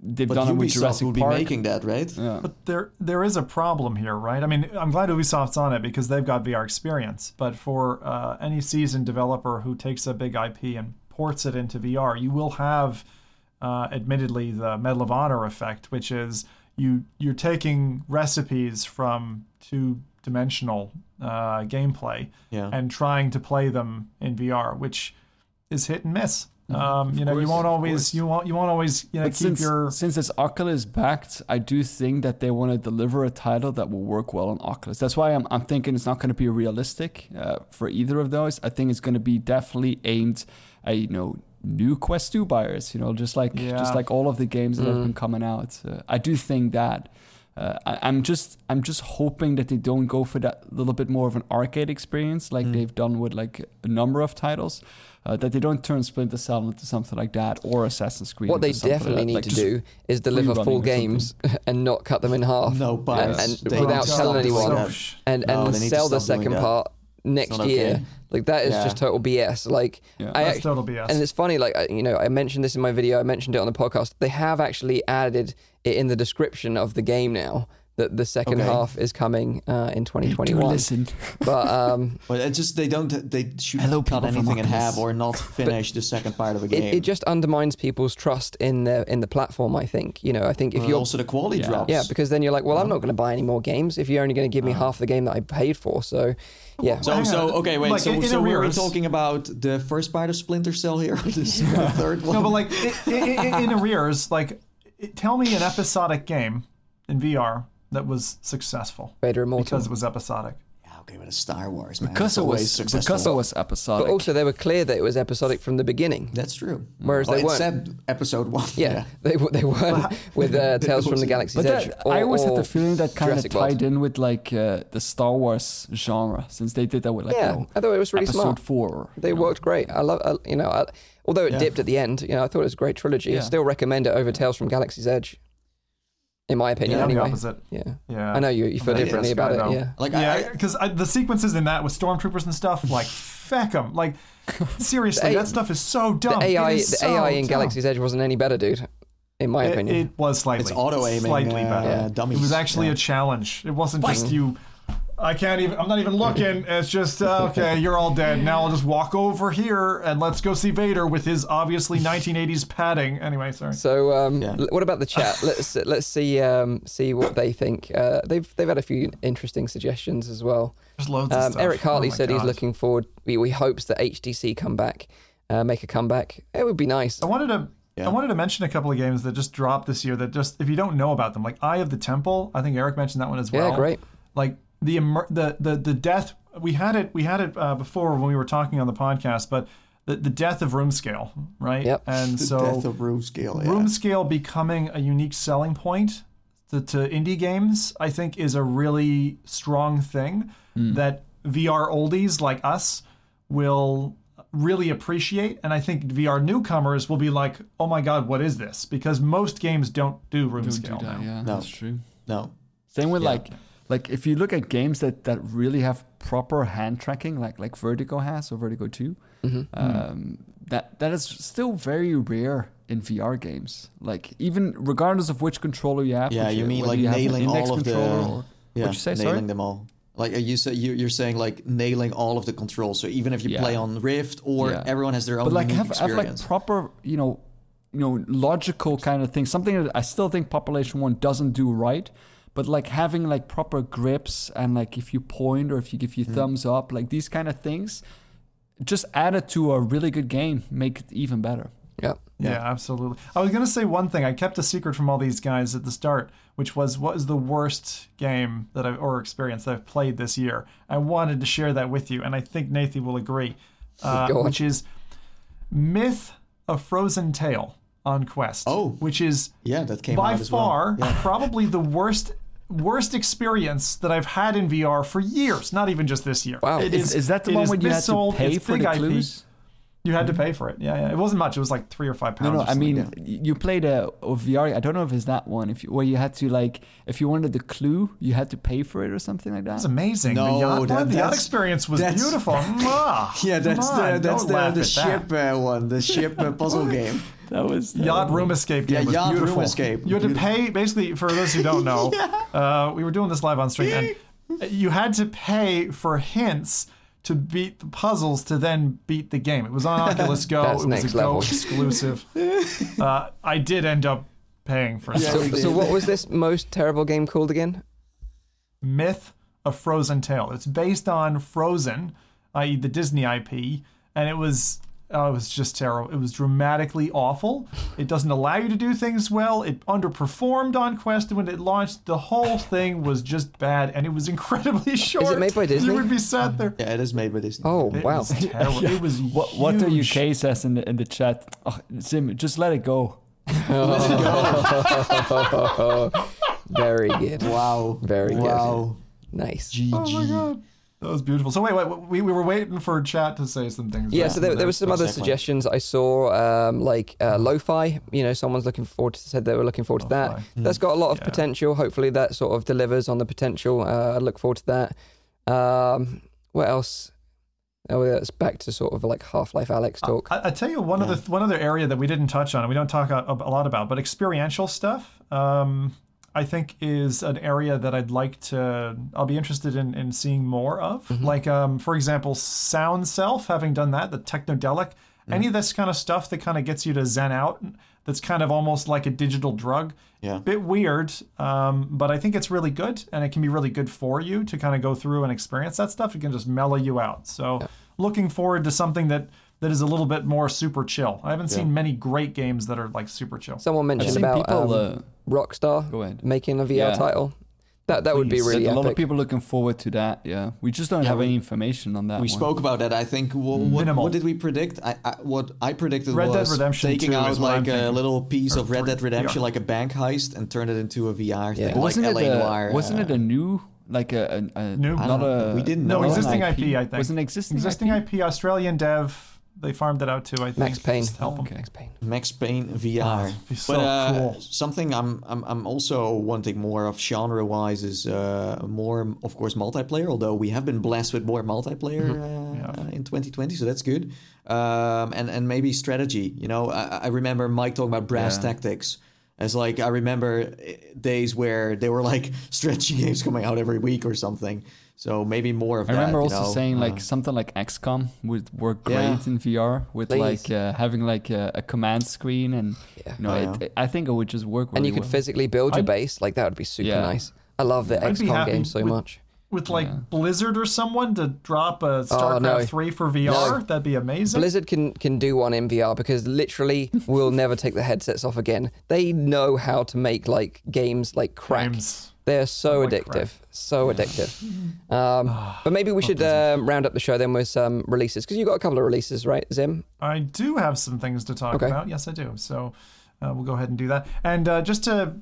They've but done it with Ubisoft Jurassic will be Park. making that, right? yeah. But there there is a problem here, right? I mean, I'm glad Ubisoft's on it because they've got VR experience. But for uh, any seasoned developer who takes a big IP and ports it into VR, you will have, uh, admittedly, the Medal of Honor effect, which is you you're taking recipes from two dimensional uh, gameplay Yeah. and trying to play them in VR, which is hit and miss. Mm-hmm. Um, you know, you won't always you won't you won't always you know But keep since, your since it's Oculus backed, I do think that they want to deliver a title that will work well on Oculus. That's why I'm, I'm thinking it's not going to be realistic uh, for either of those. I think it's going to be definitely aimed at you know new Quest 2 buyers. You know, just like Yeah. just like all of the games that have Mm. been coming out. Uh, I do think that. Uh, I, I'm just I'm just hoping that they don't go for that little bit more of an arcade experience like Mm. they've done with like a number of titles. Uh, that they don't turn Splinter Cell into something like that or Assassin's Creed. What they into something like definitely need Like, to do is deliver rerunning full games [LAUGHS] and not cut them in half. No and, bias. and They without telling anyone, that. And No, and they need to sell the second part next year. okay. Like that is Yeah. just total BS. Like Yeah. I That's total BS. and it's funny. Like I- you know, I mentioned this in my video. I mentioned it on the podcast. They have actually added it in the description of the game now that the second Okay. half is coming uh, in Do 2021. listen. Uh, But um, [LAUGHS] But it just they don't they should Hello, cut anything in half or not [LAUGHS] finish the second part of a it, game. it just undermines people's trust in the in the platform. I think you know. I think if Well, you're also the quality Yeah. drops. Yeah, because then you're like, well, I'm not going to buy any more games if you're only going to give me half the game that I paid for. So, yeah. So so okay wait Like, so in- in so we were arrears- talking about the first part of Splinter Cell here or this the third one? No, but like i i i in arrears, like tell me an episodic game in VR that was successful Vader Immortal. because it was episodic. Yeah, okay, but a Star Wars man. Because it was successful. because it was episodic. but also, they were clear that it was episodic from the beginning. That's true. Whereas Well, they weren't. said episode one. Yeah, they w- they weren't [LAUGHS] with uh, [LAUGHS] Tales from the Galaxy's But Edge. that, or- I always had the feeling that kind of Jurassic World. tied in with like uh, the Star Wars genre, since they did that with like Yeah, you know, I thought it was really episode smart. four. They you know. worked great. I love, I, you know, I, although it Yeah. dipped at the end, you know, I thought it was a great trilogy. I still recommend it over Tales from Galaxy's Edge, in my opinion. Yeah, the anyway, opposite. yeah. Yeah, I know you, you feel Yeah, differently yes, about it. know. Yeah. Like Yeah, because the sequences in that with stormtroopers and stuff, like feck them. Like seriously, A- that stuff is so dumb. The AI, the so AI in dumb. Galaxy's Edge wasn't any better, dude. In my It, opinion. it was slightly. It's auto-aiming, Slightly uh, better. Yeah. dummies. It was actually Yeah. a challenge. It wasn't just you. I can't even. I'm not even looking. It's just uh, okay. You're all dead. Now I'll just walk over here and let's go see Vader with his obviously 1980s padding. Anyway, sorry. So, um, Yeah. what about the chat? [LAUGHS] let's let's see um, see what they think. Uh, they've they've had a few interesting suggestions as well. There's loads of Um, stuff. Eric Hartley Oh my said he's looking forward. We, we hopes that HTC come back, uh, make a comeback. It would be nice. I wanted to. Yeah. I wanted to mention a couple of games that just dropped this year. That just if you don't know about them, like Eye of the Temple. I think Eric mentioned that one as well. Yeah, great. Like the immer- the the the death. We had it. We had it uh, before when we were talking on the podcast, but the, the death of room scale, right? Yep. And so The so death of room scale. Yeah. room scale becoming a unique selling point to, to indie games, I think, is a really strong thing that VR oldies like us will really appreciate. And I think VR newcomers will be like, oh my God, what is this? Because most games don't do room Don't scale do that, now. yeah, No. that's true. no. Same with Yeah. like like if you look at games that that really have proper hand tracking, like like Vertigo has or Vertigo 2 Mm-hmm. um, that that is still very rare in VR games. Like even regardless of which controller you have. Yeah, you mean like you nailing all of the. or- yeah, you say, nailing sorry? them all. Like you say, you, you're saying like nailing all of the controls. So even if you Yeah. play on Rift or Yeah. everyone has their own but like have, have like proper you know you know logical kind of thing something that i still think population one doesn't do right but like having like proper grips and like if you point or if you give you thumbs up like these kind of things just add it to a really good game make it even better Yeah. Yeah, absolutely. I was going to say one thing. I kept a secret from all these guys at the start, which was what is the worst game that I or experience that I've played this year. I wanted to share that with you, and I think Nathan will agree. [LAUGHS] Uh, which is Myth of Frozen Tale on Quest. Oh. which is yeah, that came by out as far well. Yeah. probably the worst worst experience that I've had in VR for years. Not even just this year. Wow. It is, is that the one is where you had to pay it's for big the IP. clues You had to pay for it. Yeah, yeah. It wasn't much. It was like three or five pounds. no or i mean y- you played a, a vr i don't know if it's that one if you, where you had to like if you wanted the clue you had to pay for it or something like that It's amazing. No, the yacht, that- one, the yacht experience was beautiful. [LAUGHS] Yeah, that's Come the that's the, the at that. ship uh, one, the ship uh, puzzle [LAUGHS] game. That was that Yacht Room Escape game Yeah, was Yacht Room beautiful. Escape. You had to pay, basically, for those who don't know, [LAUGHS] uh, we were doing this live on stream, and [LAUGHS] you had to pay for hints to beat the puzzles to then beat the game. It was on Oculus Go. [LAUGHS] That's it was next a Go exclusive. Uh, I did end up paying for Yeah. So, so what was this most terrible game called again? myth of Frozen Tale. It's based on Frozen, i.e., the Disney IP, and it was oh, it was just terrible. It was dramatically awful. It doesn't allow you to do things well. It underperformed on Quest when it launched. The whole thing was just bad, and it was [LAUGHS] incredibly short. made by Disney? You would be sat there. Yeah, it is made by Disney. Oh It wow. was terrible. It was [LAUGHS] What, what the huge. UK says in the in the chat, oh, Zim, just let it go. [LAUGHS] Very good. Wow. Very good. wow. Nice. GG. Oh my god. That was beautiful. So wait, wait, we, we were waiting for chat to say some things. Yeah, right? so there, there were some other Exactly. suggestions I saw, um, like uh, lo-fi. You know, someone's looking forward to said they were looking forward to that. Lo-fi. That's got a lot of Yeah. potential. Hopefully, that sort of delivers on the potential. Uh, I look forward to that. Um, what else? Oh, that's back to sort of like Half-Life Alyx talk. I, I tell you one other one other area that we didn't touch on, and we don't talk a, a lot about, but experiential stuff. Um, I think is an area that I'd like to. I'll be interested in, in seeing more of. Like, um, for example, Sound Self. Having done that, the Technodelic, any of this kind of stuff that kind of gets you to zen out. That's kind of almost like a digital drug. Yeah. Bit weird, um, but I think it's really good, and it can be really good for you to kind of go through and experience that stuff. It can just mellow you out. So, looking forward to something that that is a little bit more super chill. I haven't seen many great games that are like super chill. Someone mentioned seen about people, um, Rockstar Go ahead. making a VR Yeah. title. That that would be Please. really a lot of people looking forward to that. Yeah, we just don't Yeah, have we- any information on that. We one. spoke about that. I think. Wha- what, Minimal. what did we predict? I, I what I predicted Red Dead was Redemption taking out is what I'm like a thinking. little piece Or of Red Dead Redemption, yeah. like a bank heist, and turn it into a VR Yeah. thing, like wasn't LA it a, Noire. wasn't uh, it a new like a, a, a New? Not a We didn't No, know. existing an IP, I think. was an existing Existing IP? IP, Australian dev. They farmed it out too. I think. Max Payne. Just help 'em. Okay. Max Payne. Max Payne VR. Oh, so but uh, cool. something I'm, I'm I'm also wanting more of genre wise is uh, more of course multiplayer. Although we have been blessed with more multiplayer Mm-hmm. uh, in 2020, so that's good. Um, and and maybe strategy. You know, I, I remember Mike talking about brass Yeah. tactics. As like I remember eh, days where there were like [LAUGHS] strategy games coming out every week or something. So maybe more of I that. I remember also know? saying like Uh, something like XCOM would work great Yeah. in VR with Please. like uh, having like a, a command screen and Yeah. you know Oh, it, I think it would just work. And you could well. physically build your I'd- base. Like that would be super Yeah. nice. I love the I'd XCOM game so with- much. With like Yeah. Blizzard or someone to drop a StarCraft Oh, no. 3 for VR, that'd be amazing. Blizzard can can do one in VR because literally we'll never take the headsets off again. They know how to make like games like crack. Games. They're so Oh, addictive, crap. so addictive. [SIGHS] Um, but maybe we should um, round up the show then with some releases because you got a couple of releases, right, Zim? I do have some things to talk Okay. about. Yes, I do. So uh, we'll go ahead and do that. And uh, just to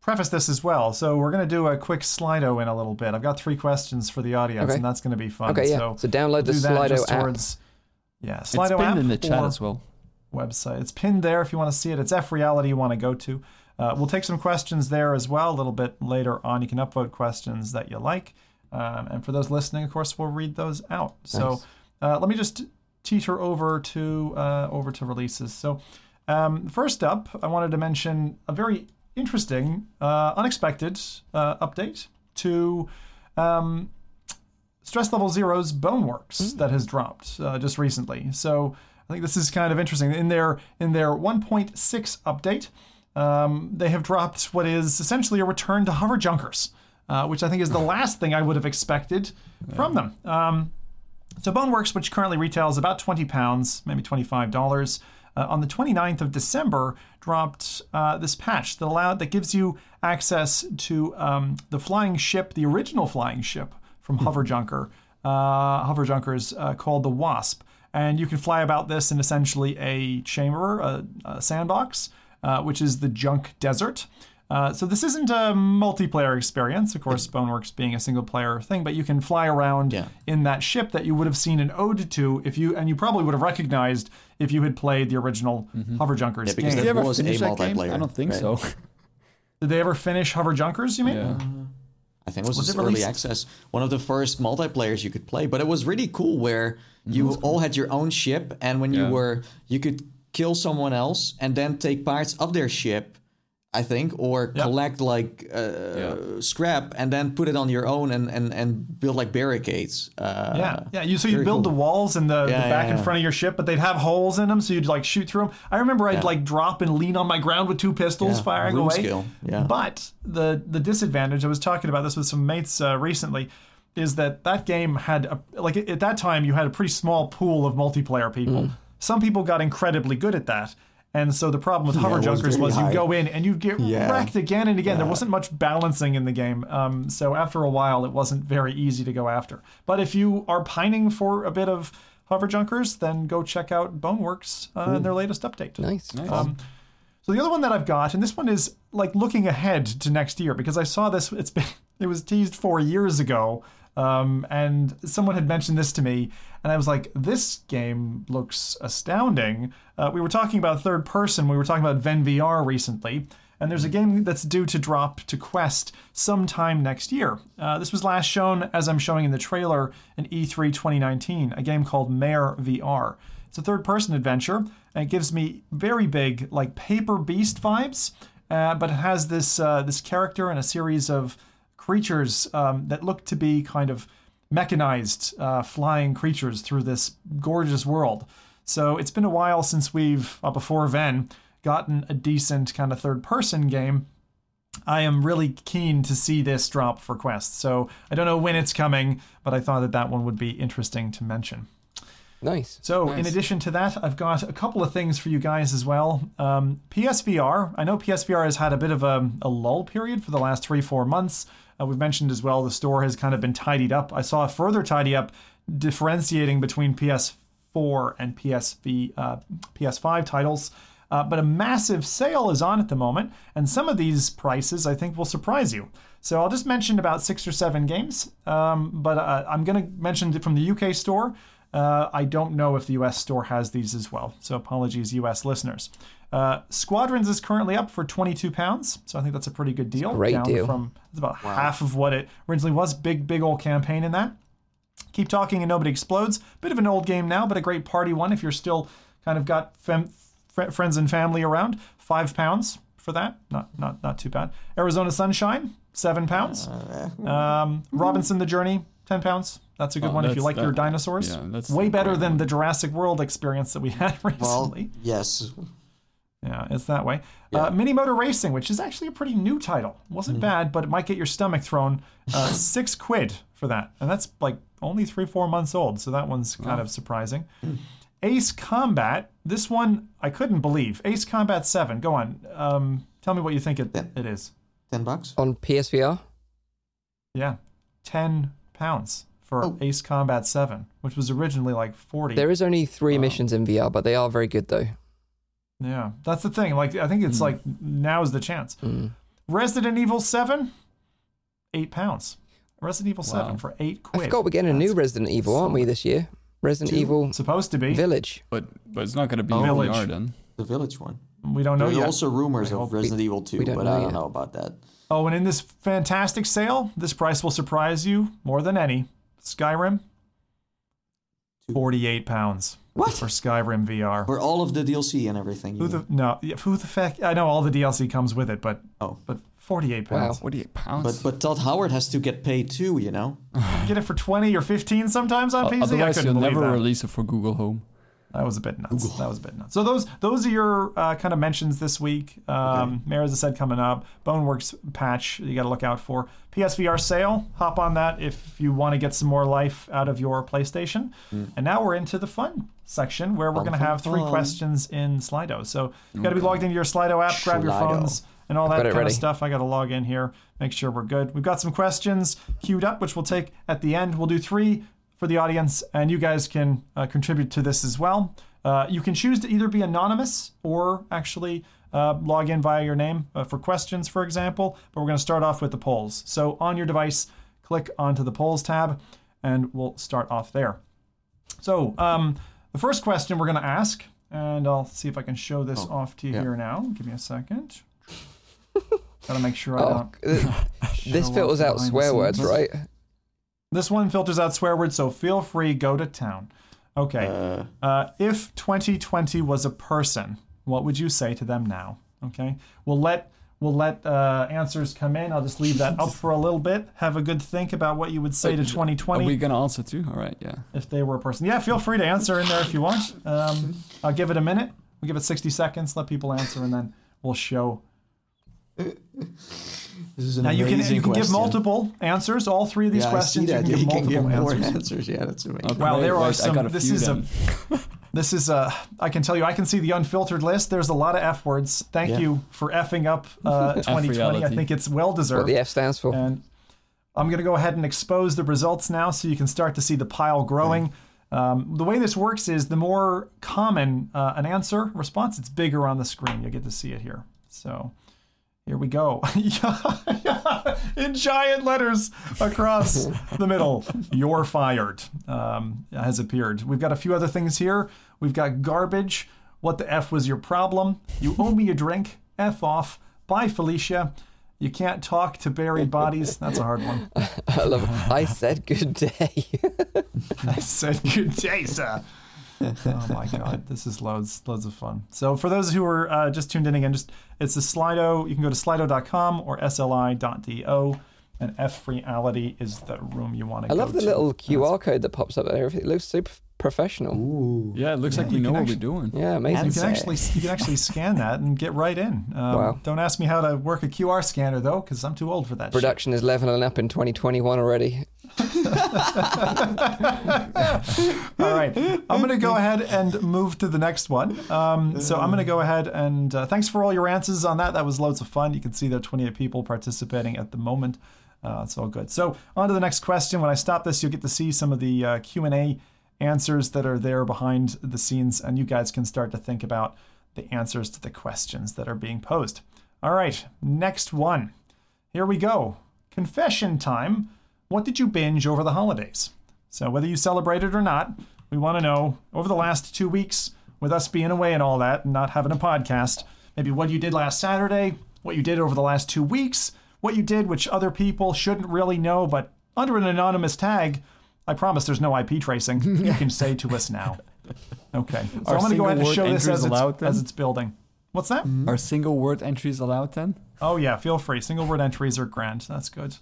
preface this as well, so we're going to do a quick Slido in a little bit. I've got three questions for the audience, Okay. and that's going to be fun. Okay, yeah. So, So download the do that Slido just app. towards yeah, It's Slido pinned app in the chat as well. website. It's pinned there if you want to see it. It's F Reality you want to go to. Uh, we'll take some questions there as well a little bit later on. You can upvote questions that you like. Um, and for those listening, of course, we'll read those out. So uh, let me just teeter over to uh, over to releases. So um, first up, I wanted to mention a very interesting, uh, unexpected uh, update to um, Stress Level Zero's Boneworks that has dropped uh, just recently. So I think this is kind of interesting. In their in their 1.6 update, um, they have dropped what is essentially a return to hover junkers, uh, which I think is the [LAUGHS] last thing I would have expected from them. Um, so Boneworks, which currently retails about 20 pounds, maybe $25, uh, on the 29th of December, dropped uh, this patch that allowed that gives you access to um, the flying ship, the original flying ship from Hover Junker, uh, Hover Junkers uh, called the Wasp, and you can fly about this in essentially a chamber, a, a sandbox, uh, which is the Junk Desert. Uh, so this isn't a multiplayer experience, of course, Boneworks being a single player thing, but you can fly around Yeah. in that ship that you would have seen an ode to if you, and you probably would have recognized if you had played the original Hover Junkers Yeah, because game. there Did you ever was a finish game? multiplayer, I don't think right? so. [LAUGHS] Did they ever finish Hover Junkers? You mean? yeah. I think it was, Was it early released? access. One of the first multiplayers you could play, but it was really cool where you all had your own ship, and when Yeah. you were, you could kill someone else and then take parts of their ship, I think, or Yep. collect like uh, scrap and then put it on your own and and and build like barricades. Uh, Yeah, yeah. You so you build cool. the walls and the, Yeah, the back yeah, in front of your ship, but they'd have holes in them, so you'd like shoot through them. I remember I'd like drop and lean on my ground with two pistols, Yeah, firing room away. skill, yeah. But the the disadvantage I was talking about this with some mates uh, recently is that that game had a, like at that time you had a pretty small pool of multiplayer people. Mm. Some people got incredibly good at that. And so the problem with hover it was junkers very was you go in and you'd get Yeah. wrecked again and again. There wasn't much balancing in the game. Um, so after a while, it wasn't very easy to go after. But if you are pining for a bit of hover junkers, then go check out Boneworks uh, and their latest update. Nice. Um, so the other one that I've got, and this one is like looking ahead to next year because I saw this. It's been [LAUGHS] it was teased four years ago, um, and someone had mentioned this to me, and I was like, "This game looks astounding." Uh, we were talking about third person. We were talking about Ven VR recently. And there's a game that's due to drop to Quest sometime next year. Uh, this was last shown, as I'm showing in the trailer, in E E3 2019, a game called Mare VR. It's a third person adventure, and it gives me very big, like Paper Beast vibes, uh, but it has this, uh, this character and a series of creatures um, that look to be kind of mechanized uh, flying creatures through this gorgeous world. So it's been a while since we've, uh, before then, gotten a decent kind of third person game. I am really keen to see this drop for Quest. So I don't know when it's coming, but I thought that that one would be interesting to mention. Nice. So, in addition to that, I've got a couple of things for you guys as well. Um, PSVR. I know PSVR has had a bit of a, a lull period for the last three, four months. Uh, we've mentioned as well the store has kind of been tidied up. I saw a further tidy up differentiating between PS4 and PSV, uh, PS5 titles. Uh, but a massive sale is on at the moment, and some of these prices I think will surprise you. So I'll just mention about six or seven games, um, but uh, I'm going to mention it from the UK store. Uh, I don't know if the US store has these as well, so apologies, US listeners. Uh, Squadrons is currently up for 22 pounds, so I think that's a pretty good deal. great down deal. From it's about half of what it originally was. Big, big old campaign in that. Keep Talking and Nobody Explodes. Bit of an old game now, but a great party one if you're still kind of got fem- fr- friends and family around. Five pounds for that. Not not not too bad. Arizona Sunshine, seven pounds. Um, Robinson the Journey, ten pounds. That's a good Oh, one if you that's- like your dinosaurs. yeah, that's Way better than one. the Jurassic World experience that we had [LAUGHS] Well, recently. yes. Yeah, it's that way. Uh, Mini Motor Racing, which is actually a pretty new title, wasn't bad, but it might get your stomach thrown. Uh, [LAUGHS] six quid for that, and that's like only three, four months old, so that one's kind of surprising. Ace Combat, this one I couldn't believe. Ace Combat Seven. Go on, um, tell me what you think it, it is. Ten bucks. On PSVR? Yeah, ten pounds for Oh. Ace Combat Seven, which was originally like forty. There is only three missions in VR, but they are very good though. Yeah, that's the thing. Like I think it's Hmm. like is the chance. Mm. Resident Evil Seven, eight pounds. Resident Evil Seven Wow. for eight I quid. forgot we're getting a new Resident Evil, aren't we, this year? Resident Evil supposed to be. Village. But but it's not going to be Oh. in Village. VR. The Village one. we don't know There's yet. also rumors of hope Resident Evil 2, but I don't yet. know about that. Oh, and in this fantastic sale, this price will surprise you more than any. Skyrim, forty-eight pounds What? for Skyrim VR. For all of the DLC and everything. Who the mean. no? yeah, Who the feck? I know all the DLC comes with it, but Oh. but forty-eight Wow. pounds. Forty-eight pounds. But but Todd Howard has to get paid too, you know. [SIGHS] Get it for twenty or fifteen sometimes on O- PC. I Otherwise, couldn't you'll never that. release it for Google Home. That was a bit nuts. That was a bit nuts. So those those are your uh, kind of mentions this week. Um, Mare, as I said, coming up. Boneworks patch you got to look out for. PSVR sale. Hop on that if you want to get some more life out of your PlayStation. And now we're into the fun section where we're going to have three questions in Slido. So you got to be logged into your Slido app, grab your Slido. phones. And all that kind ready. of stuff. I got to log in here, make sure we're good. We've got some questions queued up, which we'll take at the end. We'll do three for the audience, and you guys can uh, contribute to this as well. Uh, you can choose to either be anonymous or actually uh, log in via your name uh, for questions, for example. But we're going to start off with the polls. So on your device, click onto the polls tab, and we'll start off there. So um, the first question we're going to ask, and I'll see if I can show this off to you yeah. here now. Give me a second. Got to make sure I Oh, don't. uh, [LAUGHS] this filters out swear words, right? This one filters out swear words, so feel free, go to town. Okay. Uh, Uh, if 2020 was a person, what would you say to them now? Okay. We'll let we'll let uh, answers come in. I'll just leave that up for a little bit. Have a good think about what you would say to 2020. Are 2020 we going to answer too? All right, yeah. if they were a person. Yeah, feel free to answer in there if you want. Um, I'll give it a minute. We'll give it 60 seconds. Let people answer, and then we'll show. this is an Now you can you can give multiple answers. All three of these yeah, questions I you can you give can give multiple more answers. answers. Yeah, that's amazing. Okay, Wow, wait, there are wait, I some- got a this few is a- then. [LAUGHS] This is a. I can tell you, I can see the unfiltered list. There's a lot of f words. Thank Yeah. you for effing up uh, [LAUGHS] 2020. I think it's well What deserved. the F stands for. And I'm going to go ahead and expose the results now so you can start to see the pile growing. Um, the way this works is the more common uh, an answer response, it's bigger on the screen. You'll get to see it here. So here we go. [LAUGHS] In giant letters across [LAUGHS] the middle, you're fired um, has appeared. We've got a few other things here. We've got garbage. What the F was your problem? You owe me a drink. F off. Bye, Felicia. You can't talk to buried bodies. That's a hard one. [LAUGHS] I love it. I said good day. [LAUGHS] I said good day, sir. oh my god, this is loads, loads of fun. So for those who are uh, just tuned in again, just it's the Slido. You can go to slido.com or sli.do, and F Reality is the room you want to I love the to. little QR code that pops up there. It looks super professional. Ooh. Yeah, it looks like we know what actually- we're doing. Yeah, amazing. You can actually you can actually scan that and get right in. Um, Wow. Don't ask me how to work a QR scanner though, because I'm too old for that. shit. Production is leveling up in 2021 already. [LAUGHS] [LAUGHS] All right, I'm going to go ahead and move to the next one. Um, so I'm going to go ahead and uh, thanks for all your answers on that. That was loads of fun. You can see there are 28 people participating at the moment. Uh, it's all good. So on to the next question. When I stop this, you'll get to see some of the uh, Q and A answers that are there behind the scenes, and you guys can start to think about the answers to the questions that are being posed. All right, next one. Here we go. Confession time. What did you binge over the holidays? So, whether you celebrated or not, we want to know over the last two weeks, with us being away and all that, and not having a podcast, maybe what you did last Saturday, what you did over the last two weeks, what you did which other people shouldn't really know, but under an anonymous tag, I promise there's no IP tracing, [LAUGHS] you can say to us now. Okay. So Are I'm going to go ahead and show this as it's, as it's building. What's that? Are single word entries allowed then? Oh yeah, feel free. Single word entries are grand. That's good.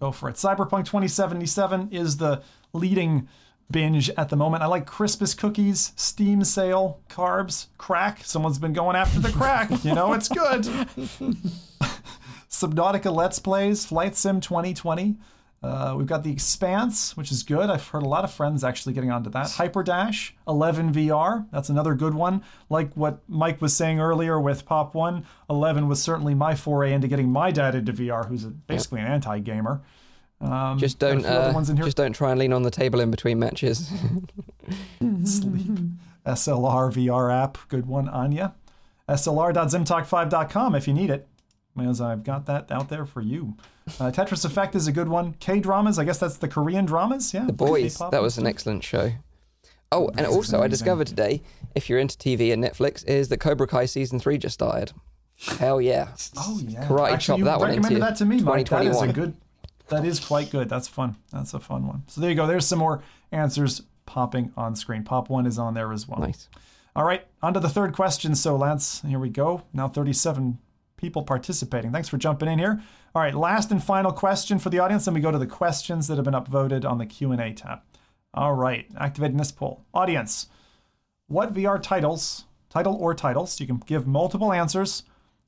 Go for it. Cyberpunk 2077 is the leading binge at the moment. I like Christmas cookies, Steam sale, carbs, crack. Someone's been going after the crack. [LAUGHS] You know, it's good. [LAUGHS] Subnautica Let's Plays, Flight Sim 2020. Uh, we've got The Expanse, which is good. I've heard a lot of friends actually getting onto that. Hyperdash, 11 VR. That's another good one. Like what Mike was saying earlier with Pop 1, 11 was certainly my foray into getting my dad into VR, who's a, basically an anti gamer. Um, Just don't uh, ones in here. just don't try and lean on the table in between matches. [LAUGHS] Sleep. [LAUGHS] SLR VR app, good one, Anya. SLR.zimtalk5.com if you need it, as I've got that out there for you. Uh, Tetris Effect is a good one. K dramas, I guess that's the Korean dramas. Yeah, The Boys, K-pop that was an excellent show. Oh, and This is also I discovered today, if you're into TV and Netflix, is that Cobra Kai season three just started. Hell yeah! [LAUGHS] Oh yeah, Karate Actually, chop you that one into that to me, Mike. That is a good. That is quite good. That's fun. That's a fun one. So there you go. There's some more answers popping on screen. Pop one is on there as well. Nice. All right, on to the third question. So, Lance, here we go. Now 37 people participating. Thanks for jumping in here. All right, last and final question for the audience. Then we go to the questions that have been upvoted on the Q&A tab. All right, activating this poll. Audience, what VR titles, title or titles, you can give multiple answers,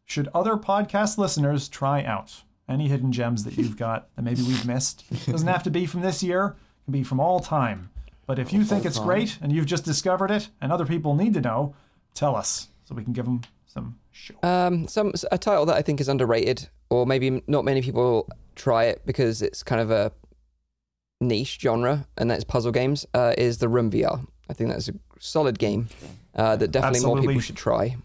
should other podcast listeners try out? Any hidden gems that you've got that maybe we've missed? Doesn't have to be from this year, it can be from all time. But if you think it's time. great and you've just discovered it and other people need to know, tell us so we can give them some show. Um, some a title that I think is underrated, or maybe not many people try it because it's kind of a niche genre, and that's puzzle games. Uh, is the Room VR? I think that's a solid game uh, that definitely more people should try.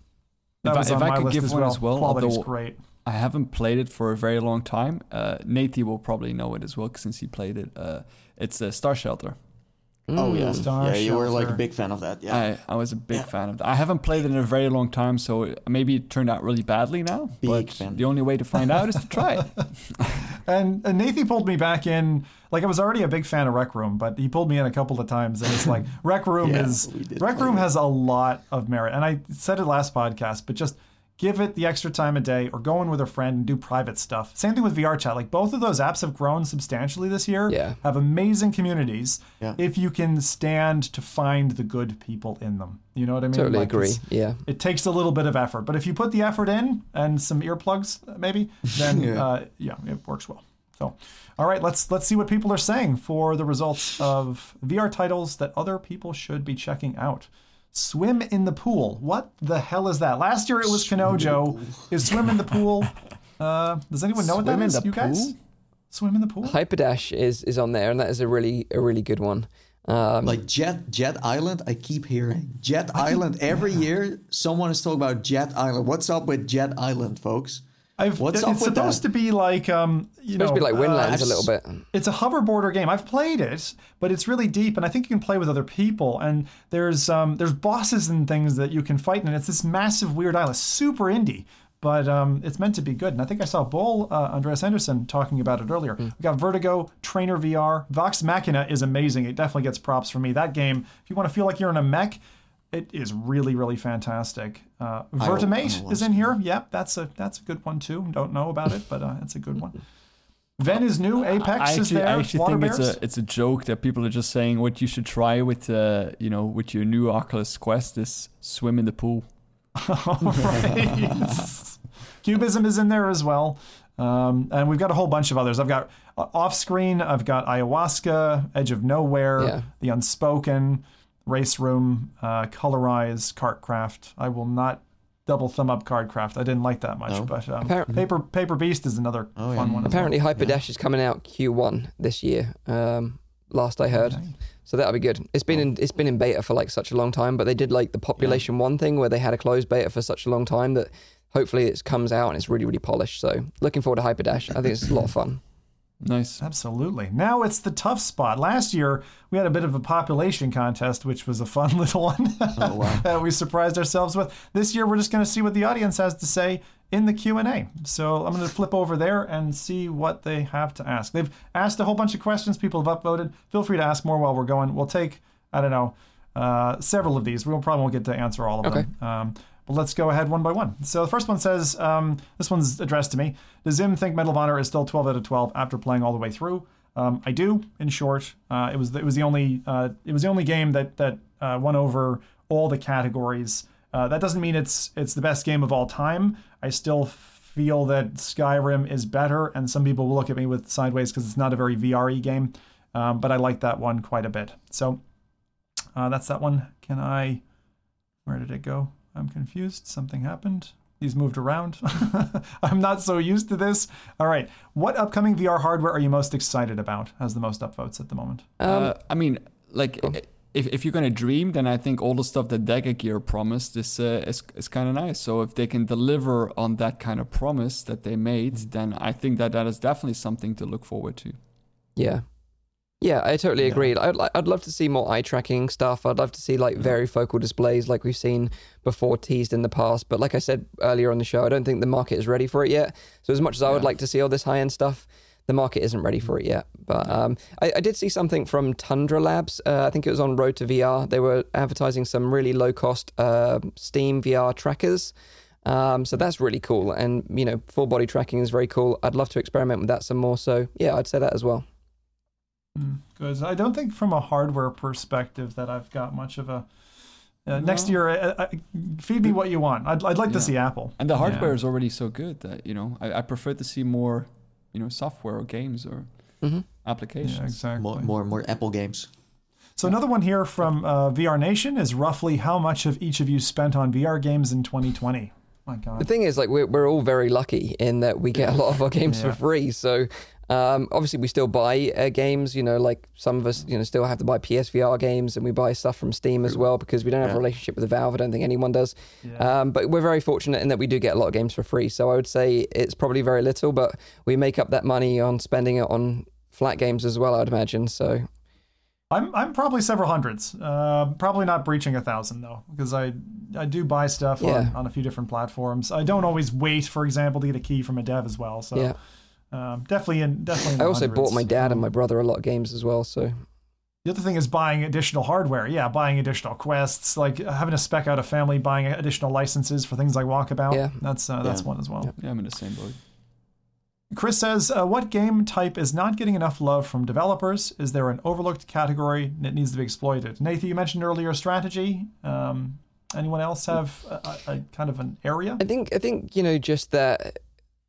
That if I- if I could give as one well. as well, Quality's although- great. I haven't played it for a very long time. Uh, Nathy will probably know it as well since he played it. Uh, it's uh, Star Shelter. Oh yeah, mm. Star yeah. You were like a big fan of that. Yeah. I, I was a big Yeah. fan of that. I haven't played it in a very long time, so maybe it turned out really badly now. Big but fan. the only way to find out is to try it. [LAUGHS] And, and Nathan pulled me back in. Like I was already a big fan of Rec Room, but he pulled me in a couple of times, and it's like [LAUGHS] Rec Room Yeah, is Rec Room it. has a lot of merit. And I said it last podcast, but just give it the extra time a day, or go in with a friend and do private stuff. Same thing with VR Chat. Like both of those apps have grown substantially this year. Yeah. have amazing communities. Yeah. If you can stand to find the good people in them, you know what I mean? Totally Like, agree. Yeah. it takes a little bit of effort, but if you put the effort in and some earplugs, maybe, [LAUGHS] then yeah, Yeah. uh, yeah it works well. So, all right, let's let's see what people are saying for the results of VR titles that other people should be checking out. Swim in the pool. What the hell is that? Last year it was Kanojo. Is swim in the pool? [LAUGHS] Uh, does anyone know what that Swim in is? the you guys? Swim in the pool. Hyperdash is is on there, and that is a really a really good one. Um, Like Jet Jet Island, I keep hearing Jet Island every year. Someone is talking about Jet Island. What's up with Jet Island, folks? I've, What's it's up with supposed that? to be like um, you supposed know, to be like uh, Windlands a I've little bit. it's a hoverboarder game. I've played it, but it's really deep, and I think you can play with other people. And there's um, there's bosses and things that you can fight, and it's this massive weird island, super indie, but um, it's meant to be good. And I think I saw Bull uh, Andreas Henderson talking about it earlier. We got Vertigo, Trainer VR, Vox Machinae is amazing. It definitely gets props for me. That game, if you want to feel like you're in a mech. It is really, really fantastic. Uh, Vertimate is in here. Yep, that's a that's a good one too. Don't know about it, but uh, it's a good one. Ven is new. Apex I is there. I actually Water think it's a it's a joke that people are just saying what you should try with uh, you know with your new Oculus Quest is swim in the pool. [LAUGHS] Right. [LAUGHS] Cubism is in there as well. Um, and we've got a whole bunch of others. I've got uh, off screen, I've got Ayahuasca, Edge of Nowhere, Yeah. The Unspoken, Race Room, uh, Colorize, Cartcraft. I will not double thumb up Cardcraft. I didn't like that much. No? But um, Appar- Paper Paper Beast is another Oh, fun yeah. one. as Apparently, Hyperdash is coming out Q1 this year. Um, last I heard, so that'll be good. It's been in it's been in beta for like such a long time, but they did like the Population One thing where they had a closed beta for such a long time that hopefully it comes out and it's really really polished. So looking forward to Hyperdash. I think it's a lot of fun. Nice. Absolutely. Now it's the tough spot. Last year we had a bit of a population contest, which was a fun [LAUGHS] little one [LAUGHS] that we surprised ourselves with. This year we're just going to see what the audience has to say in the Q and A. So I'm going to flip over there and see what they have to ask. They've asked a whole bunch of questions. People have upvoted. Feel free to ask more while we're going. We'll take I don't know uh, several of these. We will probably won't get to answer all of Okay. them. Um, but let's go ahead one by one. So the first one says, um, this one's addressed to me. Does Zim think Medal of Honor is still 12 out of 12 after playing all the way through? Um, I do. In short, uh, it was it was the only uh, it was the only game that that uh, won over all the categories. Uh, that doesn't mean it's it's the best game of all time. I still feel that Skyrim is better, and some people will look at me with sideways because it's not a very VRE game. Um, but I like that one quite a bit. So uh, that's that one. Can I? Where did it go? I'm confused. Something happened. He's moved around. [LAUGHS] I'm not so used to this. All right. What upcoming VR hardware are you most excited about? Has the most upvotes at the moment? uh, I mean, like, if, if you're gonna dream, then I think all the stuff that DecaGear promised is uh, is, is kind of nice. So if they can deliver on that kind of promise that they made, then I think that that is definitely something to look forward to. Yeah. Yeah, I totally agree. I'd, I'd love to see more eye tracking stuff. I'd love to see like varifocal displays like we've seen before teased in the past. But like I said earlier on the show, I don't think the market is ready for it yet. So as much as I would like to see all this high end stuff, the market isn't ready for it yet. But um, I, I did see something from Tundra Labs. Uh, I think it was on Road to VR. They were advertising some really low cost uh, Steam VR trackers. Um, so that's really cool. And, you know, full body tracking is very cool. I'd love to experiment with that some more. So yeah, I'd say that as well. Because I don't think, from a hardware perspective, that I've got much of a. Uh, Next year, uh, uh, feed me what you want. I'd, I'd like to see Apple. And the Yeah. hardware is already so good that you know I, I prefer to see more, you know, software or games or hmm applications. Yeah, exactly. More, more, more Apple games. So another one here from uh, VR Nation is roughly how much have each of you spent on VR games in 2020? My The thing is, like, we're, we're all very lucky in that we get a lot of our games Yeah. for free. So, um, obviously, we still buy uh, games. You know, like some of us, you know, still have to buy PSVR games, and we buy stuff from Steam as well because we don't have a relationship with Valve. I don't think anyone does. Yeah. Um, but we're very fortunate in that we do get a lot of games for free. So I would say it's probably very little, but we make up that money on spending it on flat games as well. I'd imagine. So I'm I'm probably several hundreds. Uh, probably not breaching a thousand though, because I I do buy stuff Yeah. on, on a few different platforms. I don't always wait, for example, to get a key from a dev as well. So yeah, um, definitely in definitely. In I the also bought my dad and my brother a lot of games as well. So The other thing is buying additional hardware. Yeah, buying additional quests, like having to spec out a family, buying additional licenses for things like Walkabout. Yeah. that's uh, that's Yeah. one as well. Yeah, I'm in the same boat. Chris says, uh, "What game type is not getting enough love from developers? Is there an overlooked category that needs to be exploited?" Nathan, you mentioned earlier strategy. Um, anyone else have a, a, a kind of an area? I think I think you know just that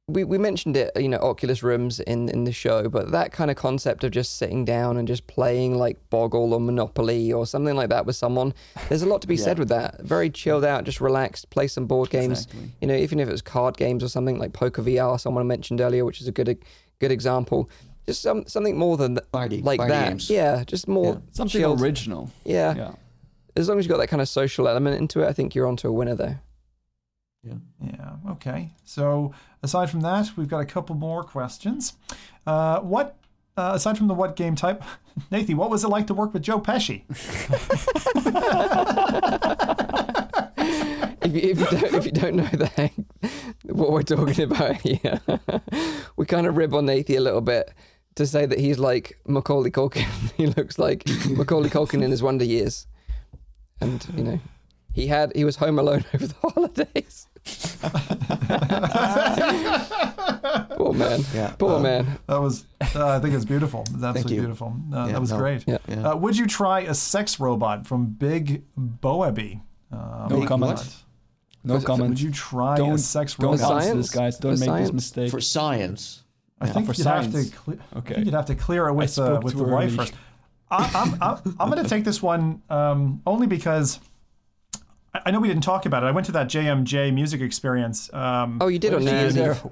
we, we mentioned it you know Oculus rooms in in the show, but that kind of concept of just sitting down and just playing like Boggle or Monopoly or something like that with someone. There's a lot to be said with that. Very chilled out, just relaxed, play some board games. Exactly. You know, even if it was card games or something like Poker VR, someone mentioned earlier, which is a good good example. Just some something more than th- Party, like party that. games. Yeah, just more Yeah. Something chilled. original. Yeah. Yeah. as long as you've got that kind of social element into it, I think you're onto a winner there. Yeah. Okay. So aside from that, we've got a couple more questions. Uh, what? Uh, aside from the what game type, [LAUGHS] Nathan, what was it like to work with Joe Pesci? [LAUGHS] if you, if you don't if you don't know that [LAUGHS] what we're talking about here, we kind of rib on Nathan a little bit to say that he's like Macaulay Culkin. he looks like Macaulay Culkin in his Wonder Years, and you know, he had he was home alone over the holidays. [LAUGHS] Poor man. Yeah. Poor Um, man. That was, uh, I think it's beautiful. It's absolutely you. beautiful. Uh, Yeah, that was no. great. Yeah. Yeah. Uh, would you try a sex robot from Big Boaby? Uh, No comment. No comment. Would you try a Don't- sex Don't robot? science? this, guys. Don't For make science? this mistake. For science. I Yeah. think For you'd have to. science. Cle- I Okay. think you'd have to clear it with uh, with too the wife first. I, I'm I'm, I'm going to take this one um, only because I I know we didn't talk about it. I went to that JMJ music experience. Um, Oh, you did on New Year's. Eve.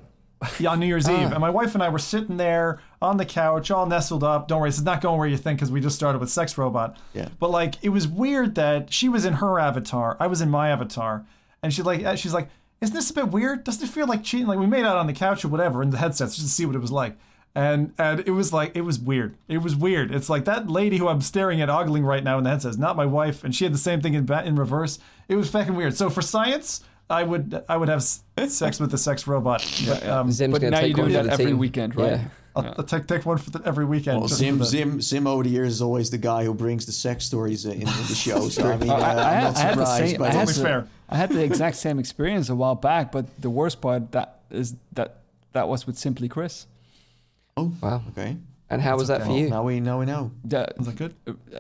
Yeah, on New Year's [LAUGHS] Eve, and my wife and I were sitting there on the couch, all nestled up. Don't worry, this is not going where you think because we just started with Sex Robot. Yeah. But like, it was weird that she was in her avatar, I was in my avatar, and she's like, she's like, isn't this a bit weird? Doesn't it feel like cheating? Like we made out on the couch or whatever in the headsets just to see what it was like. And and it was like it was weird. It was weird. It's like that lady who I'm staring at ogling right now in the headset is not my wife, and she had the same thing in in reverse. It was fucking weird. So for science, I would I would have sex with the sex robot. [LAUGHS] But, um, But now you do that every team. weekend, right? Yeah. I'll, I'll take take one for the, every weekend. Well, just Zim, the- Zim, Zim over the years is always the guy who brings the sex stories uh, in, in the show. So I mean, uh, I, I, I'm had- not I had surprised. same. but I had, only the, fair. I had the exact same experience a while back, but the worst part that is that that was with Simply Chris. oh, Wow. okay. And how was that for you? now we now we know. The, Was that good?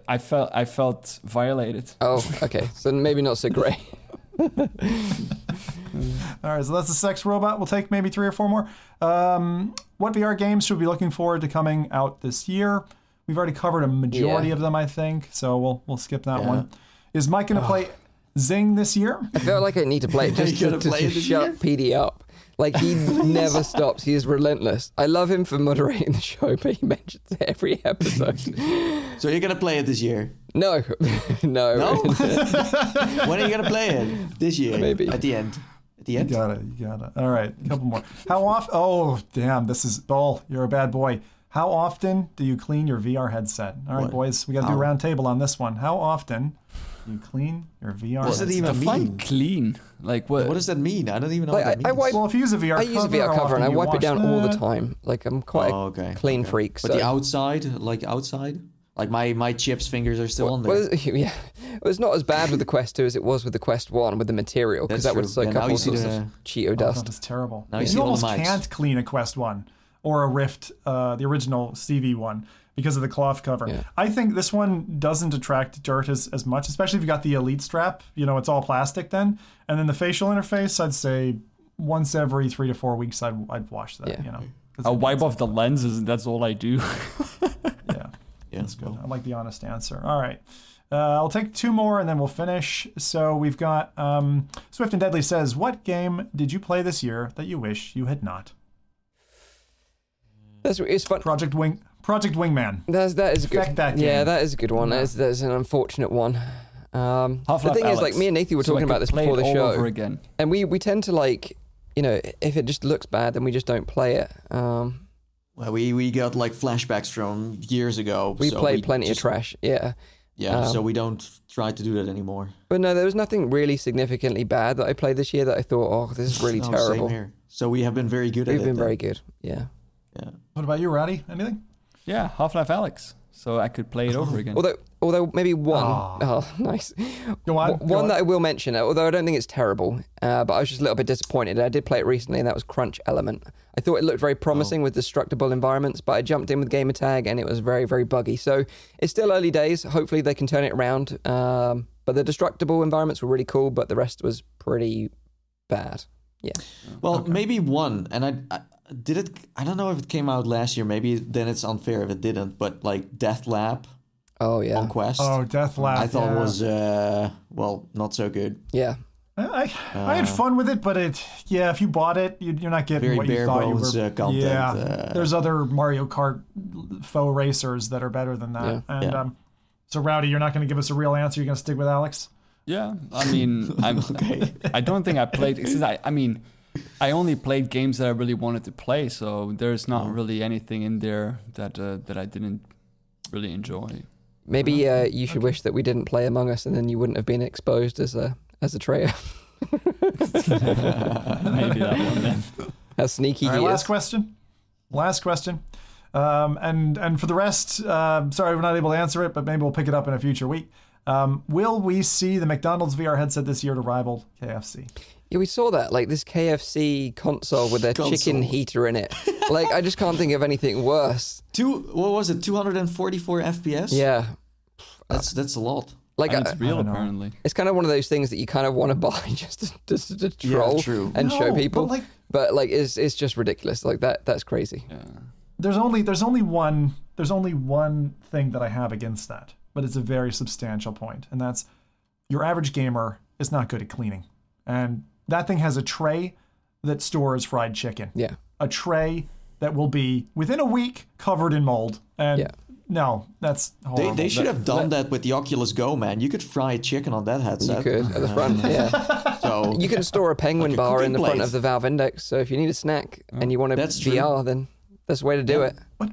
I felt I felt violated. Oh, okay. [LAUGHS] So maybe not so great. [LAUGHS] All right, so that's the sex robot. We'll take maybe three or four more. Um, what VR games should we be looking forward to coming out this year? We've already covered a majority Yeah. of them, I think. So we'll we'll skip that Yeah. one. Is Mike going to play? Zing this year. I feel like I need to play it [LAUGHS] just to, gotta to, play to shut year? PD up. Like he [LAUGHS] never stops. He is relentless. I love him for moderating the show, but he mentions it every episode. [LAUGHS] So you're gonna play it this year? No, [LAUGHS] no, No. when are you gonna play it? This year? Maybe. at the end. At the end. You end. got it. You got it. All right, a couple more. How often? Oh, damn! This is Bull. You're a bad boy. How often do you clean your VR headset? All right, What? boys, we got to do a How? round table on this one. How often do you clean your VR What does it even Define mean? clean. Like what? What does that mean? I don't even know Like, what I- that I means. wipe- Well, if you use a VR I use a VR cover and I wipe it wash down all the time. Like I'm quite Oh, a clean okay. freak. But the outside, like outside, like my my chips fingers are still on there. [LAUGHS] Well, yeah, it was not as bad with the Quest 2 as it was with the Quest 1 with the material because That's that would true. soak Yeah, up now all sorts the- of Cheeto Oh, dust. that is terrible. Now you you see almost can't clean a Quest One or a Rift, uh, the original CV one, because of the cloth cover. Yeah. I think this one doesn't attract dirt as, as much, especially if you got the Elite strap. You know, it's all plastic then, and then the facial interface. I'd say once every three to four weeks, I'd I'd wash that. Yeah. You know. I'll wipe off the lenses, and that's all I do. [LAUGHS] Yeah. yeah, That's good. I like the honest answer. All right. Uh, I'll take two more and then we'll finish. So we've got um, Swift and Deadly says, What game did you play this year that you wish you had not? That's it's fun. Project Wing, Project Wingman. That's that is a good. Fuck that yeah, game. that is a good one. Yeah. That's that's an unfortunate one. Um, the Half-Life thing is, like Alyx. me and Nathan were So I talking could about this play before it the all show, over again. and we we tend to like, you know, if it just looks bad, then we just don't play it. Um, Well, we we got like flashbacks from years ago. we so played we plenty just- of trash, yeah. Yeah, Um, so we don't try to do that anymore. But no, there was nothing really significantly bad that I played this year that I thought, oh, this is [LAUGHS] really No, terrible. Same here. So we have been very good at it. We've at it. been then. very good, yeah. Yeah. What about you, Ratty? Anything? Yeah, Half-Life Alyx. So I could play it over [LAUGHS] again. Although, although maybe one, Aw. [LAUGHS] oh, nice. Go on. W- go One on. that I will mention, although I don't think it's terrible, uh, but I was just a little bit disappointed. I did play it recently, and that was Crunch Element. I thought it looked very promising with destructible environments, but I jumped in with Gamer Tag, and it was very, very buggy. So it's still early days. Hopefully, they can turn it around. Um, but the destructible environments were really cool, but the rest was pretty bad. Yeah. Well, maybe one, and I, I did it. I don't know if it came out last year. Maybe then it's unfair if it didn't. But like Death Lap Oh yeah. on Quest, Oh, Death Lap. I thought yeah. was uh, well not so good. Yeah. I, I had fun with it, but it, yeah, if you bought it, you, you're not getting Very what you bare thought bones, you were. uh, content, yeah, uh, there's other Mario Kart faux racers that are better than that. Yeah. And Yeah. um, so, Rowdy, you're not going to give us a real answer. You're going to stick with Alyx. Yeah, I mean, I'm. [LAUGHS] Okay. I don't think I played. Since I, I mean, I only played games that I really wanted to play, so there's not really anything in there that uh, that I didn't really enjoy. Maybe uh, you should wish that we didn't play Among Us, and then you wouldn't have been exposed as a as a traitor. [LAUGHS] Maybe that one then. How sneaky All right, he last is. question. Last question. Um, and and for the rest, uh, sorry we're not able to answer it, but maybe we'll pick it up in a future week. Um, will we see the McDonald's VR headset this year to rival KFC? Yeah, we saw that, like this KFC console with their [LAUGHS] chicken heater in it. like, I just can't think of anything worse. [LAUGHS] Two. What was it? Two hundred and forty-four FPS. Yeah, that's that's a lot. like And I- uh, it's real apparently. it's kind of one of those things that you kind of want to [LAUGHS] buy just to, just to troll true. and show No, but, people. like- but like, it's it's just ridiculous. Like that, that's crazy. Yeah. There's only there's only one there's only one thing that I have against that, but it's a very substantial point, and that's your average gamer is not good at cleaning, and that thing has a tray that stores fried chicken. Yeah, a tray that will be within a week covered in mold. And Yeah. no, that's They, horrible. they should have done that with the Oculus Go, man. You could fry chicken on that headset. you headset. could at the front. [LAUGHS] Yeah, So you can store a penguin Like a bar in cooking the front of the Valve Index. So if you need a snack and you want to That's true. VR, then that's the way to do Yeah. it. What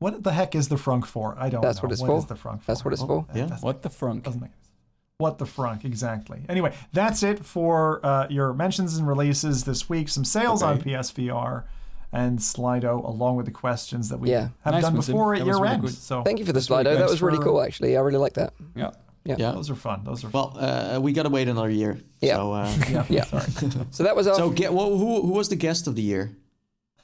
what the heck is the frunk for? I don't That's know. what it's What for. is the frunk for? That's what it's for. yeah. That's- What the frunk? doesn't make sense. What the frunk, exactly. Anyway, that's it for uh, your mentions and releases this week. Some sales on PSVR and Slido, along with the questions that we Yeah. have Nice done before at That was year really end. good. So Thank you for the that's really Slido. That was really For- cool, actually. I really like that. Yeah. Yeah. Those are fun. Those are fun. Well, uh, we gotta wait another year. Yeah. So, uh, [LAUGHS] yeah. Yeah. Sorry. [LAUGHS] So that was our so get well, who who was the guest of the year?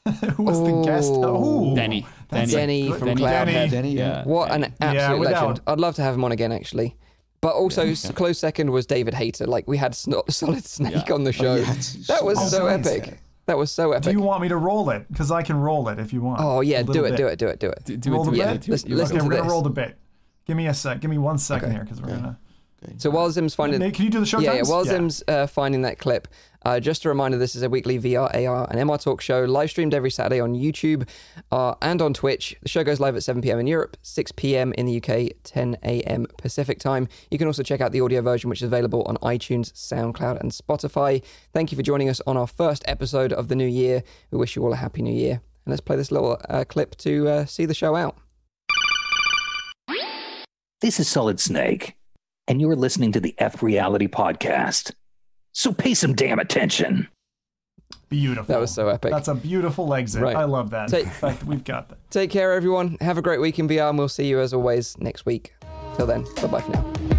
[LAUGHS] Who was the guest? Oh. Danny. That's Danny. Denny from Danny. Cloudhead. Danny. Yeah. What an absolute without- legend. I'd love to have him on again, actually. But also, s close second was David Hayter. Like, we had Sno- [LAUGHS] Solid Snake Yeah. on the show. yeah, that was so so nice. epic. That was so epic. Do you want me to roll it? Because I can roll it if you want. oh, yeah, do it, bit. do it, do it, do it. Do, do Roll it, the bit? it. You- Let's listen Okay, to we're gonna roll the bit. Give me a sec. Give me one second Okay. here, because we're Okay. gonna. Okay. So while Zim's finding, Nate, can you do the show yeah, yeah, times? while Zim's uh, finding that clip, uh, just a reminder: this is a weekly VR, AR, and MR talk show, live streamed every Saturday on YouTube uh, and on Twitch. The show goes live at 7 p.m. in Europe, 6 p.m. in the UK, 10 a.m. Pacific time. You can also check out the audio version, which is available on iTunes, SoundCloud, and Spotify. Thank you for joining us on our first episode of the new year. We wish you all a happy new year. And let's play this little uh, clip to uh, see the show out. This is Solid Snake, and you're listening to the F Reality Podcast. So pay some damn attention. Beautiful. That was so epic. That's a beautiful exit. Right. I love that. Take- fact, we've got that. [LAUGHS] Take care, everyone. Have a great week in VR, and we'll see you as always next week. Till then, bye bye for now.